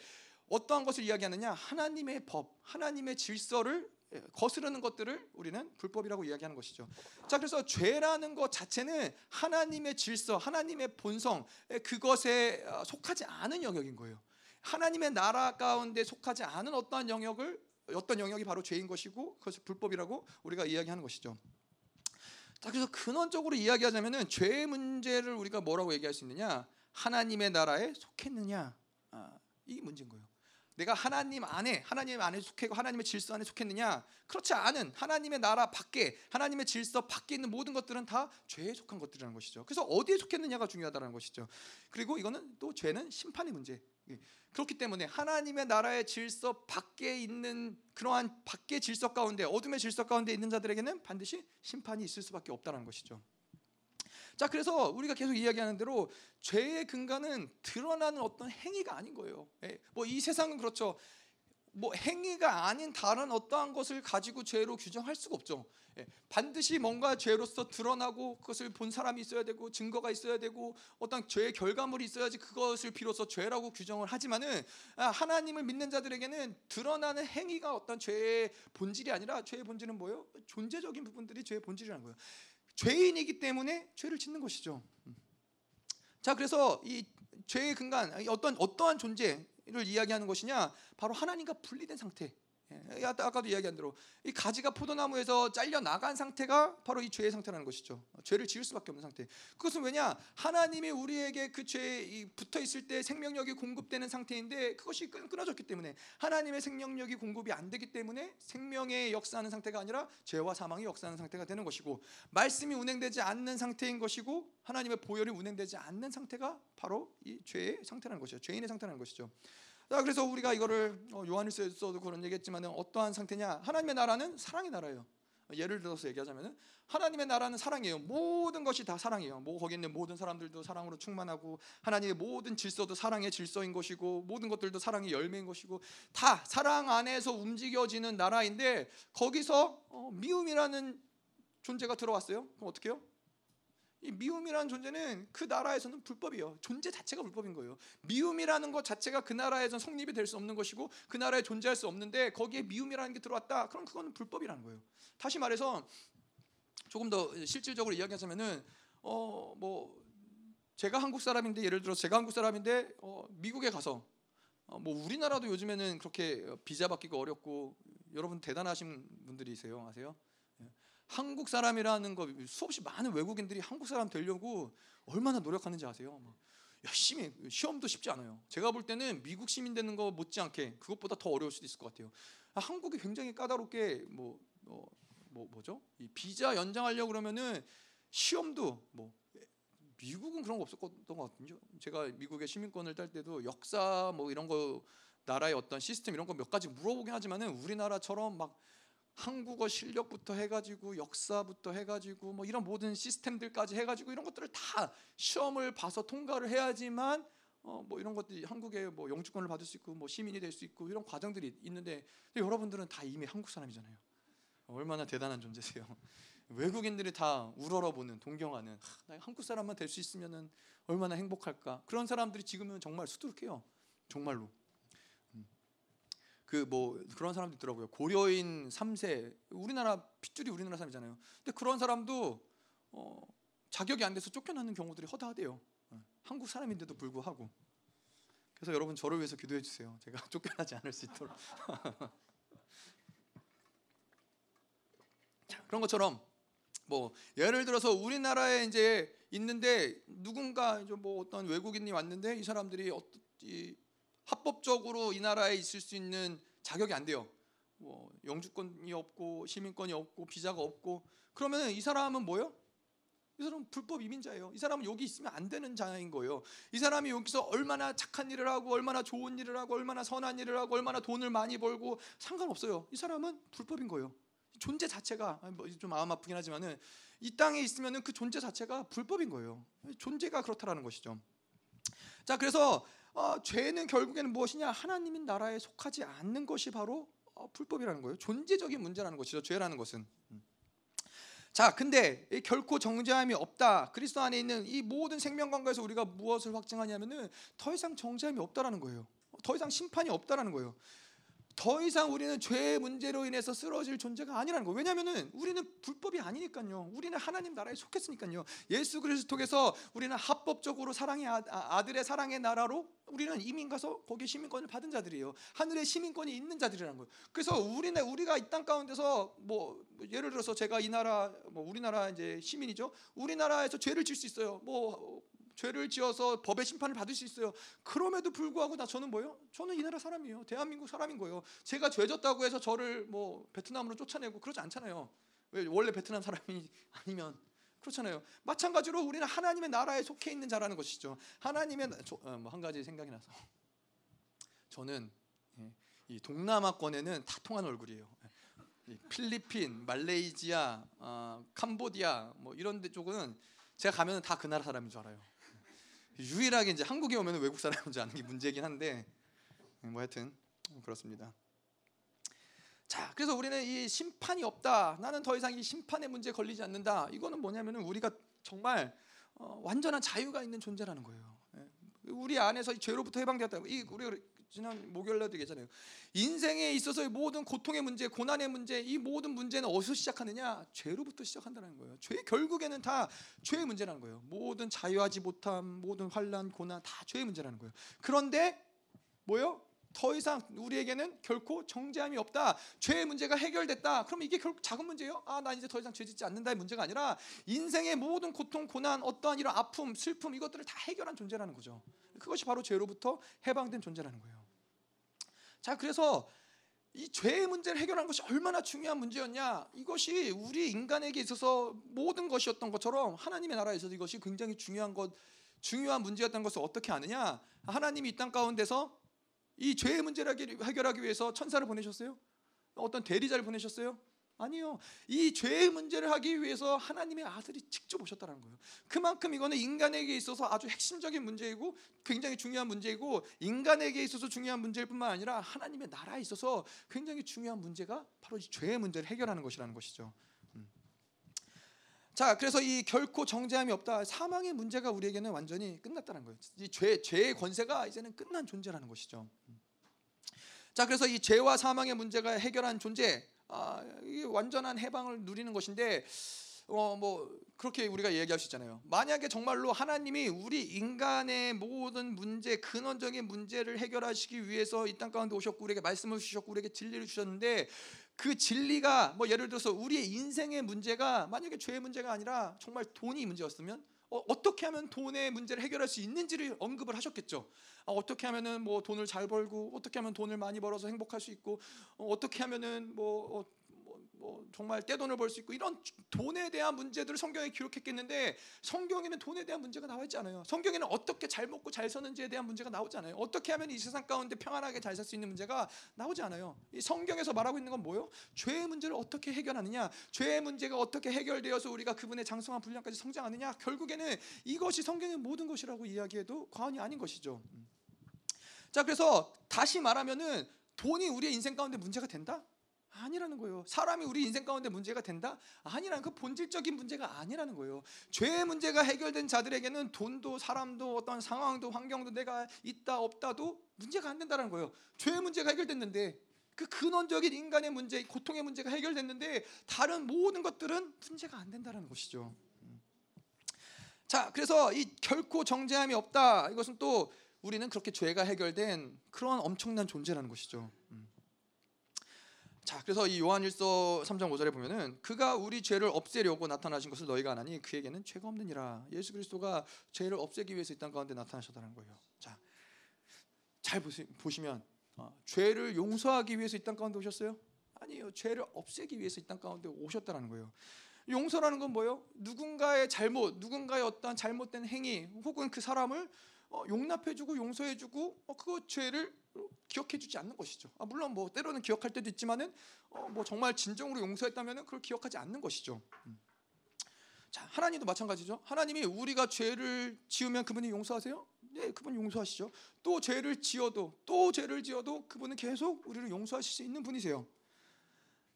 어떠한 것을 이야기하느냐? 하나님의 법, 하나님의 질서를 예, 거스르는 것들을 우리는 불법이라고 이야기하는 것이죠. 자, 그래서 죄라는 것 자체는 하나님의 질서, 하나님의 본성, 예, 그것에 어, 속하지 않은 영역인 거예요. 하나님의 나라 가운데 속하지 않은 어떠한 영역을 어떤 영역이 바로 죄인 것이고 그것을 불법이라고 우리가 이야기하는 것이죠. 자, 그래서 근원적으로 이야기하자면은 죄의 문제를 우리가 뭐라고 얘기할 수 있느냐? 하나님의 나라에 속했느냐? 아, 이 문제인 거예요. 내가 하나님 안에 하나님 안에 속해고 하나님의 질서 안에 속했느냐? 그렇지 않은 하나님의 나라 밖에 하나님의 질서 밖에 있는 모든 것들은 다 죄에 속한 것들이라는 것이죠. 그래서 어디에 속했느냐가 중요하다는 것이죠. 그리고 이거는 또 죄는 심판의 문제. 예. 그렇기 때문에 하나님의 나라의 질서 밖에 있는 그러한 밖의 질서 가운데 어둠의 질서 가운데 있는 자들에게는 반드시 심판이 있을 수밖에 없다는 것이죠. 자, 그래서 우리가 계속 이야기하는 대로 죄의 근간은 드러나는 어떤 행위가 아닌 거예요. 예, 뭐이 세상은 그렇죠. 뭐 행위가 아닌 다른 어떠한 것을 가지고 죄로 규정할 수가 없죠. 예, 반드시 뭔가 죄로서 드러나고 그것을 본 사람이 있어야 되고 증거가 있어야 되고 어떤 죄의 결과물이 있어야지 그것을 비로소 죄라고 규정을 하지만은 아, 하나님을 믿는 자들에게는 드러나는 행위가 어떤 죄의 본질이 아니라 죄의 본질은 뭐예요? 존재적인 부분들이 죄의 본질이라는 거예요. 죄인이기 때문에 죄를 짓는 것이죠. 음. 자, 그래서 이 죄의 근간 어떤 어떠한 존재 를 이야기하는 것이냐? 바로 하나님과 분리된 상태. 예, 아까도 이야기한 대로 이 가지가 포도나무에서 잘려 나간 상태가 바로 이 죄의 상태라는 것이죠. 죄를 지을 수밖에 없는 상태. 그것은 왜냐? 하나님이 우리에게 그 죄에 붙어 있을 때 생명력이 공급되는 상태인데 그것이 끊어졌기 때문에 하나님의 생명력이 공급이 안 되기 때문에 생명의 역사하는 상태가 아니라 죄와 사망이 역사하는 상태가 되는 것이고 말씀이 운행되지 않는 상태인 것이고 하나님의 보혈이 운행되지 않는 상태가 바로 이 죄의 상태라는 것이죠. 죄인의 상태라는 것이죠. 자, 그래서 우리가 이거를 어, 요한일서에서도 그런 얘기했지만 어떠한 상태냐? 하나님의 나라는 사랑의 나라예요. 예를 들어서 얘기하자면 하나님의 나라는 사랑이에요. 모든 것이 다 사랑이에요. 뭐 거기 있는 모든 사람들도 사랑으로 충만하고 하나님의 모든 질서도 사랑의 질서인 것이고 모든 것들도 사랑의 열매인 것이고 다 사랑 안에서 움직여지는 나라인데 거기서 어, 미움이라는 존재가 들어왔어요. 그럼 어떻게 해요? 이 미움이라는 존재는 그 나라에서는 불법이에요. 존재 자체가 불법인 거예요. 미움이라는 것 자체가 그 나라에서 성립이 될 수 없는 것이고 그 나라에 존재할 수 없는데 거기에 미움이라는 게 들어왔다. 그럼 그거는 불법이라는 거예요. 다시 말해서 조금 더 실질적으로 이야기하자면은 어 뭐 제가 한국 사람인데 예를 들어 제가 한국 사람인데 어 미국에 가서 어 뭐 우리나라도 요즘에는 그렇게 비자 받기가 어렵고 여러분 대단하신 분들이세요. 아세요? 한국 사람이라는 거 수없이 많은 외국인들이 한국 사람 되려고 얼마나 노력하는지 아세요? 열심히 시험도 쉽지 않아요. 제가 볼 때는 미국 시민 되는 거 못지않게 그것보다 더 어려울 수도 있을 것 같아요. 한국이 굉장히 까다롭게 뭐, 뭐, 뭐 뭐죠? 이 비자 연장하려고 그러면은 시험도 뭐 미국은 그런 거 없었던 것 같은데 제가 미국의 시민권을 딸 때도 역사 뭐 이런 거 나라의 어떤 시스템 이런 거 몇 가지 물어보긴 하지만은 우리나라처럼 막 한국어 실력부터 해가지고 역사부터 해가지고 뭐 이런 모든 시스템들까지 해가지고 이런 것들을 다 시험을 봐서 통과를 해야지만 어 뭐 이런 것들이 한국에 뭐 영주권을 받을 수 있고 뭐 시민이 될 수 있고 이런 과정들이 있는데 여러분들은 다 이미 한국 사람이잖아요. 얼마나 대단한 존재세요. 외국인들이 다 우러러보는 동경하는 하, 한국 사람만 될 수 있으면은 얼마나 행복할까. 그런 사람들이 지금은 정말 수두룩해요. 정말로. 그 뭐 그런 사람도 있더라고요. 고려인 3세 우리나라 핏줄이 우리나라 사람이잖아요. 근데 그런 사람도 어, 자격이 안 돼서 쫓겨나는 경우들이 허다하대요. 어, 한국 사람인데도 불구하고. 그래서 여러분 저를 위해서 기도해 주세요. 제가 쫓겨나지 않을 수 있도록. 자, 그런 것처럼 뭐 예를 들어서 우리나라에 이제 있는데 누군가 이제 뭐 어떤 외국인이 왔는데 이 사람들이 어떤 이 합법적으로 이 나라에 있을 수 있는 자격이 안 돼요. 뭐 영주권이 없고 시민권이 없고 비자가 없고 그러면 이 사람은 뭐요? 이 사람은 불법 이민자예요. 이 사람은 여기 있으면 안 되는 자인 거예요. 이 사람이 여기서 얼마나 착한 일을 하고 얼마나 좋은 일을 하고 얼마나 선한 일을 하고 얼마나 돈을 많이 벌고 상관없어요. 이 사람은 불법인 거예요. 존재 자체가 뭐좀 마음 아프긴 하지만은 이 땅에 있으면은 그 존재 자체가 불법인 거예요. 존재가 그렇다라는 것이죠. 자, 그래서 어, 죄는 결국에는 무엇이냐? 하나님의 나라에 속하지 않는 것이 바로 어, 불법이라는 거예요. 존재적인 문제라는 것이죠. 죄라는 것은. 음. 자, 근데 결코 정죄함이 없다. 그리스도 안에 있는 이 모든 생명 관계에서 우리가 무엇을 확증하냐면은 더 이상 정죄함이 없다라는 거예요. 더 이상 심판이 없다라는 거예요. 더 이상 우리는 죄의 문제로 인해서 쓰러질 존재가 아니라는 거예요. 왜냐하면은 우리는 불법이 아니니까요. 우리는 하나님 나라에 속했으니까요. 예수 그리스도께서 우리는 합법적으로 사랑의 아, 아 들의 사랑의 나라로 우리는 이민 가서 거기 시민권을 받은 자들이에요. 하늘에 시민권이 있는 자들이라는 거예요. 그래서 우리는 우리가 이 땅 가운데서 뭐 예를 들어서 제가 이 나라 뭐 우리나라 이제 시민이죠. 우리나라에서 죄를 질 수 있어요. 뭐 죄를 지어서 법의 심판을 받을 수 있어요. 그럼에도 불구하고 나 저는 뭐요? 저는 이 나라 사람이에요. 대한민국 사람인 거예요. 제가 죄졌다고 해서 저를 뭐 베트남으로 쫓아내고 그러지 않잖아요. 왜 원래 베트남 사람이 아니면 그렇잖아요. 마찬가지로 우리는 하나님의 나라에 속해 있는 자라는 것이죠. 하나님의 어, 뭐한 가지 생각이 나서 저는 예, 이 동남아권에는 다 통한 얼굴이에요. 필리핀, 말레이시아, 어, 캄보디아 뭐 이런 데 쪽은 제가 가면 다 그 나라 사람인 줄 알아요. 유일하게 이제 한국에 오면 외국 사람인 줄 아는 게 문제긴 한데 뭐 하여튼 그렇습니다. 자, 그래서 우리는 이 심판이 없다. 나는 더 이상 이 심판의 문제에 걸리지 않는다. 이거는 뭐냐면은 우리가 정말 어, 완전한 자유가 있는 존재라는 거예요. 예. 우리 안에서 죄로부터 해방되었다. 이 우리 지난 목요일날도 얘기했잖아요. 인생에 있어서의 모든 고통의 문제, 고난의 문제, 이 모든 문제는 어디서 시작하느냐? 죄로부터 시작한다는 거예요. 죄 결국에는 다 죄의 문제라는 거예요. 모든 자유하지 못함, 모든 환란, 고난 다 죄의 문제라는 거예요. 그런데 뭐요? 더 이상 우리에게는 결코 정죄함이 없다. 죄의 문제가 해결됐다. 그럼 이게 결국 작은 문제예요? 아, 나 이제 더 이상 죄 짓지 않는다의 문제가 아니라 인생의 모든 고통, 고난, 어떠한 이런 아픔, 슬픔 이것들을 다 해결한 존재라는 거죠. 그것이 바로 죄로부터 해방된 존재라는 거예요. 자, 그래서 이 죄의 문제를 해결하는 것이 얼마나 중요한 문제였냐? 이것이 우리 인간에게 있어서 모든 것이었던 것처럼 하나님의 나라에서도 이것이 굉장히 중요한 것, 중요한 문제였던 것을 어떻게 아느냐? 하나님이 이 땅 가운데서 이 죄의 문제를 해결하기 위해서 천사를 보내셨어요? 어떤 대리자를 보내셨어요? 아니요. 이 죄의 문제를 하기 위해서 하나님의 아들이 직접 오셨다는 거예요. 그만큼 이거는 인간에게 있어서 아주 핵심적인 문제이고 굉장히 중요한 문제이고 인간에게 있어서 중요한 문제일 뿐만 아니라 하나님의 나라에 있어서 굉장히 중요한 문제가 바로 이 죄의 문제를 해결하는 것이라는 것이죠. 음. 자, 그래서 이 결코 정죄함이 없다. 사망의 문제가 우리에게는 완전히 끝났다는 거예요. 이 죄, 죄의 권세가 이제는 끝난 존재라는 것이죠. 음. 자, 그래서 이 죄와 사망의 문제가 해결한 존재, 아, 완전한 해방을 누리는 것인데 어 뭐 그렇게 우리가 얘기할 수 있잖아요. 만약에 정말로 하나님이 우리 인간의 모든 문제 근원적인 문제를 해결하시기 위해서 이 땅 가운데 오셨고 우리에게 말씀을 주셨고 우리에게 진리를 주셨는데 그 진리가 뭐 예를 들어서 우리의 인생의 문제가 만약에 죄의 문제가 아니라 정말 돈이 문제였으면 어, 떻게 하면 돈의 문제를 해결할 수 있는지를 언급을 하셨겠죠. 어, 떻게 하면은 뭐 돈을 잘 벌고 어떻게 하면 돈을 많이 벌어서 행복할 수 있고 어, 떻게 하면은 뭐 어, 뭐 정말 떼돈을 벌 수 있고 이런 돈에 대한 문제들을 성경에 기록했겠는데 성경에는 돈에 대한 문제가 나와 있지 않아요. 성경에는 어떻게 잘 먹고 잘 사는지에 대한 문제가 나오지 않아요. 어떻게 하면 이 세상 가운데 평안하게 잘 살 수 있는 문제가 나오지 않아요. 이 성경에서 말하고 있는 건 뭐요? 죄의 문제를 어떻게 해결하느냐? 죄의 문제가 어떻게 해결되어서 우리가 그분의 장성한 분량까지 성장하느냐? 결국에는 이것이 성경의 모든 것이라고 이야기해도 과언이 아닌 것이죠. 음. 자, 그래서 다시 말하면은 돈이 우리의 인생 가운데 문제가 된다? 아니라는 거예요. 사람이 우리 인생 가운데 문제가 된다? 아니라는 그 본질적인 문제가 아니라는 거예요. 죄의 문제가 해결된 자들에게는 돈도 사람도 어떤 상황도 환경도 내가 있다 없다도 문제가 안 된다는 거예요. 죄의 문제가 해결됐는데 그 근원적인 인간의 문제, 고통의 문제가 해결됐는데 다른 모든 것들은 문제가 안 된다는 것이죠. 자, 그래서 이 결코 정죄함이 없다. 이것은 또 우리는 그렇게 죄가 해결된 그런 엄청난 존재라는 것이죠. 음. 자, 그래서 이 요한일서 3장 5절에 보면은 그가 우리 죄를 없애려고 나타나신 것을 너희가 아나니 그에게는 죄가 없느니라. 예수 그리스도가 죄를 없애기 위해서 이 땅 가운데 나타나셨다는 거예요. 자, 잘 보시, 보시면 어, 죄를 용서하기 위해서 이 땅 가운데 오셨어요? 아니요, 죄를 없애기 위해서 이 땅 가운데 오셨다는 거예요. 용서라는 건 뭐예요? 누군가의 잘못, 누군가의 어떤 잘못된 행위, 혹은 그 사람을 어, 용납해주고 용서해주고 어, 그 죄를 기억해 주지 않는 것이죠. 아, 물론 뭐 때로는 기억할 때도 있지만은 어, 뭐 정말 진정으로 용서했다면은 그걸 기억하지 않는 것이죠. 음. 자 하나님도 마찬가지죠. 하나님이 우리가 죄를 지으면 그분이 용서하세요? 네, 그분 용서하시죠. 또 죄를 지어도 또 죄를 지어도 그분은 계속 우리를 용서하실 수 있는 분이세요.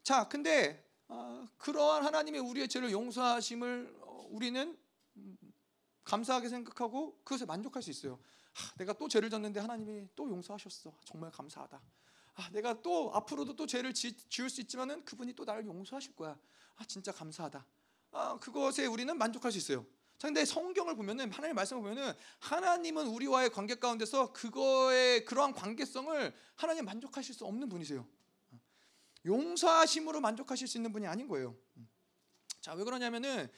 자, 근데 어, 그러한 하나님의 우리의 죄를 용서하심을 어, 우리는 음, 감사하게 생각하고 그것에 만족할 수 있어요. 아, 내가 또 죄를 졌는데 하나님이 또 용서하셨어. 정말 감사하다. 아, 내가 또 앞으로도 또 죄를 지, 지을 수 있지만은 그분이 또 나를 용서하실 거야. 아, 진짜 감사하다. 아, 그것에 우리는 만족할 수 있어요. 자, 근데 성경을 보면은 하나님 말씀을 보면은 하나님은 우리와의 관계 가운데서 그거의 그러한 관계성을 하나님 만족하실 수 없는 분이세요. 용서하심으로 만족하실 수 있는 분이 아닌 거예요. 자, 왜 그러냐면은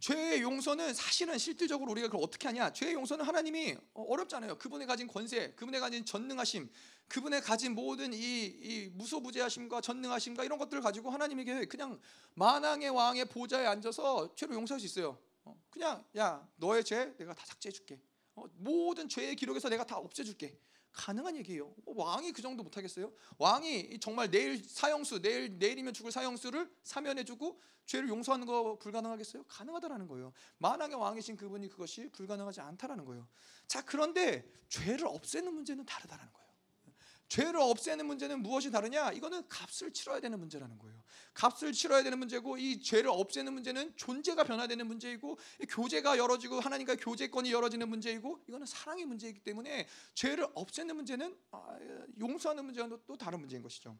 죄의 용서는 사실은 실질적으로 우리가 그걸 어떻게 하냐? 죄의 용서는 하나님이 어, 어렵잖아요. 그분의 가진 권세, 그분의 가진 전능하심, 그분의 가진 모든 이, 이 무소부재하심과 전능하심과 이런 것들을 가지고 하나님에게 그냥 만왕의 왕의 보좌에 앉아서 죄를 용서할 수 있어요. 어, 그냥 야 너의 죄 내가 다 삭제해줄게. 어, 모든 죄의 기록에서 내가 다 없애줄게. 가능한 얘기예요. 뭐 왕이 그 정도 못하겠어요? 왕이 정말 내일 사형수, 내일 내일이면 죽을 사형수를 사면해주고 죄를 용서하는 거 불가능하겠어요? 가능하다라는 거예요. 만왕의 왕이신 그분이 그것이 불가능하지 않다라는 거예요. 자 그런데 죄를 없애는 문제는 다르다라는 거예요. 죄를 없애는 문제는 무엇이 다르냐? 이거는 값을 치러야 되는 문제라는 거예요. 값을 치러야 되는 문제고 이 죄를 없애는 문제는 존재가 변화되는 문제이고 교제가 열어지고 하나님과 교제권이 열어지는 문제이고 이거는 사랑의 문제이기 때문에 죄를 없애는 문제는 아, 용서하는 문제가 또 다른 문제인 것이죠.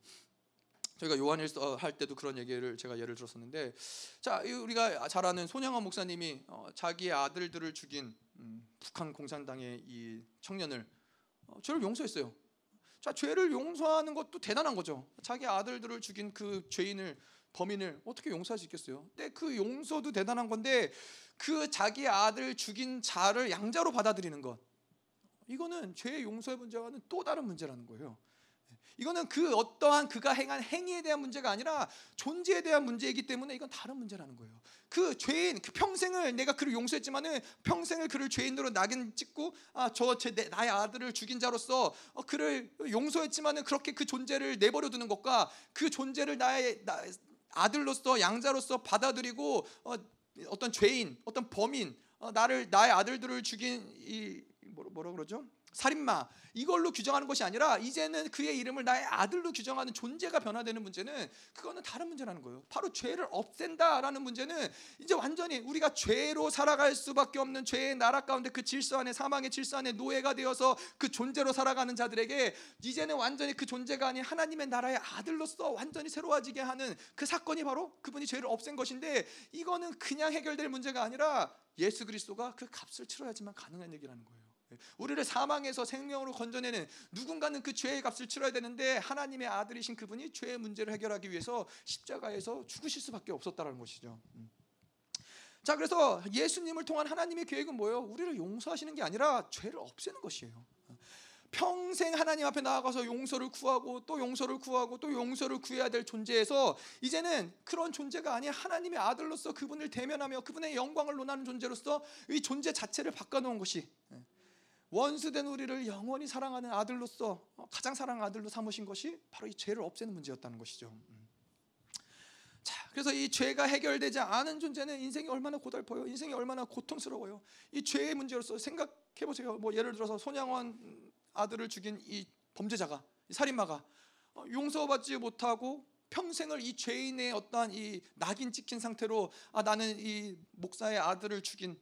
저희가 요한일서 할 때도 그런 얘기를 제가 예를 들었었는데 자 우리가 잘 아는 손양원 목사님이 어, 자기의 아들들을 죽인 음, 북한 공산당의 이 청년을 어, 죄를 용서했어요. 자, 죄를 용서하는 것도 대단한 거죠. 자기 아들들을 죽인 그 죄인을 범인을 어떻게 용서할 수 있겠어요? 근데 그 용서도 대단한 건데 그 자기 아들 죽인 자를 양자로 받아들이는 것 이거는 죄의 용서의 문제와는 또 다른 문제라는 거예요. 이거는 그 어떠한 그가 행한 행위에 대한 문제가 아니라 존재에 대한 문제이기 때문에 이건 다른 문제라는 거예요. 그 죄인 그 평생을 내가 그를 용서했지만은 평생을 그를 죄인으로 낙인 찍고 아저 나의 아들을 죽인 자로서 어, 그를 용서했지만은 그렇게 그 존재를 내버려 두는 것과 그 존재를 나의 나, 아들로서 양자로서 받아들이고 어, 어떤 죄인 어떤 범인 어, 나를 나의 아들들을 죽인 이 뭐라, 뭐라 그러죠? 살인마 이걸로 규정하는 것이 아니라 이제는 그의 이름을 나의 아들로 규정하는 존재가 변화되는 문제는 그거는 다른 문제라는 거예요. 바로 죄를 없앤다라는 문제는 이제 완전히 우리가 죄로 살아갈 수밖에 없는 죄의 나라 가운데 그 질서 안에 사망의 질서 안에 노예가 되어서 그 존재로 살아가는 자들에게 이제는 완전히 그 존재가 아닌 하나님의 나라의 아들로서 완전히 새로워지게 하는 그 사건이 바로 그분이 죄를 없앤 것인데 이거는 그냥 해결될 문제가 아니라 예수 그리스도가 그 값을 치러야지만 가능한 얘기라는 거예요. 우리를 사망에서 생명으로 건져내는 누군가는 그 죄의 값을 치러야 되는데 하나님의 아들이신 그분이 죄의 문제를 해결하기 위해서 십자가에서 죽으실 수밖에 없었다는 것이죠. 음. 자, 그래서 예수님을 통한 하나님의 계획은 뭐예요? 우리를 용서하시는 게 아니라 죄를 없애는 것이에요. 평생 하나님 앞에 나아가서 용서를 구하고 또 용서를 구하고 또 용서를 구해야 될 존재에서 이제는 그런 존재가 아닌 하나님의 아들로서 그분을 대면하며 그분의 영광을 논하는 존재로서 이 존재 자체를 바꿔놓은 것이 원수된 우리를 영원히 사랑하는 아들로서 어, 가장 사랑하는 아들로 삼으신 것이 바로 이 죄를 없애는 문제였다는 것이죠. 음. 자, 그래서 이 죄가 해결되지 않은 존재는 인생이 얼마나 고달퍼요. 인생이 얼마나 고통스러워요. 이 죄의 문제로서 생각해 보세요. 뭐 예를 들어서 손양원 아들을 죽인 이 범죄자가 이 살인마가 어, 용서받지 못하고 평생을 이 죄인의 어떠한 이 낙인 찍힌 상태로 아 나는 이 목사의 아들을 죽인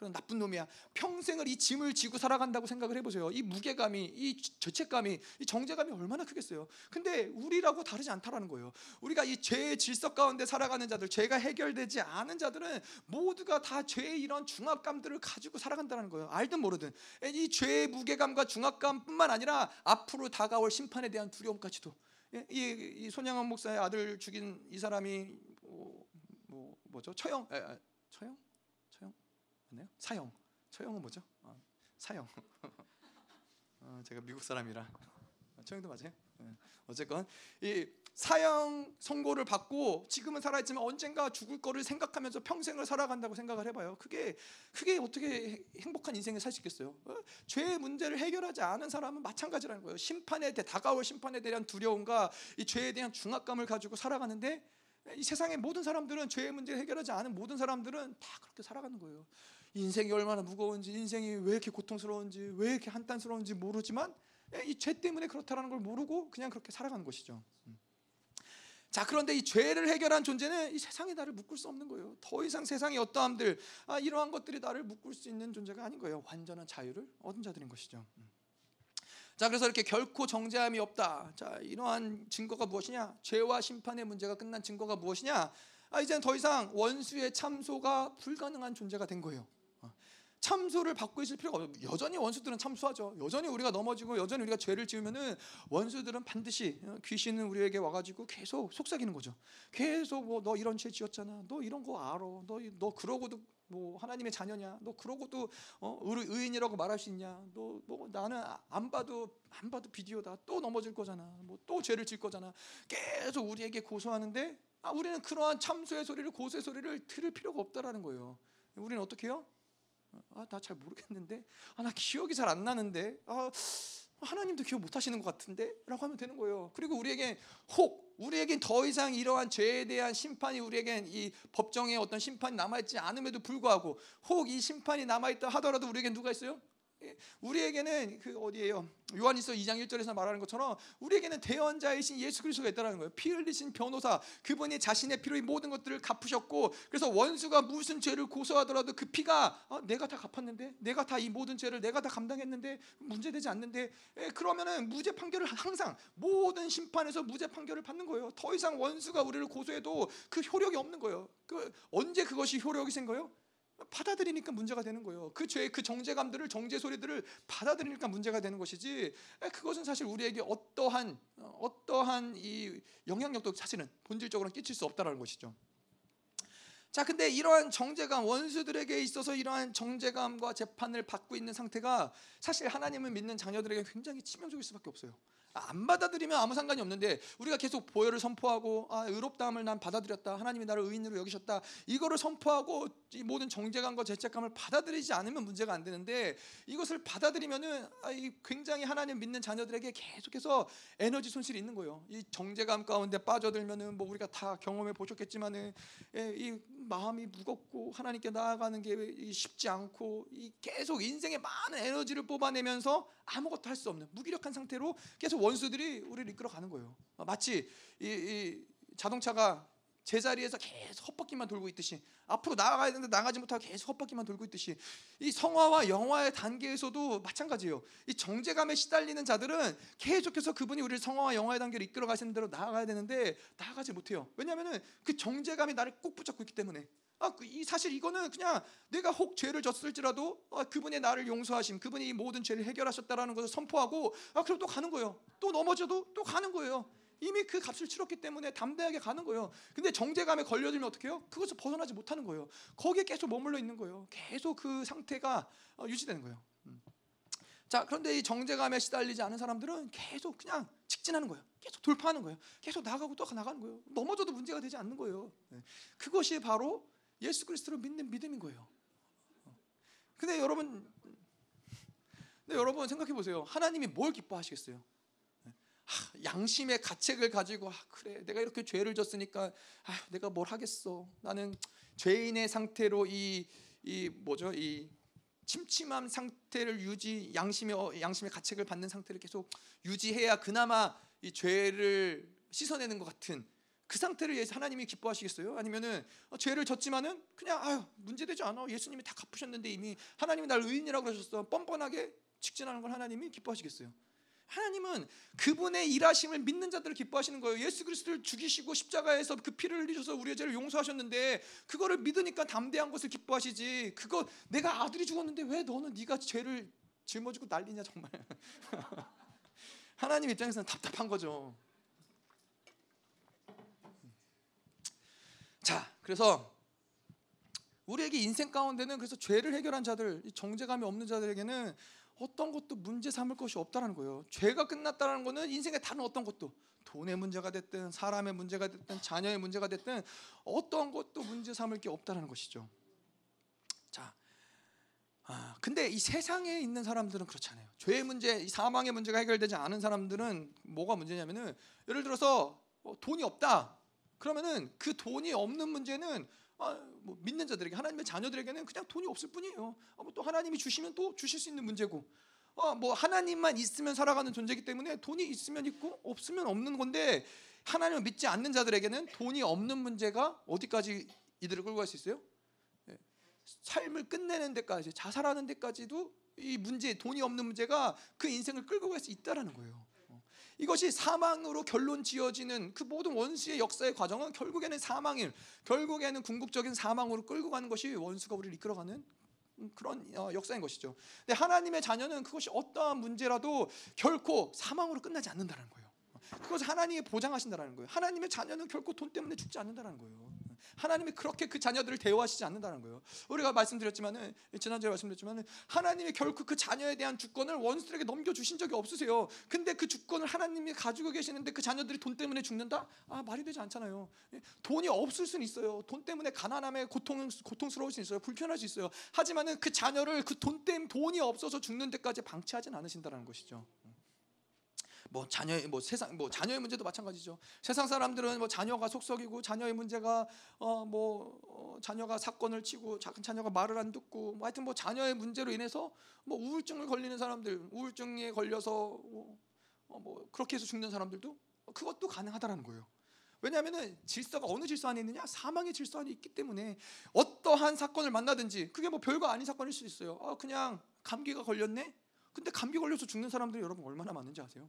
그런 나쁜 놈이야. 평생을 이 짐을 지고 살아간다고 생각을 해보세요. 이 무게감이, 이 죄책감이, 이 정제감이 얼마나 크겠어요. 근데 우리라고 다르지 않다라는 거예요. 우리가 이 죄의 질서 가운데 살아가는 자들, 죄가 해결되지 않은 자들은 모두가 다 죄의 이런 중압감들을 가지고 살아간다는 거예요. 알든 모르든 이 죄의 무게감과 중압감뿐만 아니라 앞으로 다가올 심판에 대한 두려움까지도. 예, 이, 이 손양원 목사의 아들 죽인 이 사람이 뭐, 뭐 뭐죠? 처형, 에, 에, 처형? 맞나요? 사형. 처형은 뭐죠? 어, 사형. 어, 제가 미국 사람이라 처형도 맞아요. 네. 어쨌건 이 사형 선고를 받고 지금은 살아있지만 언젠가 죽을 거를 생각하면서 평생을 살아간다고 생각을 해봐요. 그게 그게 어떻게 행복한 인생을 살 수 있겠어요? 어? 죄의 문제를 해결하지 않은 사람은 마찬가지라는 거예요. 심판에 대 다가올 심판에 대한 두려움과 이 죄에 대한 중압감을 가지고 살아가는데 이 세상의 모든 사람들은 죄의 문제를 해결하지 않은 모든 사람들은 다 그렇게 살아가는 거예요. 인생이 얼마나 무거운지, 인생이 왜 이렇게 고통스러운지, 왜 이렇게 한탄스러운지 모르지만 이 죄 때문에 그렇다라는 걸 모르고 그냥 그렇게 살아가는 것이죠. 음. 자 그런데 이 죄를 해결한 존재는 이 세상이 나를 묶을 수 없는 거예요. 더 이상 세상의 어떠함들 아, 이러한 것들이 나를 묶을 수 있는 존재가 아닌 거예요. 완전한 자유를 얻은 자들인 것이죠. 음. 자 그래서 이렇게 결코 정죄함이 없다. 자 이러한 증거가 무엇이냐? 죄와 심판의 문제가 끝난 증거가 무엇이냐? 아 이제는 더 이상 원수의 참소가 불가능한 존재가 된 거예요. 참소를 받고 있을 필요가 없어요. 여전히 원수들은 참소하죠. 여전히 우리가 넘어지고 여전히 우리가 죄를 지으면은 원수들은 반드시 어, 귀신은 우리에게 와가지고 계속 속삭이는 거죠. 계속 뭐 너 이런 죄 지었잖아. 너 이런 거 알아. 너 너 그러고도 뭐 하나님의 자녀냐? 너 그러고도 어, 의인이라고 말할 수 있냐? 너 뭐 나는 안 봐도 안 봐도 비디오다. 또 넘어질 거잖아. 뭐 또 죄를 질 거잖아. 계속 우리에게 고소하는데 아, 우리는 그러한 참소의 소리를 고소의 소리를 들을 필요가 없다라는 거예요. 우리는 어떻게 해요? 아, 나 잘 모르겠는데. 아, 나 기억이 잘 안 나는데. 아, 하나님도 기억 못 하시는 것 같은데? 라고 하면 되는 거예요. 그리고 우리에겐 혹, 우리에겐 더 이상 이러한 죄에 대한 심판이 우리에겐 이 법정에 어떤 심판이 남아있지 않음에도 불구하고 혹 이 심판이 남아있다 하더라도 우리에겐 누가 있어요? 예, 우리에게는 그 어디에요? 요한일서 2장 1절에서 말하는 것처럼 우리에게는 대원자이신 예수 그리스도가 있다는 거예요. 피 흘리신 변호사 그분이 자신의 피로 이 모든 것들을 갚으셨고 그래서 원수가 무슨 죄를 고소하더라도 그 피가 어, 내가 다 갚았는데 내가 다 이 모든 죄를 내가 다 감당했는데 문제되지 않는데 예, 그러면은 무죄 판결을 항상 모든 심판에서 무죄 판결을 받는 거예요. 더 이상 원수가 우리를 고소해도 그 효력이 없는 거예요. 그 언제 그것이 효력이 생겨요? 받아들이니까 문제가 되는 거예요. 그 죄의 그 정죄감들을 정죄 소리들을 받아들이니까 문제가 되는 것이지. 그것은 사실 우리에게 어떠한 어떠한 이 영향력도 사실은 본질적으로 끼칠 수 없다라는 것이죠. 자, 근데 이러한 정죄감 원수들에게 있어서 이러한 정죄감과 재판을 받고 있는 상태가 사실 하나님을 믿는 자녀들에게 굉장히 치명적일 수밖에 없어요. 안 받아들이면 아무 상관이 없는데 우리가 계속 보혈을 선포하고 아, 의롭다함을 난 받아들였다. 하나님이 나를 의인으로 여기셨다. 이거를 선포하고 이 모든 정죄감과 죄책감을 받아들이지 않으면 문제가 안 되는데 이것을 받아들이면은 아, 이 굉장히 하나님 믿는 자녀들에게 계속해서 에너지 손실이 있는 거예요. 이 정죄감 가운데 빠져들면은 뭐 우리가 다 경험해 보셨겠지만은 예, 이 마음이 무겁고 하나님께 나아가는 게 쉽지 않고 이 계속 인생에 많은 에너지를 뽑아내면서 아무것도 할 수 없는 무기력한 상태로 계속 원수들이 우리를 이끌어 가는 거예요. 마치 이, 이 자동차가 제자리에서 계속 헛바퀴만 돌고 있듯이 앞으로 나아가야 되는데 나가지 못하고 계속 헛바퀴만 돌고 있듯이 이 성화와 영화의 단계에서도 마찬가지예요. 이 정제감에 시달리는 자들은 계속해서 그분이 우리를 성화와 영화의 단계로 이끌어 가시는 대로 나아가야 되는데 나아가지 못해요. 왜냐하면은 그 정제감이 나를 꼭 붙잡고 있기 때문에. 아, 그이 사실 이거는 그냥 내가 혹 죄를 졌을지라도 아, 그분의 나를 용서하심, 그분이 이 모든 죄를 해결하셨다라는 것을 선포하고 아, 그럼 또 가는 거예요. 또 넘어져도 또 가는 거예요. 이미 그 값을 치렀기 때문에 담대하게 가는 거예요. 근데 정제감에 걸려들면 어떻게 해요? 그것을 벗어나지 못하는 거예요. 거기에 계속 머물러 있는 거예요. 계속 그 상태가 어, 유지되는 거예요. 음. 자, 그런데 이 정제감에 시달리지 않은 사람들은 계속 그냥 직진하는 거예요. 계속 돌파하는 거예요. 계속 나가고 또 나가는 거예요. 넘어져도 문제가 되지 않는 거예요. 네. 그것이 바로 예수 그리스도를 믿는 믿음인 거예요. 어. 근데 여러분, 근데 여러분 생각해 보세요. 하나님이 뭘 기뻐하시겠어요? 양심의 가책을 가지고 아, 그래 내가 이렇게 죄를 졌으니까 아, 내가 뭘 하겠어 나는 죄인의 상태로 이, 이 뭐죠 이 침침한 상태를 유지 양심의 어, 양심의 가책을 받는 상태를 계속 유지해야 그나마 이 죄를 씻어내는 것 같은 그 상태를 하나님이 기뻐하시겠어요? 아니면은 어, 죄를 졌지만은 그냥 아유 문제되지 않아 예수님이 다 갚으셨는데 이미 하나님이 날 의인이라고 그러셨어 뻔뻔하게 직진하는 걸 하나님이 기뻐하시겠어요? 하나님은 그분의 일하심을 믿는 자들을 기뻐하시는 거예요. 예수 그리스도를 죽이시고 십자가에서 그 피를 흘리셔서 우리의 죄를 용서하셨는데 그거를 믿으니까 담대한 것을 기뻐하시지. 그거 내가 아들이 죽었는데 왜 너는 네가 죄를 짊어지고 난리냐 정말. 하나님 입장에서는 답답한 거죠. 자, 그래서 우리에게 인생 가운데는 그래서 죄를 해결한 자들, 정죄감이 없는 자들에게는 어떤 것도 문제 삼을 것이 없다는 거예요. 죄가 끝났다는 거는 인생의 다른 어떤 것도 돈의 문제가 됐든 사람의 문제가 됐든 자녀의 문제가 됐든 어떤 것도 문제 삼을 게 없다는 것이죠. 자, 아, 근데 이 세상에 있는 사람들은 그렇지 않아요. 죄의 문제, 사망의 문제가 해결되지 않은 사람들은 뭐가 문제냐면은 예를 들어서 어, 돈이 없다. 그러면은 그 돈이 없는 문제는 아, 뭐 믿는 자들에게 하나님의 자녀들에게는 그냥 돈이 없을 뿐이에요. 아, 뭐또 하나님이 주시면 또 주실 수 있는 문제고, 아, 뭐 하나님만 있으면 살아가는 존재이기 때문에 돈이 있으면 있고 없으면 없는 건데 하나님을 믿지 않는 자들에게는 돈이 없는 문제가 어디까지 이들을 끌고 갈 수 있어요? 예. 삶을 끝내는 데까지 자살하는 데까지도 이 문제 돈이 없는 문제가 그 인생을 끌고 갈 수 있다라는 거예요. 이것이 사망으로 결론 지어지는 그 모든 원수의 역사의 과정은 결국에는 사망일, 결국에는 궁극적인 사망으로 끌고 가는 것이 원수가 우리를 이끌어가는 그런 어, 역사인 것이죠. 근데 하나님의 자녀는 그것이 어떠한 문제라도 결코 사망으로 끝나지 않는다는 거예요. 그것을 하나님이 보장하신다는 거예요. 하나님의 자녀는 결코 돈 때문에 죽지 않는다는 거예요. 하나님이 그렇게 그 자녀들을 대우하시지 않는다는 거예요. 우리가 말씀드렸지만은 지난주에 말씀드렸지만은 하나님이 결코 그 자녀에 대한 주권을 원수들에게 넘겨 주신 적이 없으세요. 근데 그 주권을 하나님이 가지고 계시는데 그 자녀들이 돈 때문에 죽는다? 아 말이 되지 않잖아요. 돈이 없을 수는 있어요. 돈 때문에 가난함에 고통 고통스러울 수 있어요. 불편할 수 있어요. 하지만은 그 자녀를 그 돈 때문에 돈이 없어서 죽는 데까지 방치하진 않으신다는 것이죠. 뭐 자녀의 뭐 세상 뭐 자녀의 문제도 마찬가지죠. 세상 사람들은 뭐 자녀가 속썩이고 자녀의 문제가 어뭐 어, 자녀가 사건을 치고 작은 자녀가 말을 안 듣고 뭐 하여튼 뭐 자녀의 문제로 인해서 뭐 우울증을 걸리는 사람들 우울증에 걸려서 뭐, 어, 뭐 그렇게 해서 죽는 사람들도 그것도 가능하다라는 거예요. 왜냐하면 질서가 어느 질서 안에 있느냐 사망의 질서 안에 있기 때문에 어떠한 사건을 만나든지 그게 뭐 별거 아닌 사건일 수 있어요. 아 그냥 감기가 걸렸네. 근데 감기 걸려서 죽는 사람들이 여러분 얼마나 많은지 아세요?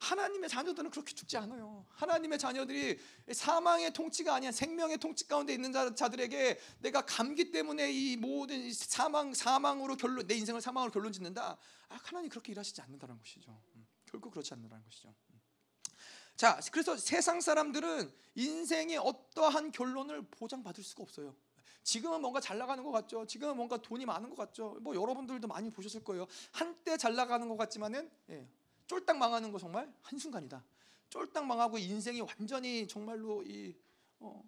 하나님의 자녀들은 그렇게 죽지 않아요. 하나님의 자녀들이 사망의 통치가 아니야 생명의 통치 가운데 있는 자들에게 내가 감기 때문에 이 모든 사망 사망으로 결론 내 인생을 사망으로 결론 짓는다. 아, 하나님 그렇게 일하시지 않는다는 것이죠. 음, 결코 그렇지 않는다는 것이죠. 음. 자, 그래서 세상 사람들은 인생의 어떠한 결론을 보장받을 수가 없어요. 지금은 뭔가 잘 나가는 것 같죠. 지금은 뭔가 돈이 많은 것 같죠. 뭐 여러분들도 많이 보셨을 거예요. 한때 잘 나가는 것 같지만은 예, 쫄딱 망하는 거 정말 한 순간이다. 쫄딱 망하고 인생이 완전히 정말로 이 어,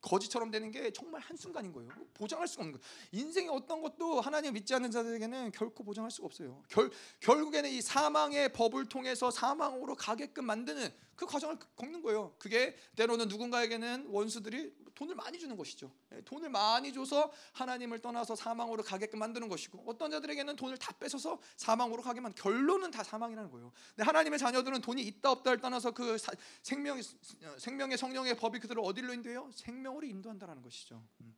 거지처럼 되는 게 정말 한 순간인 거예요. 보장할 수가 없는 거예요. 인생의 어떤 것도 하나님 믿지 않는 자들에게는 결코 보장할 수가 없어요. 결, 결국에는 이 사망의 법을 통해서 사망으로 가게끔 만드는 그 과정을 겪는 거예요. 그게 때로는 누군가에게는 원수들이 돈을 많이 주는 것이죠. 예, 돈을 많이 줘서 하나님을 떠나서 사망으로 가게끔 만드는 것이고 어떤 자들에게는 돈을 다 뺏어서 사망으로 가게만 결론은 다 사망이라는 거예요. 근데 하나님의 자녀들은 돈이 있다 없다를 떠나서 그 생명 생명의 성령의 법이 그들을 어디로 인도해요? 생명으로 인도한다라는 것이죠. 음.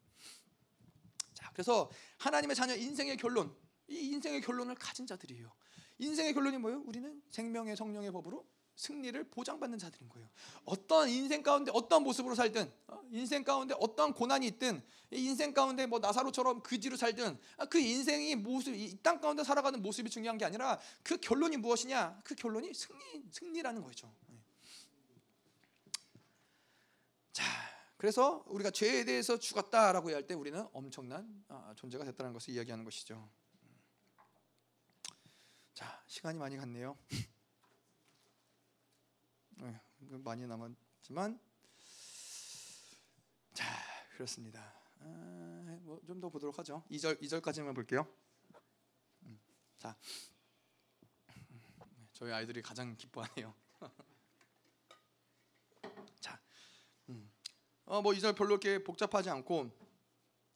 자, 그래서 하나님의 자녀 인생의 결론, 이 인생의 결론을 가진 자들이에요. 인생의 결론이 뭐예요? 우리는 생명의 성령의 법으로 승리를 보장받는 자들인 거예요. 어떤 인생 가운데 어떤 모습으로 살든 어, 인생 가운데 어떤 고난이 있든 인생 가운데 뭐 나사로처럼 그지로 살든 아, 그 인생이 모습 이 땅 가운데 살아가는 모습이 중요한 게 아니라 그 결론이 무엇이냐? 그 결론이 승리 승리라는 거죠. 네. 자, 그래서 우리가 죄에 대해서 죽었다라고 할 때 우리는 엄청난 아, 존재가 됐다는 것을 이야기하는 것이죠. 자, 시간이 많이 갔네요. 네, 많이 남았지만 자 그렇습니다. 아, 뭐좀 더 보도록 하죠. 2절 2절까지만 볼게요. 음, 자 저희 아이들이 가장 기뻐하네요. 자, 음. 어뭐 2절 별로 이렇게 복잡하지 않고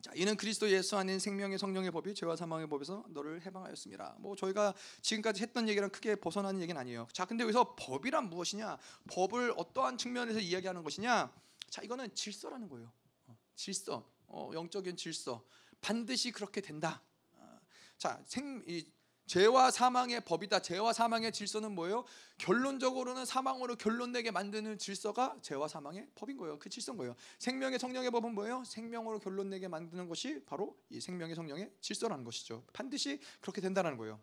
자, 이는 그리스도 예수 안에 생명의 성령의 법이 죄와 사망의 법에서 너를 해방하였습니다. 뭐 저희가 지금까지 했던 얘기랑 크게 벗어나는 얘기는 아니에요. 자, 근데 여기서 법이란 무엇이냐? 법을 어떠한 측면에서 이야기하는 것이냐? 자, 이거는 질서라는 거예요. 어, 질서, 어, 영적인 질서. 반드시 그렇게 된다. 어, 자, 생, 이, 죄와 사망의 법이다. 죄와 사망의 질서는 뭐예요? 결론적으로는 사망으로 결론내게 만드는 질서가 죄와 사망의 법인 거예요. 그 질서인 거예요. 생명의 성령의 법은 뭐예요? 생명으로 결론내게 만드는 것이 바로 이 생명의 성령의 질서라는 것이죠. 반드시 그렇게 된다는 거예요.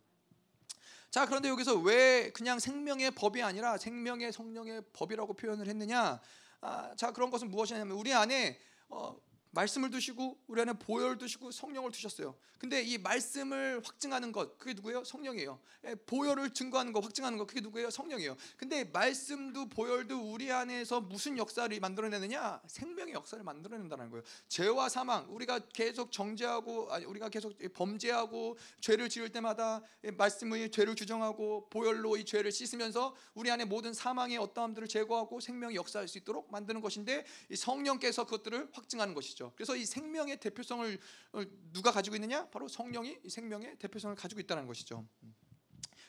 자, 그런데 여기서 왜 그냥 생명의 법이 아니라 생명의 성령의 법이라고 표현을 했느냐? 아, 자, 그런 것은 무엇이냐면 우리 안에 어, 말씀을 두시고 우리 안에 보혈 두시고 성령을 두셨어요. 근데 이 말씀을 확증하는 것 그게 누구예요? 성령이에요. 예, 보혈을 증거하는 것 확증하는 것 그게 누구예요? 성령이에요. 근데 말씀도 보혈도 우리 안에서 무슨 역사를 만들어내느냐? 생명의 역사를 만들어낸다는 거예요. 죄와 사망 우리가 계속 정죄하고 아니 우리가 계속 범죄하고 죄를 지을 때마다 말씀의 죄를 규정하고 보혈로 이 죄를 씻으면서 우리 안에 모든 사망의 어떠함들을 제거하고 생명이 역사할 수 있도록 만드는 것인데 이 성령께서 그것들을 확증하는 것이죠. 그래서 이 생명의 대표성을 어, 누가 가지고 있느냐? 바로 성령이 이 생명의 대표성을 가지고 있다는 것이죠.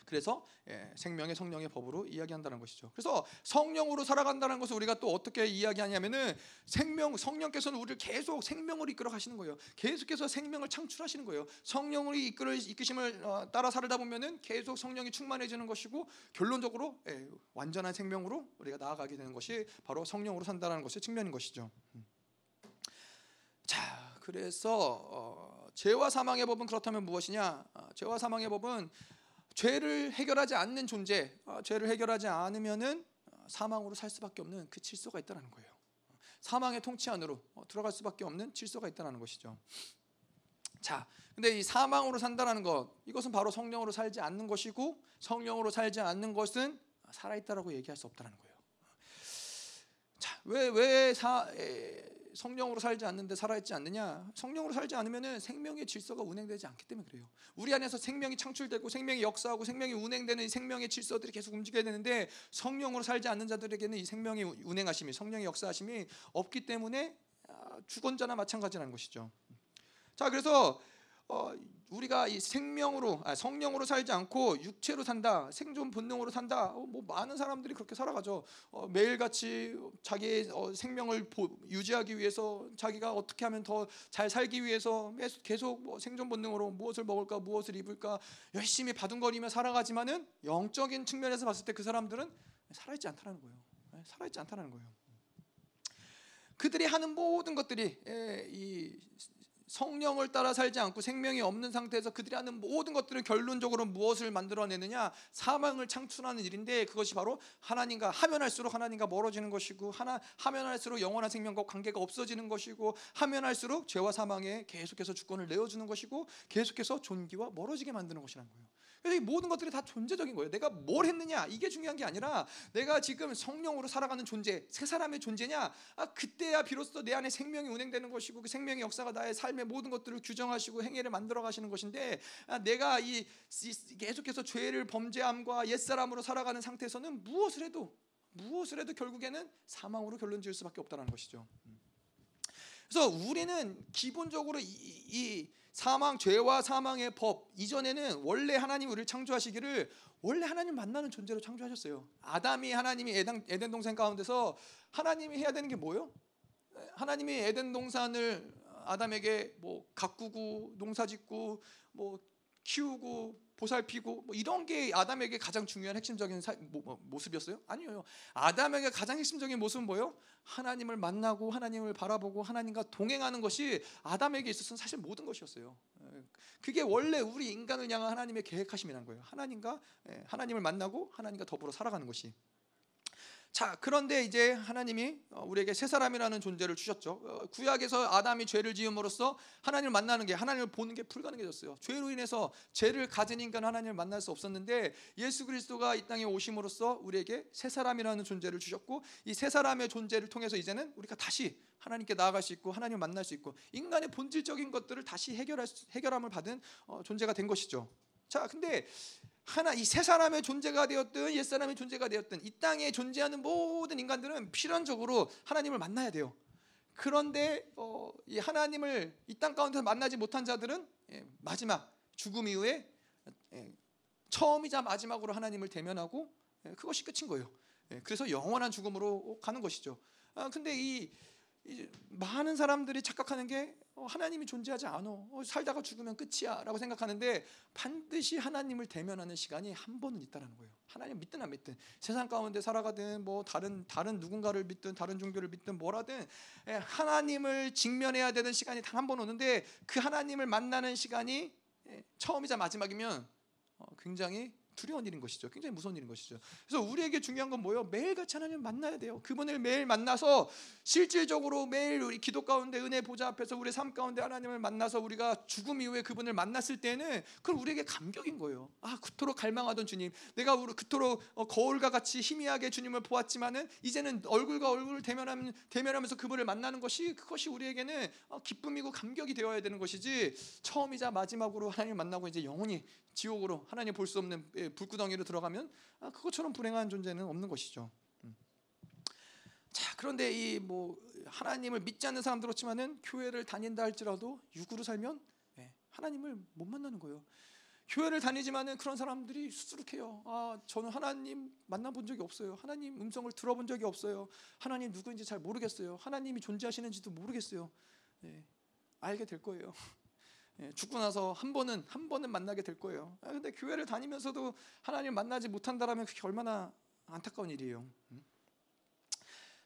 그래서 예, 생명의 성령의 법으로 이야기한다는 것이죠. 그래서 성령으로 살아간다는 것을 우리가 또 어떻게 이야기하냐면은 생명 성령께서는 우리를 계속 생명으로 이끌어 가시는 거예요. 계속해서 생명을 창출하시는 거예요. 성령을 이끌어 이끄심을 어, 따라 살다 보면은 계속 성령이 충만해지는 것이고 결론적으로 예, 완전한 생명으로 우리가 나아가게 되는 것이 바로 성령으로 산다는 것의 측면인 것이죠. 음. 자, 그래서 어, 죄와 사망의 법은 그렇다면 무엇이냐? 어, 죄와 사망의 법은 죄를 해결하지 않는 존재, 어, 죄를 해결하지 않으면은 어, 사망으로 살 수밖에 없는 그 질서가 있다는 거예요. 사망의 통치 안으로 어, 들어갈 수밖에 없는 질서가 있다는 것이죠. 자, 근데 이 사망으로 산다는 것, 이것은 바로 성령으로 살지 않는 것이고 성령으로 살지 않는 것은 살아 있다라고 얘기할 수 없다는 거예요. 자, 왜 왜 성령으로 살지 않는데 살아있지 않느냐? 성령으로 살지 않으면 생명의 질서가 운행되지 않기 때문에 그래요. 우리 안에서 생명이 창출되고 생명이 역사하고 생명이 운행되는 이 생명의 질서들이 계속 움직여야 되는데 성령으로 살지 않는 자들에게는 이 생명의 운행하심이 성령의 역사하심이 없기 때문에 아, 주권자나 마찬가지라는 것이죠. 자, 그래서 어, 우리가 이 생명으로 아, 성령으로 살지 않고 육체로 산다, 생존 본능으로 산다. 어, 뭐 많은 사람들이 그렇게 살아가죠. 어, 매일같이 자기의 어, 생명을 보, 유지하기 위해서 자기가 어떻게 하면 더 잘 살기 위해서 계속 뭐 생존 본능으로 무엇을 먹을까, 무엇을 입을까 열심히 바둥거리며 살아가지만은 영적인 측면에서 봤을 때 그 사람들은 살아있지 않다는 거예요. 네, 살아있지 않다는 거예요. 그들이 하는 모든 것들이 예, 이 성령을 따라 살지 않고 생명이 없는 상태에서 그들이 하는 모든 것들은 결론적으로 무엇을 만들어내느냐 사망을 창출하는 일인데 그것이 바로 하나님과 하면 할수록 하나님과 멀어지는 것이고 하나 하면 할수록 영원한 생명과 관계가 없어지는 것이고 하면 할수록 죄와 사망에 계속해서 주권을 내어주는 것이고 계속해서 존귀와 멀어지게 만드는 것이라는 거예요. 그래서 이 모든 것들이 다 존재적인 거예요. 내가 뭘 했느냐 이게 중요한 게 아니라 내가 지금 성령으로 살아가는 존재, 새 사람의 존재냐? 아 그때야 비로소 내 안에 생명이 운행되는 것이고 그 생명의 역사가 나의 삶의 모든 것들을 규정하시고 행위를 만들어 가시는 것인데 아, 내가 이 계속해서 죄를 범죄함과 옛 사람으로 살아가는 상태에서는 무엇을 해도 무엇을 해도 결국에는 사망으로 결론 지을 수밖에 없다는 것이죠. 그래서 우리는 기본적으로 이, 이 사망 죄와 사망의 법 이전에는 원래 하나님 우리를 창조하시기를 원래 하나님 만나는 존재로 창조하셨어요. 아담이 하나님이 에덴, 에덴 동산 가운데서 하나님이 해야 되는 게 뭐예요? 하나님이 에덴 동산을 아담에게 뭐 가꾸고 농사짓고 뭐 키우고 보살피고 뭐 이런 게 아담에게 가장 중요한 핵심적인 사, 모, 뭐, 모습이었어요? 아니에요. 아담에게 가장 핵심적인 모습은 뭐예요? 하나님을 만나고 하나님을 바라보고 하나님과 동행하는 것이 아담에게 있어서는 사실 모든 것이었어요. 예, 그게 원래 우리 인간을 향한 하나님의 계획하심이라는 거예요. 하나님과 예, 하나님을 만나고 하나님과 더불어 살아가는 것이. 자, 그런데 이제 하나님이 어, 우리에게 새 사람이라는 존재를 주셨죠. 어, 구약에서 아담이 죄를 지음으로써 하나님을 만나는 게 하나님을 보는 게 불가능해졌어요. 죄로 인해서 죄를 가진 인간 하나님을 만날 수 없었는데 예수 그리스도가 이 땅에 오심으로써 우리에게 새 사람이라는 존재를 주셨고 이 새 사람의 존재를 통해서 이제는 우리가 다시 하나님께 나아갈 수 있고 하나님을 만날 수 있고 인간의 본질적인 것들을 다시 해결할 수, 해결함을 받은 어, 존재가 된 것이죠. 자, 근데 하나 이 세 사람의 존재가 되었든 옛 사람의 존재가 되었든 이 땅에 존재하는 모든 인간들은 필연적으로 하나님을 만나야 돼요. 그런데 어, 이 하나님을 이 땅 가운데서 만나지 못한 자들은 예, 마지막 죽음 이후에 예, 처음이자 마지막으로 하나님을 대면하고 예, 그것이 끝인 거예요. 예, 그래서 영원한 죽음으로 가는 것이죠. 아, 근데 이 많은 사람들이 착각하는 게 어, 하나님이 존재하지 않아. 어, 살다가 죽으면 끝이야라고 생각하는데 반드시 하나님을 대면하는 시간이 한 번은 있다라는 거예요. 하나님 믿든 안 믿든 세상 가운데 살아가든 뭐 다른 다른 누군가를 믿든 다른 종교를 믿든 뭐라든 예, 하나님을 직면해야 되는 시간이 단 한 번 오는데 그 하나님을 만나는 시간이 예, 처음이자 마지막이면 어, 굉장히 두려운 일인 것이죠. 굉장히 무서운 일인 것이죠. 그래서 우리에게 중요한 건 뭐예요? 매일같이 하나님을 만나야 돼요. 그분을 매일 만나서 실질적으로 매일 우리 기도 가운데 은혜 보좌 앞에서 우리 삶 가운데 하나님을 만나서 우리가 죽음 이후에 그분을 만났을 때는 그건 우리에게 감격인 거예요. 아 그토록 갈망하던 주님, 내가 그토록 어, 거울과 같이 희미하게 주님을 보았지만은 이제는 얼굴과 얼굴을 대면하면 대면하면서 그분을 만나는 것이 그것이 우리에게는 어, 기쁨이고 감격이 되어야 되는 것이지 처음이자 마지막으로 하나님을 만나고 이제 영원히 지옥으로 하나님 볼 수 없는 예, 불구덩이로 들어가면 아, 그것처럼 불행한 존재는 없는 것이죠. 음. 자 그런데 이 뭐 하나님을 믿지 않는 사람들 그렇지만은 교회를 다닌다 할지라도 육으로 살면 예, 하나님을 못 만나는 거예요. 교회를 다니지만은 그런 사람들이 수두룩해요. 아 저는 하나님 만나본 적이 없어요. 하나님 음성을 들어본 적이 없어요. 하나님 누구인지 잘 모르겠어요. 하나님이 존재하시는지도 모르겠어요. 예, 알게 될 거예요. 예, 죽고 나서 한 번은 한 번은 만나게 될 거예요. 아, 근데 교회를 다니면서도 하나님 만나지 못한다라면 그게 얼마나 안타까운 일이에요. 음?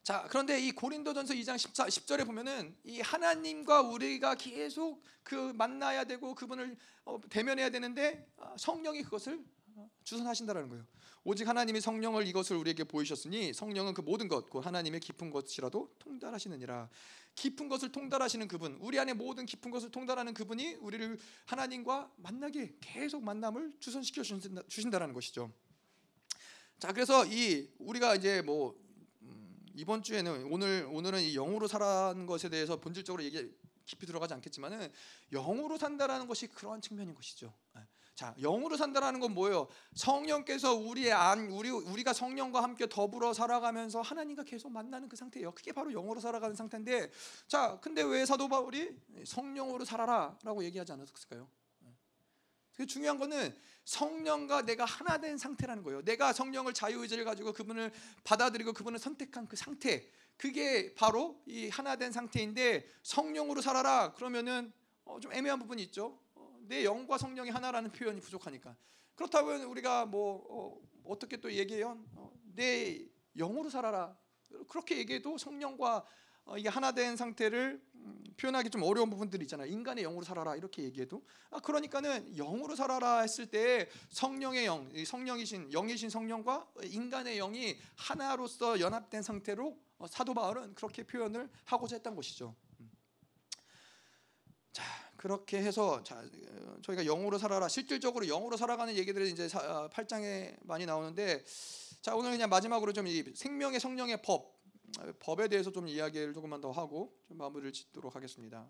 자, 그런데 이 고린도전서 2장 14, 10절에 보면은 이 하나님과 우리가 계속 그 만나야 되고 그분을 어, 대면해야 되는데 아, 성령이 그것을 어, 주선하신다라는 거예요. 오직 하나님이 성령을 이것을 우리에게 보이셨으니 성령은 그 모든 것, 그 하나님의 깊은 것이라도 통달하시느니라. 깊은 것을 통달하시는 그분, 우리 안에 모든 깊은 것을 통달하는 그분이 우리를 하나님과 만나게 계속 만남을 주선시켜 주신다, 주신다라는 것이죠. 자, 그래서 이 우리가 이제 뭐 음, 이번 주에는 오늘 오늘은 이 영으로 살아는 것에 대해서 본질적으로 얘기 깊이 들어가지 않겠지만은 영으로 산다라는 것이 그러한 측면인 것이죠. 예. 자, 영으로 산다라는 건 뭐예요? 성령께서 우리의 안 우리 우리가 성령과 함께 더불어 살아가면서 하나님과 계속 만나는 그 상태예요. 그게 바로 영으로 살아가는 상태인데 자, 근데 왜 사도 바울이 성령으로 살아라라고 얘기하지 않았을까요? 그 중요한 거는 성령과 내가 하나 된 상태라는 거예요. 내가 성령을 자유의지를 가지고 그분을 받아들이고 그분을 선택한 그 상태. 그게 바로 이 하나 된 상태인데 성령으로 살아라 그러면은 어, 좀 애매한 부분이 있죠. 내 영과 성령이 하나라는 표현이 부족하니까 그렇다면 우리가 뭐 어, 떻게또 얘기해요? 어, 내 영으로 살아라 그렇게 얘기해도 성령과 어, 이게 하나 된 상태를 음, 표현하기 좀 어려운 부분들이 있잖아요. 인간의 영으로 살아라 이렇게 얘기해도 아 그러니까는 영으로 살아라 했을 때 성령의 영, 성령이신 영이신 성령과 인간의 영이 하나로서 연합된 상태로 어, 사도 바울은 그렇게 표현을 하고자 했던 것이죠. 그렇게 해서 자, 저희가 영으로 살아라 실질적으로 영으로 살아가는 얘기들이 이제 8장에 어, 많이 나오는데 자 오늘 그냥 마지막으로 좀 이 생명의 성령의 법 법에 대해서 좀 이야기를 조금만 더 하고 좀 마무리를 짓도록 하겠습니다.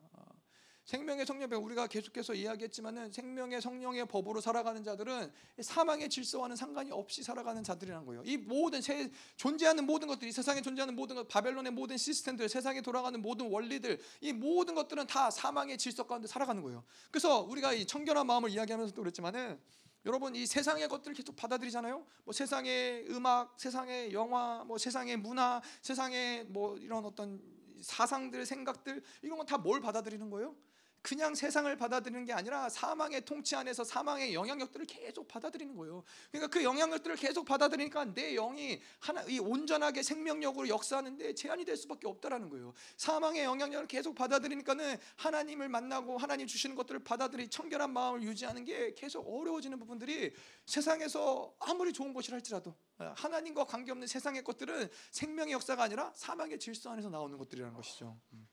어, 생명의 성령의 우리가 계속해서 이야기했지만은 생명의 성령의 법으로 살아가는 자들은 사망의 질서와는 상관이 없이 살아가는 자들이라는 거예요. 이 모든 세, 존재하는 모든 것들이 세상에 존재하는 모든 것, 바벨론의 모든 시스템들, 세상에 돌아가는 모든 원리들, 이 모든 것들은 다 사망의 질서 가운데 살아가는 거예요. 그래서 우리가 이 청결한 마음을 이야기하면서도 그랬지만은 여러분 이 세상의 것들을 계속 받아들이잖아요. 뭐 세상의 음악, 세상의 영화, 뭐 세상의 문화, 세상의 뭐 이런 어떤 사상들, 생각들 이런 건 다 뭘 받아들이는 거예요? 그냥 세상을 받아들이는 게 아니라 사망의 통치 안에서 사망의 영향력들을 계속 받아들이는 거예요. 그러니까 그 영향력들을 계속 받아들이니까 내 영이 하나 이 온전하게 생명력으로 역사하는데 제한이 될 수밖에 없다라는 거예요. 사망의 영향력을 계속 받아들이니까는 하나님을 만나고 하나님 주시는 것들을 받아들이 청결한 마음을 유지하는 게 계속 어려워지는 부분들이 세상에서 아무리 좋은 것이라 할지라도 하나님과 관계없는 세상의 것들은 생명의 역사가 아니라 사망의 질서 안에서 나오는 것들이라는 것이죠. 음.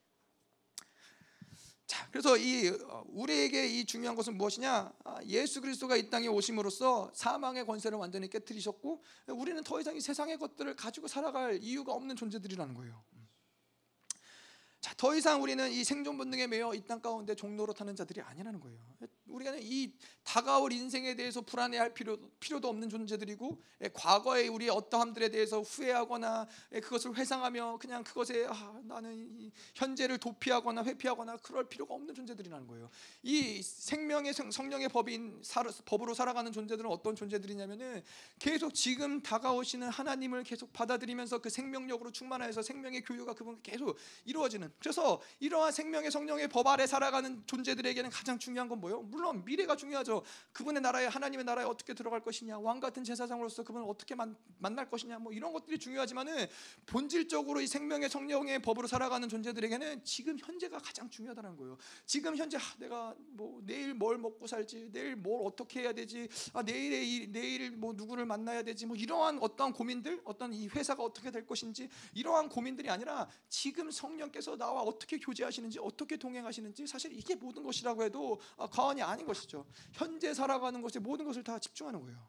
자, 그래서 이 어, 우리에게 이 중요한 것은 무엇이냐? 아, 예수 그리스도가 이 땅에 오심으로써 사망의 권세를 완전히 깨뜨리셨고 우리는 더 이상 이 세상의 것들을 가지고 살아갈 이유가 없는 존재들이라는 거예요. 자, 더 이상 우리는 이 생존 본능에 매여 이 땅 가운데 종로로 타는 자들이 아니라는 거예요. 우리가 이 다가올 인생에 대해서 불안해할 필요, 필요도 없는 존재들이고 예, 과거의 우리의 어떠함들에 대해서 후회하거나 예, 그것을 회상하며 그냥 그것에 아, 나는 현재를 도피하거나 회피하거나 그럴 필요가 없는 존재들이라는 거예요. 이 생명의 성령의 법인 법으로 살아가는 존재들은 어떤 존재들이냐면은 계속 지금 다가오시는 하나님을 계속 받아들이면서 그 생명력으로 충만하여서 생명의 교류가 그분 계속 이루어지는. 그래서 이러한 생명의 성령의 법 아래 살아가는 존재들에게는 가장 중요한 건 뭐예요? 물론 물론 미래가 중요하죠. 그분의 나라에 하나님의 나라에 어떻게 들어갈 것이냐, 왕 같은 제사장으로서 그분을 어떻게 만, 만날 것이냐, 뭐 이런 것들이 중요하지만은 본질적으로 이 생명의 성령의 법으로 살아가는 존재들에게는 지금 현재가 가장 중요하다는 거예요. 지금 현재 아, 내가 뭐 내일 뭘 먹고 살지, 내일 뭘 어떻게 해야 되지, 아, 내일에 이, 내일 뭐 누구를 만나야 되지, 뭐 이러한 어떠한 고민들, 어떤 이 회사가 어떻게 될 것인지 이러한 고민들이 아니라 지금 성령께서 나와 어떻게 교제하시는지, 어떻게 동행하시는지 사실 이게 모든 것이라고 해도 아, 과언이 아닌 것이죠. 현재 살아가는 것에 모든 것을 다 집중하는 거예요.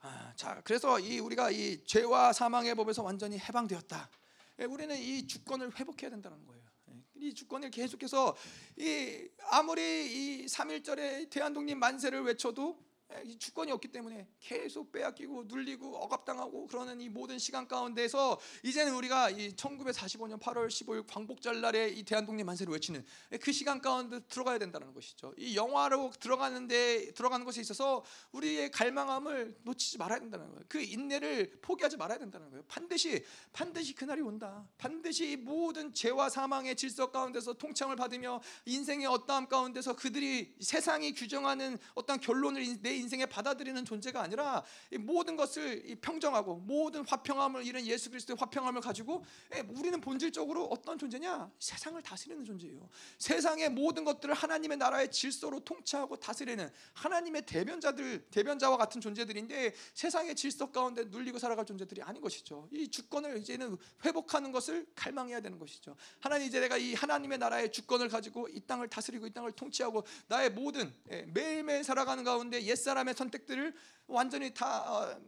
아, 자, 그래서 이 우리가 이 죄와 사망의 법에서 완전히 해방되었다. 예, 우리는 이 주권을 회복해야 된다는 거예요. 예, 이 주권을 계속해서 이 아무리 이 3일절에 대한독립 만세를 외쳐도 주권이 없기 때문에 계속 빼앗기고 눌리고 억압당하고 그러는 이 모든 시간 가운데서 이제는 우리가 이 1945년 8월 15일 광복절 날에 이 대한독립 만세를 외치는 그 시간 가운데 들어가야 된다는 것이죠. 이 영화로 들어가는데 들어가는 것에 있어서 우리의 갈망함을 놓치지 말아야 된다는 거예요. 그 인내를 포기하지 말아야 된다는 거예요. 반드시 반드시 그날이 온다. 반드시 이 모든 죄와 사망의 질서 가운데서 통창을 받으며 인생의 어떠함 가운데서 그들이 세상이 규정하는 어떤 결론을 내 인생에 받아들이는 존재가 아니라 이 모든 것을 이 평정하고 모든 화평함을 이룬 예수 그리스도의 화평함을 가지고 예, 우리는 본질적으로 어떤 존재냐? 세상을 다스리는 존재예요. 세상의 모든 것들을 하나님의 나라의 질서로 통치하고 다스리는 하나님의 대변자들, 대변자와 같은 존재들인데 세상의 질서 가운데 눌리고 살아갈 존재들이 아닌 것이죠. 이 주권을 이제는 회복하는 것을 갈망해야 되는 것이죠. 하나님 이제 내가 이 하나님의 나라의 주권을 가지고 이 땅을 다스리고 이 땅을 통치하고 나의 모든 예, 매일매일 살아가는 가운데 옛사 람의 선택들을 완전히 다 어,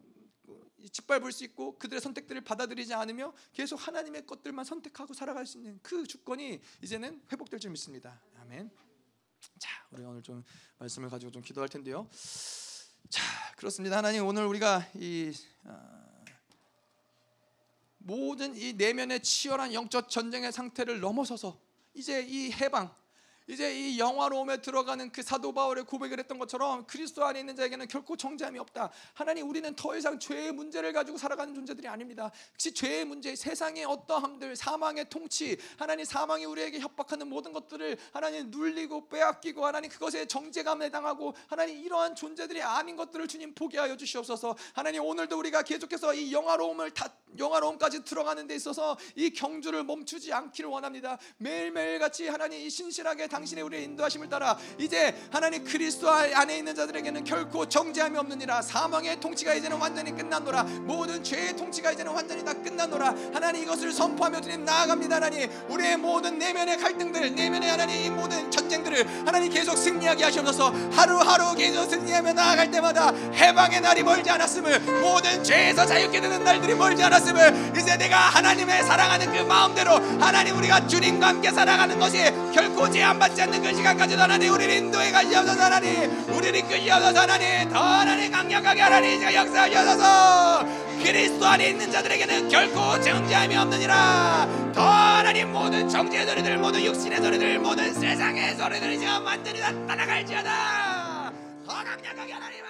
짓밟을 수 있고 그들의 선택들을 받아들이지 않으며 계속 하나님의 것들만 선택하고 살아갈 수 있는 그 주권이 이제는 회복될 줄 믿습니다. 아멘. 자, 우리 오늘 좀 말씀을 가지고 좀 기도할 텐데요. 자, 그렇습니다. 하나님 오늘 우리가 이 어, 모든 이 내면의 치열한 영적 전쟁의 상태를 넘어서서 이제 이 해방 이제 이 영화로움에 들어가는 그 사도 바울의 고백을 했던 것처럼 그리스도 안에 있는 자에게는 결코 정죄함이 없다. 하나님 우리는 더 이상 죄의 문제를 가지고 살아가는 존재들이 아닙니다. 혹시 죄의 문제, 세상의 어떠함들, 사망의 통치, 하나님 사망이 우리에게 협박하는 모든 것들을 하나님 눌리고 빼앗기고 하나님 그것에 정죄감에 당하고 하나님 이러한 존재들이 아닌 것들을 주님 포기하여 주시옵소서. 하나님 오늘도 우리가 계속해서 이 영화로움을 다 영화로움까지 들어가는 데 있어서 이 경주를 멈추지 않기를 원합니다. 매일매일 같이 하나님 이 신실하게 당신의 우리의 인도하심을 따라 이제 하나님 그리스도 안에 있는 자들에게는 결코 정죄함이 없느니라. 사망의 통치가 이제는 완전히 끝났노라. 모든 죄의 통치가 이제는 완전히 다 끝났노라. 하나님 이것을 선포하며 주님 나아갑니다 하나님. 우리의 모든 내면의 갈등들 내면의 하나님 이 모든 전쟁들을 하나님 계속 승리하게 하시옵소서. 하루하루 계속 승리하며 나아갈 때마다 해방의 날이 멀지 않았음을 모든 죄에서 자유케 되는 날들이 멀지 않았음을 이제 내가 하나님의 사랑하는 그 마음대로 하나님 우리가 주님과 함께 살아가는 것이 결코 제한 받지 않는 그 시간까지도 하나님 우리를 인도해 가시옵소서 하나님. 우리를 이끌시옵소서 하나님. 더 하나님 강력하게 하나님 이제 역사하셔서. 그리스도 안에 있는 자들에게는 결코 정죄함이 없느니라. 더 하나님 모든 정죄의 소리들 모든 육신의 소리들 모든 세상의 소리들 이제 완전히 다 따라갈지어다 더 강력하게 하나님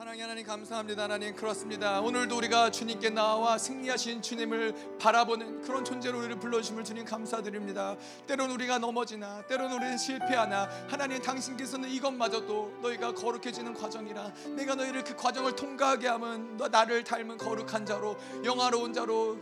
사랑의 하나님 감사합니다. 하나님 그렇습니다. 오늘도 우리가 주님께 나와 승리하신 주님을 바라보는 그런 존재로 우리를 불러주심을 주님 감사드립니다. 때론 우리가 넘어지나 때론 우리는 실패하나 하나님 당신께서는 이것마저도 너희가 거룩해지는 과정이라 내가 너희를 그 과정을 통과하게 하면 너 나를 닮은 거룩한 자로 영화로운 자로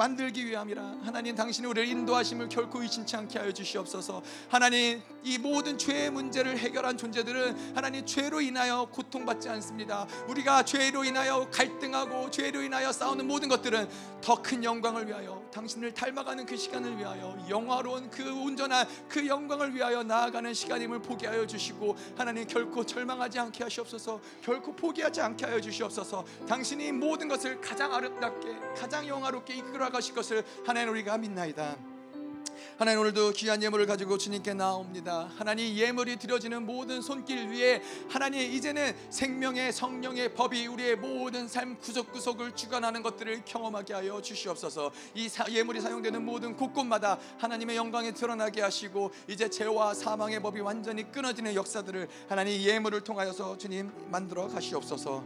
만들기 위함이라. 하나님 당신이 우리를 인도하심을 결코 의심치 않게 하여 주시옵소서. 하나님 이 모든 죄의 문제를 해결한 존재들은 하나님 죄로 인하여 고통받지 않습니다. 우리가 죄로 인하여 갈등하고 죄로 인하여 싸우는 모든 것들은 더 큰 영광을 위하여 당신을 닮아가는 그 시간을 위하여 영화로운 그 온전한 그 영광을 위하여 나아가는 시간임을 보게 하여 주시고 하나님 결코 절망하지 않게 하시옵소서. 결코 포기하지 않게 하여 주시옵소서. 당신이 모든 것을 가장 아름답게 가장 영화롭게 이끌어 가실 것을 하나님 우리가 믿나이다. 하나님 오늘도 귀한 예물을 가지고 주님께 나옵니다. 하나님 예물이 드려지는 모든 손길 위에 하나님 이제는 생명의 성령의 법이 우리의 모든 삶 구석구석을 주관하는 것들을 경험하게 하여 주시옵소서. 이 사, 예물이 사용되는 모든 곳곳마다 하나님의 영광이 드러나게 하시고 이제 죄와 사망의 법이 완전히 끊어지는 역사들을 하나님 예물을 통하여서 주님 만들어 가시옵소서.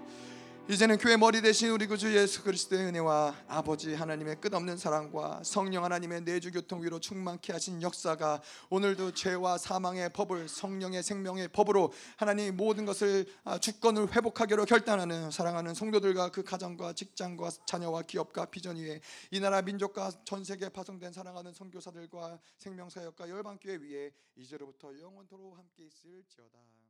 이제는 교회 머리 대신 우리 구주 예수 그리스도의 은혜와 아버지 하나님의 끝없는 사랑과 성령 하나님의 내주 교통 위로 충만케 하신 역사가 오늘도 죄와 사망의 법을 성령의 생명의 법으로 하나님 모든 것을 아, 주권을 회복하기로 결단하는 사랑하는 성도들과 그 가정과 직장과 자녀와 기업과 비전 위에 이 나라 민족과 전 세계에 파송된 사랑하는 선교사들과 생명사역과 열방교회 위에 이제로부터 영원토록 함께 있을지어다.